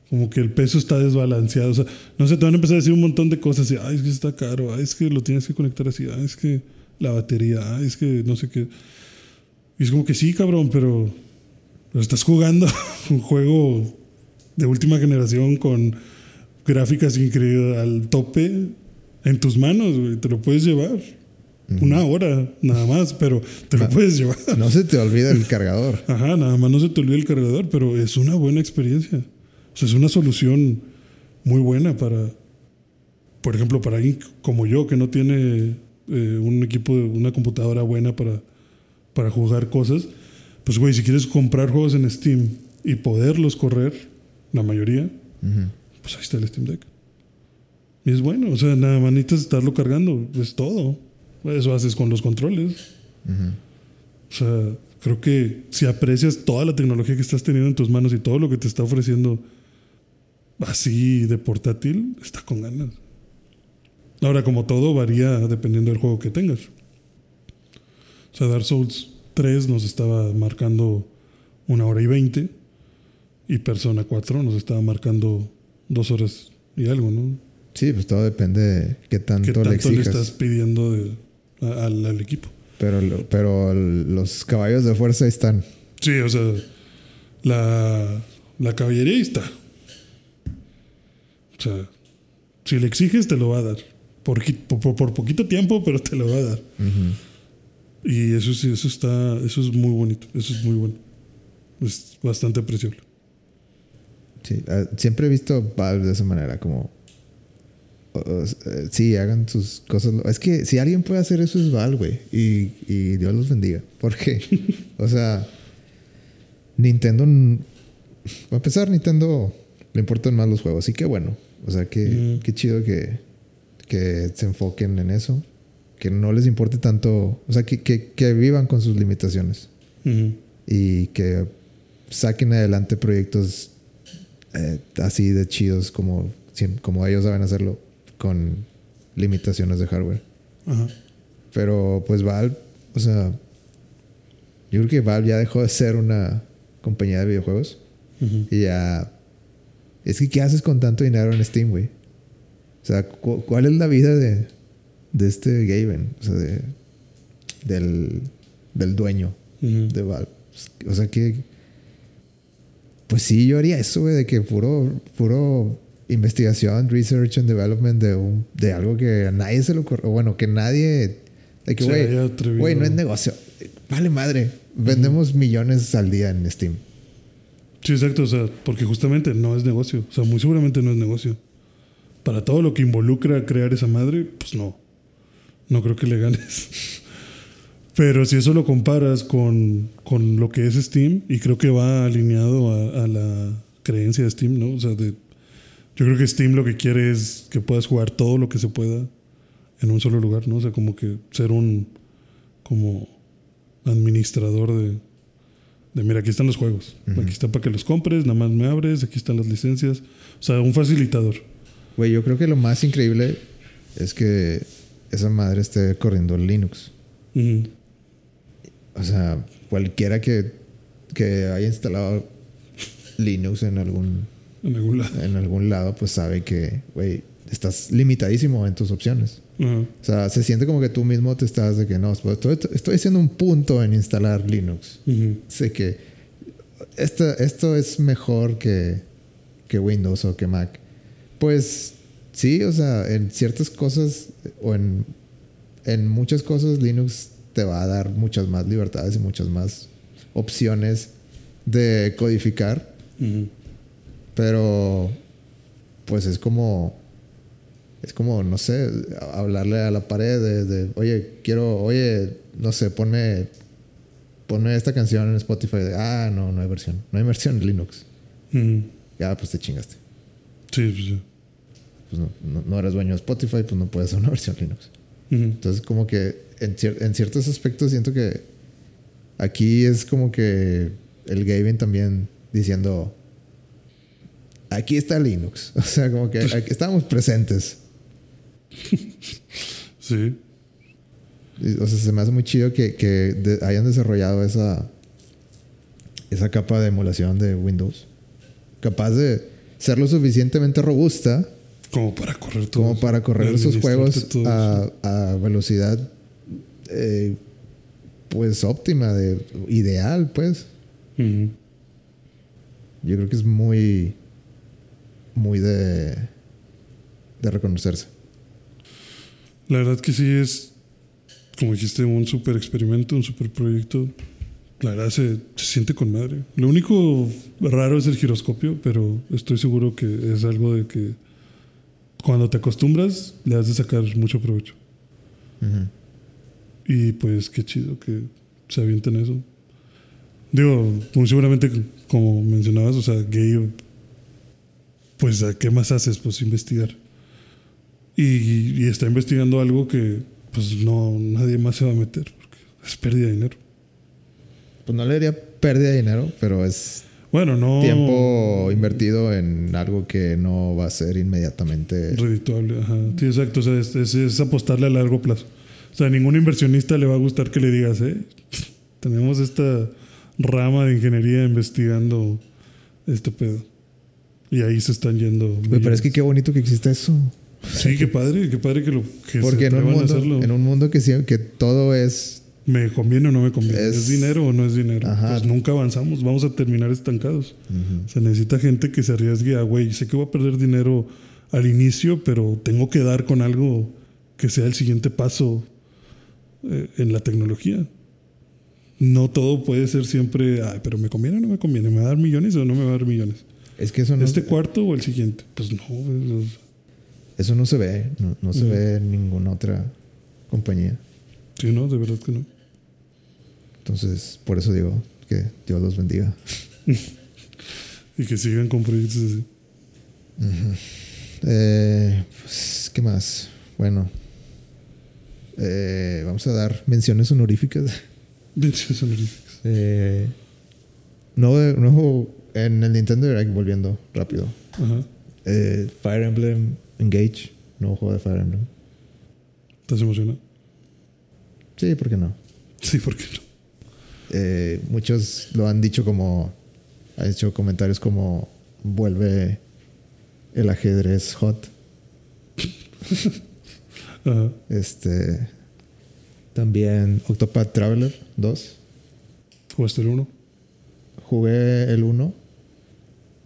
como que el peso está desbalanceado. O sea, no sé, te van a empezar a decir un montón de cosas. Y, ay, es que está caro, ay, es que lo tienes que conectar así, ay, es que la batería, ay, es que no sé qué. Y es como que sí, cabrón, pero, pero estás jugando un juego de última generación con gráficas increíbles al tope en tus manos, güey. Te lo puedes llevar. Una hora, nada más, pero te lo Ah. puedes llevar. No se te olvida el cargador. Ajá, nada más no se te olvide el cargador, pero es una buena experiencia. O sea, es una solución muy buena para, por ejemplo, para alguien como yo que no tiene eh, un equipo, una computadora buena para, para jugar cosas. Pues, güey, si quieres comprar juegos en Steam y poderlos correr, la mayoría, pues ahí está el Steam Deck. Y es bueno, o sea, nada más necesitas estarlo cargando, es todo. Eso haces con los controles. O sea, creo que si aprecias toda la tecnología que estás teniendo en tus manos y todo lo que te está ofreciendo así de portátil, está con ganas. Ahora, como todo, varía dependiendo del juego que tengas. O sea, Dark Souls 3 nos estaba marcando una hora y veinte y Persona 4 nos estaba marcando dos horas y algo, ¿no? Sí, pues todo depende de qué tanto, ¿Qué tanto le le, exijas. estás pidiendo de- a- al, al equipo? Pero, pero los caballos de fuerza están. Sí, o sea, la, la caballería está. O sea, si le exiges, te lo va a dar. Por, por, por- por poquito tiempo, pero te lo va a dar. Y eso sí, eso está, eso es muy bonito, eso es muy bueno. Es bastante apreciable. Sí, ah, siempre he visto Valve de esa manera, como... eh, sí, hagan sus cosas. Es que si alguien puede hacer eso es Valve, güey. Y, y Dios los bendiga. Porque, o sea, Nintendo... Para empezar, Nintendo le importan más los juegos. Y qué bueno. O sea, que, Mm. qué chido que, que se enfoquen en eso. Que no les importe tanto... O sea, que, que, que vivan con sus limitaciones. Y que saquen adelante proyectos eh, así de chidos como, como ellos saben hacerlo con limitaciones de hardware. Ajá. Pero pues Valve, o sea, yo creo que Valve ya dejó de ser una compañía de videojuegos y ya... Es que ¿qué haces con tanto dinero en Steam, güey? O sea, cu- ¿cuál es la vida de, de este Gaben? O sea, de, del, del dueño de Valve. O sea que. Pues sí, yo haría eso, güey, de que puro, puro investigación, research and development de, un, de algo que a nadie se le ocurre. o Bueno, que nadie. De que, güey, güey, no es negocio. Vale madre. Vendemos millones al día en Steam. Sí, exacto, o sea, porque justamente no es negocio, o sea, muy seguramente no es negocio. Para todo lo que involucra crear esa madre, pues no, no creo que le ganes. Pero si eso lo comparas con, con lo que es Steam, y creo que va alineado a, a la creencia de Steam, ¿no? O sea, de, yo creo que Steam lo que quiere es que puedas jugar todo lo que se pueda en un solo lugar, ¿no? O sea, como que ser un como administrador de, de mira, aquí están los juegos, aquí está para que los compres, nada más me abres, aquí están las licencias, o sea, un facilitador. Güey, yo creo que lo más increíble es que esa madre esté corriendo en Linux. O sea, cualquiera que, que haya instalado Linux en algún, En algún lado. en algún lado, pues sabe que, güey, estás limitadísimo en tus opciones. O sea, se siente como que tú mismo te estás de que no, estoy, estoy haciendo un punto en instalar Linux. Sé que esto, esto es mejor que, que Windows o que Mac. Pues sí, o sea, en ciertas cosas o en, en muchas cosas Linux te va a dar muchas más libertades y muchas más opciones de codificar. Pero, pues es como, es como, no sé, hablarle a la pared de, de, oye, quiero, oye, no sé, ponme, ponme esta canción en Spotify. De, ah, no, no hay versión. No hay versión en Linux. Ya, pues te chingaste. Sí, pues sí. Pues no, no, no eres dueño de Spotify, pues no puedes hacer una versión Linux. Entonces, como que en, cier- en ciertos aspectos siento que aquí es como que el Gavin también diciendo, aquí está Linux. O sea, como que aquí estamos presentes. Sí. Y, O sea, se me hace muy chido que, que de- hayan desarrollado esa, esa capa de emulación de Windows. Capaz de ser lo suficientemente robusta Como para correr todo. como para correr esos juegos a, a velocidad eh, pues óptima, de, ideal, pues. Yo creo que es muy, muy de, de reconocerse. La verdad que sí es, como dijiste, un super experimento, un super proyecto. La verdad se, se siente con madre. Lo único raro es el giroscopio, pero estoy seguro que es algo de que cuando te acostumbras le has de sacar mucho provecho. Y pues qué chido que se avienten eso. Digo, muy seguramente, como mencionabas, o sea, Gabe, pues ¿a qué más haces? Pues investigar. Y, y está investigando algo que pues no, nadie más se va a meter, porque es pérdida de dinero. Pues no le diría pérdida de dinero, pero es Bueno, no tiempo invertido en algo que no va a ser inmediatamente. redituable. Ajá. Sí, exacto. O sea, es, es- es apostarle a largo plazo. O sea, a ningún inversionista le va a gustar que le digas, eh, tenemos esta rama de ingeniería investigando este pedo. Y ahí se están yendo. Güey, Pero es que qué bonito que existe eso. Sí, qué padre, qué padre que lo que Porque se en un, atrevan a mundo, hacerlo. en un mundo que, que todo es ¿Me conviene o no me conviene? ¿Es, Es- dinero o no es dinero? Ajá. Pues nunca avanzamos, vamos a terminar estancados. Se necesita gente que se arriesgue a, güey, sé que voy a perder dinero al inicio, pero tengo que dar con algo que sea el siguiente paso eh, en la tecnología. No todo puede ser siempre, ay, pero me conviene o no me conviene, ¿me va a dar millones o no me va a dar millones? Es que eso no, ¿Este cuarto o el siguiente? Pues no, eso no se ve. No, no se Ujú. ve en ninguna otra compañía. sí, no, de verdad que no. Entonces, por eso digo que Dios los bendiga. Y que sigan con proyectos así. Eh, pues, ¿qué más? Bueno, eh, vamos a dar menciones honoríficas. Menciones honoríficas. Eh, nuevo, nuevo en el Nintendo Direct, volviendo rápido. Ajá. Eh, Fire Emblem Engage, nuevo juego de Fire Emblem. ¿Estás emocionado? Sí, ¿por qué no? Sí, ¿por qué no? Eh, muchos lo han dicho como, ha hecho comentarios como vuelve el ajedrez hot. Este, también Octopath Traveler 2. ¿Jugaste el uno? Jugué el 1,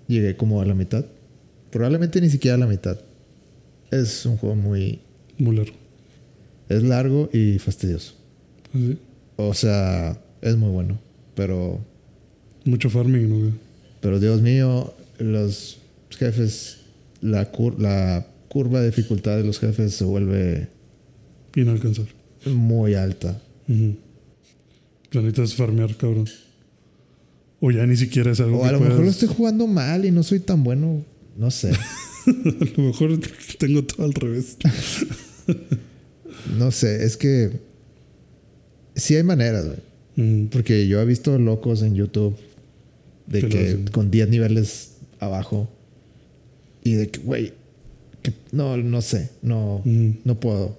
llegué como a la mitad. Probablemente ni siquiera a la mitad. Es un juego muy, Muy largo. es largo y fastidioso. ¿Así? O sea, es muy bueno, pero Mucho farming, ¿no? Pero Dios mío, los jefes, la, cur- la curva de dificultad de los jefes se vuelve Inalcanzable. muy alta. La neta es farmear, cabrón. O ya ni siquiera es algo O que a lo mejor lo estoy jugando mal y no soy tan bueno. No sé. a lo mejor tengo todo al revés. No sé. Es que sí hay maneras, güey. Ujú. Porque yo he visto locos en YouTube de Que con 10 niveles abajo y de que, güey, que no, no sé, no, Ujú. no puedo.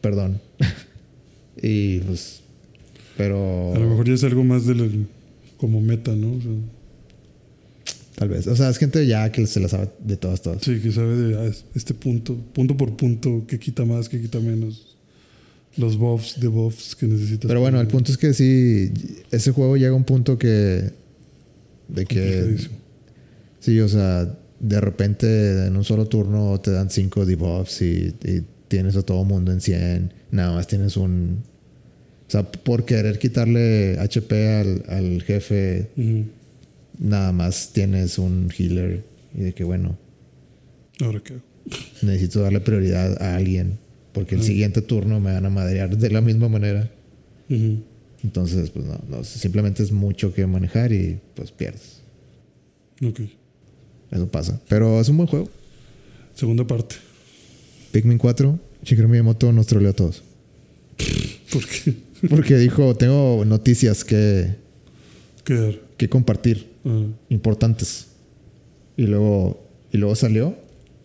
Perdón. y pues, pero A lo mejor ya es algo más del como meta, ¿no? O sea, tal vez. O sea, es gente ya que se la sabe de todas, todas. sí, que sabe de ah, es- este punto, punto por punto, que quita más, que quita menos. Los buffs, debuffs que necesitas. Pero bueno, el punto es que sí, ese juego llega a un punto que. De que. Sí, o sea, de repente en un solo turno te dan 5 debuffs y, y tienes a todo mundo en 100. Nada más tienes un O sea, por querer quitarle HP al, al jefe, nada más tienes un healer. Y de que, bueno, Ahora qué necesito darle prioridad a alguien. Porque el siguiente turno me van a madrear de la misma manera. Entonces, pues no, no, simplemente es mucho que manejar y pues pierdes. Ok. Eso pasa. Pero es un buen juego. Segunda parte. Pikmin 4, Shigeru Miyamoto nos troleó a todos. ¿Por qué? Porque dijo, tengo noticias que, Quedar. que compartir, Ah, importantes. Y luego, y luego salió.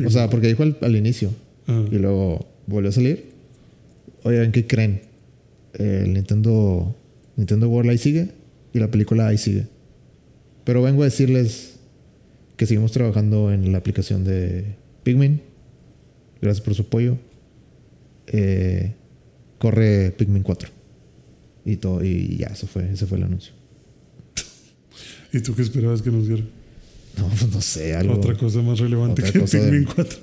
O sea, porque dijo al, al inicio. ah. Y luego volvió a salir. Oigan, ¿qué creen? El Nintendo, Nintendo World ahí sigue y la película ahí sigue. Pero vengo a decirles que seguimos trabajando en la aplicación de Pikmin. Gracias por su apoyo. Eh, corre Pikmin 4. Y todo, y ya, eso fue, ese fue el anuncio. ¿Y tú qué esperabas que nos diera? No, pues no sé, algo. Otra cosa más relevante que de- Pikmin 4.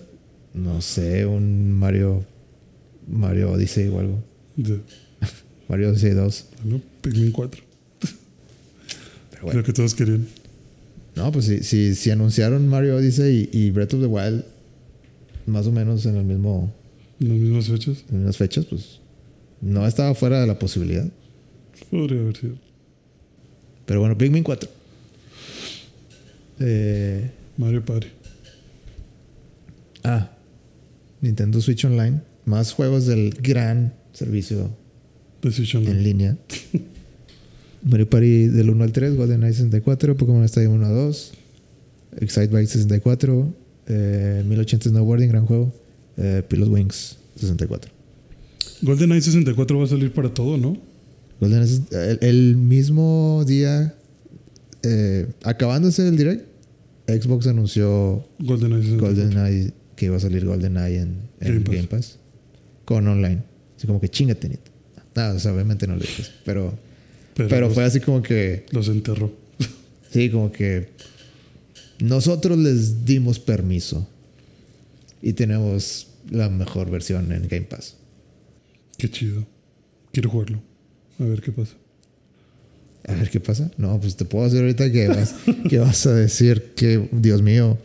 No sé, un Mario. Mario Odyssey o algo. Mario Odyssey 2. Bueno, Pikmin 4. Pero bueno. Lo que todos querían. No, pues si, si, si anunciaron Mario Odyssey y, y Breath of the Wild más o menos en el mismo, En las mismas fechas. en las mismas fechas, pues no estaba fuera de la posibilidad. Podría haber sido. Pero bueno, Pikmin 4. Eh, Mario Party. ah, Nintendo Switch Online. Más juegos del gran servicio Decision. en línea. Mario Party del 1 al 3, GoldenEye 64, Pokémon Stadium 1 a 2, Excitebike 64, eh, 1080 Snowboarding, gran juego, eh, Pilot Wings 64. GoldenEye 64 va a salir para todo, ¿no? GoldenEye, el, el mismo día, eh, acabándose el direct, Xbox anunció GoldenEye 64. GoldenEye, que iba a salir GoldenEye en, en Game Pass. Game Pass, con online. Así como que chingate, Nito. Nada, o sea, obviamente no lo dije, pero, Pero, pero los, fue así como que... los enterró. Sí, como que nosotros les dimos permiso y tenemos la mejor versión en Game Pass. Qué chido. Quiero jugarlo. A ver qué pasa. A ver qué pasa. No, pues te puedo hacer ahorita que vas, que vas a decir que, Dios mío,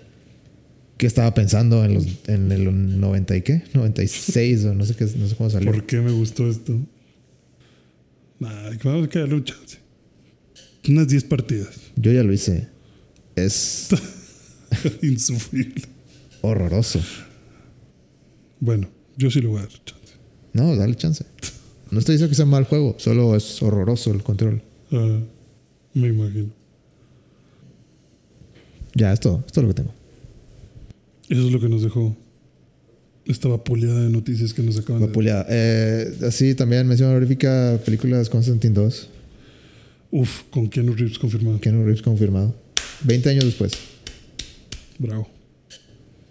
¿qué estaba pensando en, los, en el 90 y qué? 96 o no sé qué, no sé cómo salió. ¿Por qué me gustó esto? Nah, vamos a quedarle un chance. Unas 10 partidas. Yo ya lo hice. Es Insufrible. horroroso. Bueno, yo sí le voy a dar chance. No, dale chance. No estoy diciendo que sea mal juego, solo es horroroso el control. Ah, me imagino. Ya, es todo. Es todo lo que tengo. Eso es lo que nos dejó esta vapuleada de noticias que nos acaban de Vapuleada. Eh, así también mención honorífica películas Constantine 2. Uf, con Keanu Reeves confirmado. Keanu Reeves confirmado. 20 años después. Bravo.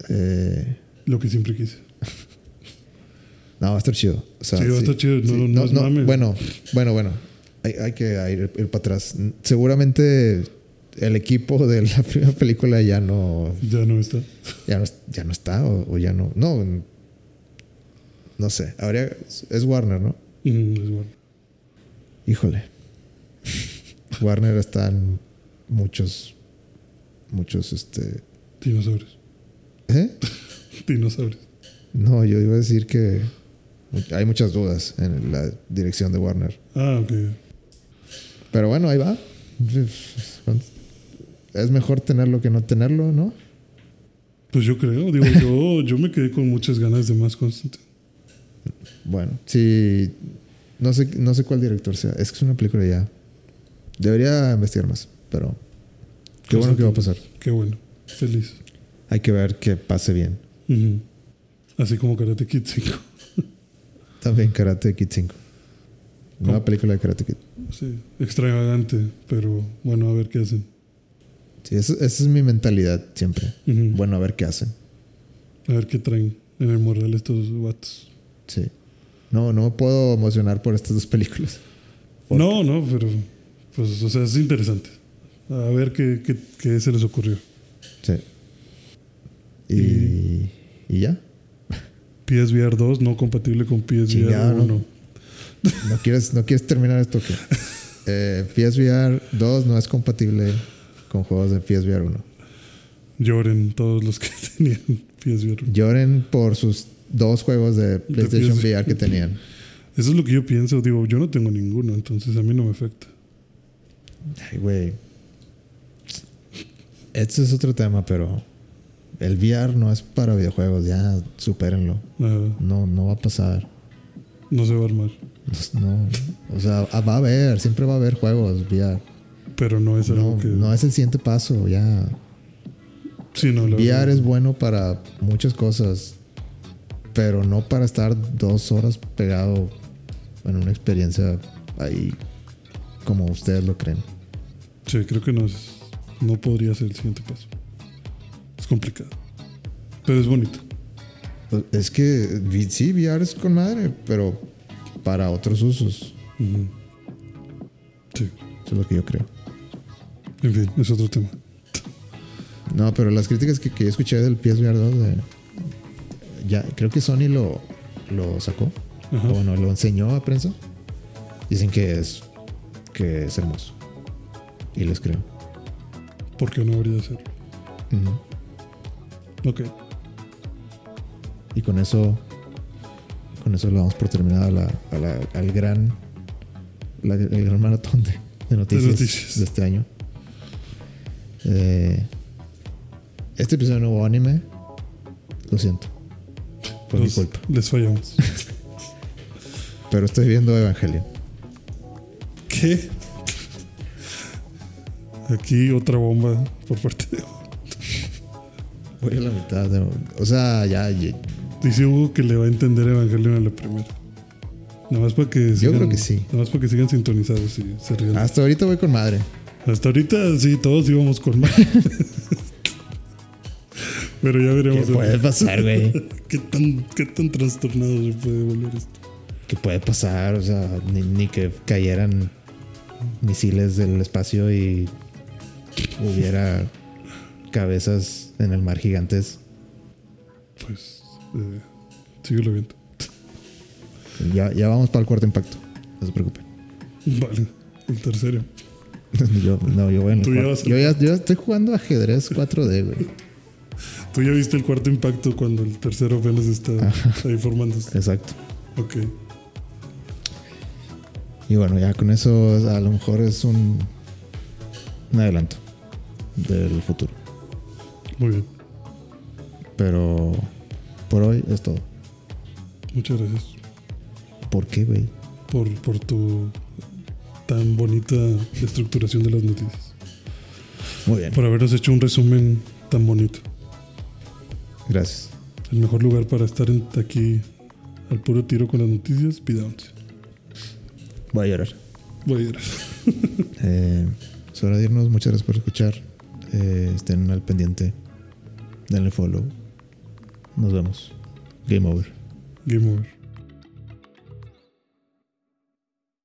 Eh, Lo que siempre quise. no, va a estar chido. O sea, Sí, va a estar chido. No, no es mame. Bueno, bueno, bueno. Hay, hay que ir, ir para atrás. Seguramente el equipo de la primera película ya no, Ya no está. ya no, ya no está o, o ya no. No, no sé. Habría, es Warner, ¿no? Mm, es bueno. Híjole. Warner está en muchos, muchos, este... Dinosaurios. ¿Eh? Dinosaurios. No, yo iba a decir que hay muchas dudas en la dirección de Warner. Ah, ok. Pero bueno, ahí va. Es mejor tenerlo que no tenerlo, ¿no? Pues yo creo. Digo, yo, yo me quedé con muchas ganas de más Constantine. Bueno, sí. No sé, no sé cuál director sea. Es que es una película ya. Debería investigar más, pero qué bueno que va a pasar. Qué bueno. Feliz. Hay que ver que pase bien. Así como Karate Kid 5. También Karate Kid 5. Nueva ¿Cómo? película de Karate Kid. Sí, extravagante, pero bueno, a ver qué hacen. Sí, esa, esa es mi mentalidad siempre. Bueno, a ver qué hacen. A ver qué traen en el moral estos vatos. Sí. No, no me puedo emocionar por estas dos películas. ¿Por No, no, pero pues, o sea, es interesante. A ver qué, qué, qué se les ocurrió. Sí. Y, y ya. PSVR 2 no compatible con PSVR Chingado, 1. ¿no? ¿No quieres, ¿No quieres terminar esto? qué? Eh, PSVR 2 no es compatible con juegos de PSVR 1. Lloren todos los que tenían PSVR. Lloren por sus dos juegos de PlayStation. VR que tenían. Eso es lo que yo pienso. Digo, yo no tengo ninguno, entonces a mí no me afecta. Ay, güey. Este es otro tema, pero el VR no es para videojuegos. Ya supérenlo. No, no va a pasar. no se va a armar. No, o sea, va a haber, siempre va a haber juegos VR. Pero no es algo que. no es el siguiente paso, ya. sí, no, VR es bueno para muchas cosas, pero no para estar dos horas pegado en una experiencia ahí como ustedes lo creen. Sí, creo que no es. No podría ser el siguiente paso. Es complicado. Pero es bonito. Pues, Es que sí, VR es con madre, pero para otros usos. Sí. Eso es lo que yo creo. En fin, es otro tema. No, pero las críticas que, que yo escuché del PSVR 2, de- ya creo que Sony lo, lo sacó, Ajá. o bueno, lo enseñó a prensa. Dicen que es que es hermoso. Y les creo. ¿Por qué no habría de ser? Ok. Y con eso, con eso lo damos por terminada la, a la- al gran, la- el gran maratón de, de noticias, noticias. de este año. Eh, este episodio no hubo anime. Lo siento. Fue mi culpa. Les fallamos. Pero estoy viendo Evangelion. ¿Qué? Aquí otra bomba por parte de. Voy a la mitad. de- o sea, ya, ya- Dice Hugo que le va a entender Evangelion a la primera. Nada más para que sigan, creo que sí. Nada más para que sigan sintonizados y se rían. hasta ahorita voy con madre. Hasta ahorita sí, todos íbamos con más. Pero ya ¿Qué veremos. puede pasar, güey? ¿Qué tan, ¿Qué tan trastornado se puede volver esto? ¿Qué puede pasar? O sea, ni, ni que cayeran misiles del espacio y hubiera cabezas en el mar gigantes. Pues, eh, síguelo viendo. Ya, ya vamos para el cuarto impacto. No se preocupen. Vale, el tercero. Yo, no, yo voy en el Tú ya cuarto. vas al- Yo ya, yo estoy jugando ajedrez 4D, güey. Tú ya viste el cuarto impacto cuando el tercero apenas está ahí formándose. Exacto. Ok. Y bueno, ya con eso a lo mejor es un, un adelanto del futuro. Muy bien. Pero por hoy es todo. Muchas gracias ¿Por qué, güey? por, por tu tan bonita estructuración de las noticias. Muy bien. Por habernos hecho un resumen tan bonito. Gracias. El mejor lugar para estar en- aquí al puro tiro con las noticias, Pidance. Voy a llorar. Voy a ir. Eh, es hora de irnos. Muchas gracias por escuchar. Eh, estén al pendiente. Denle follow. Nos vemos. Game over. Game over.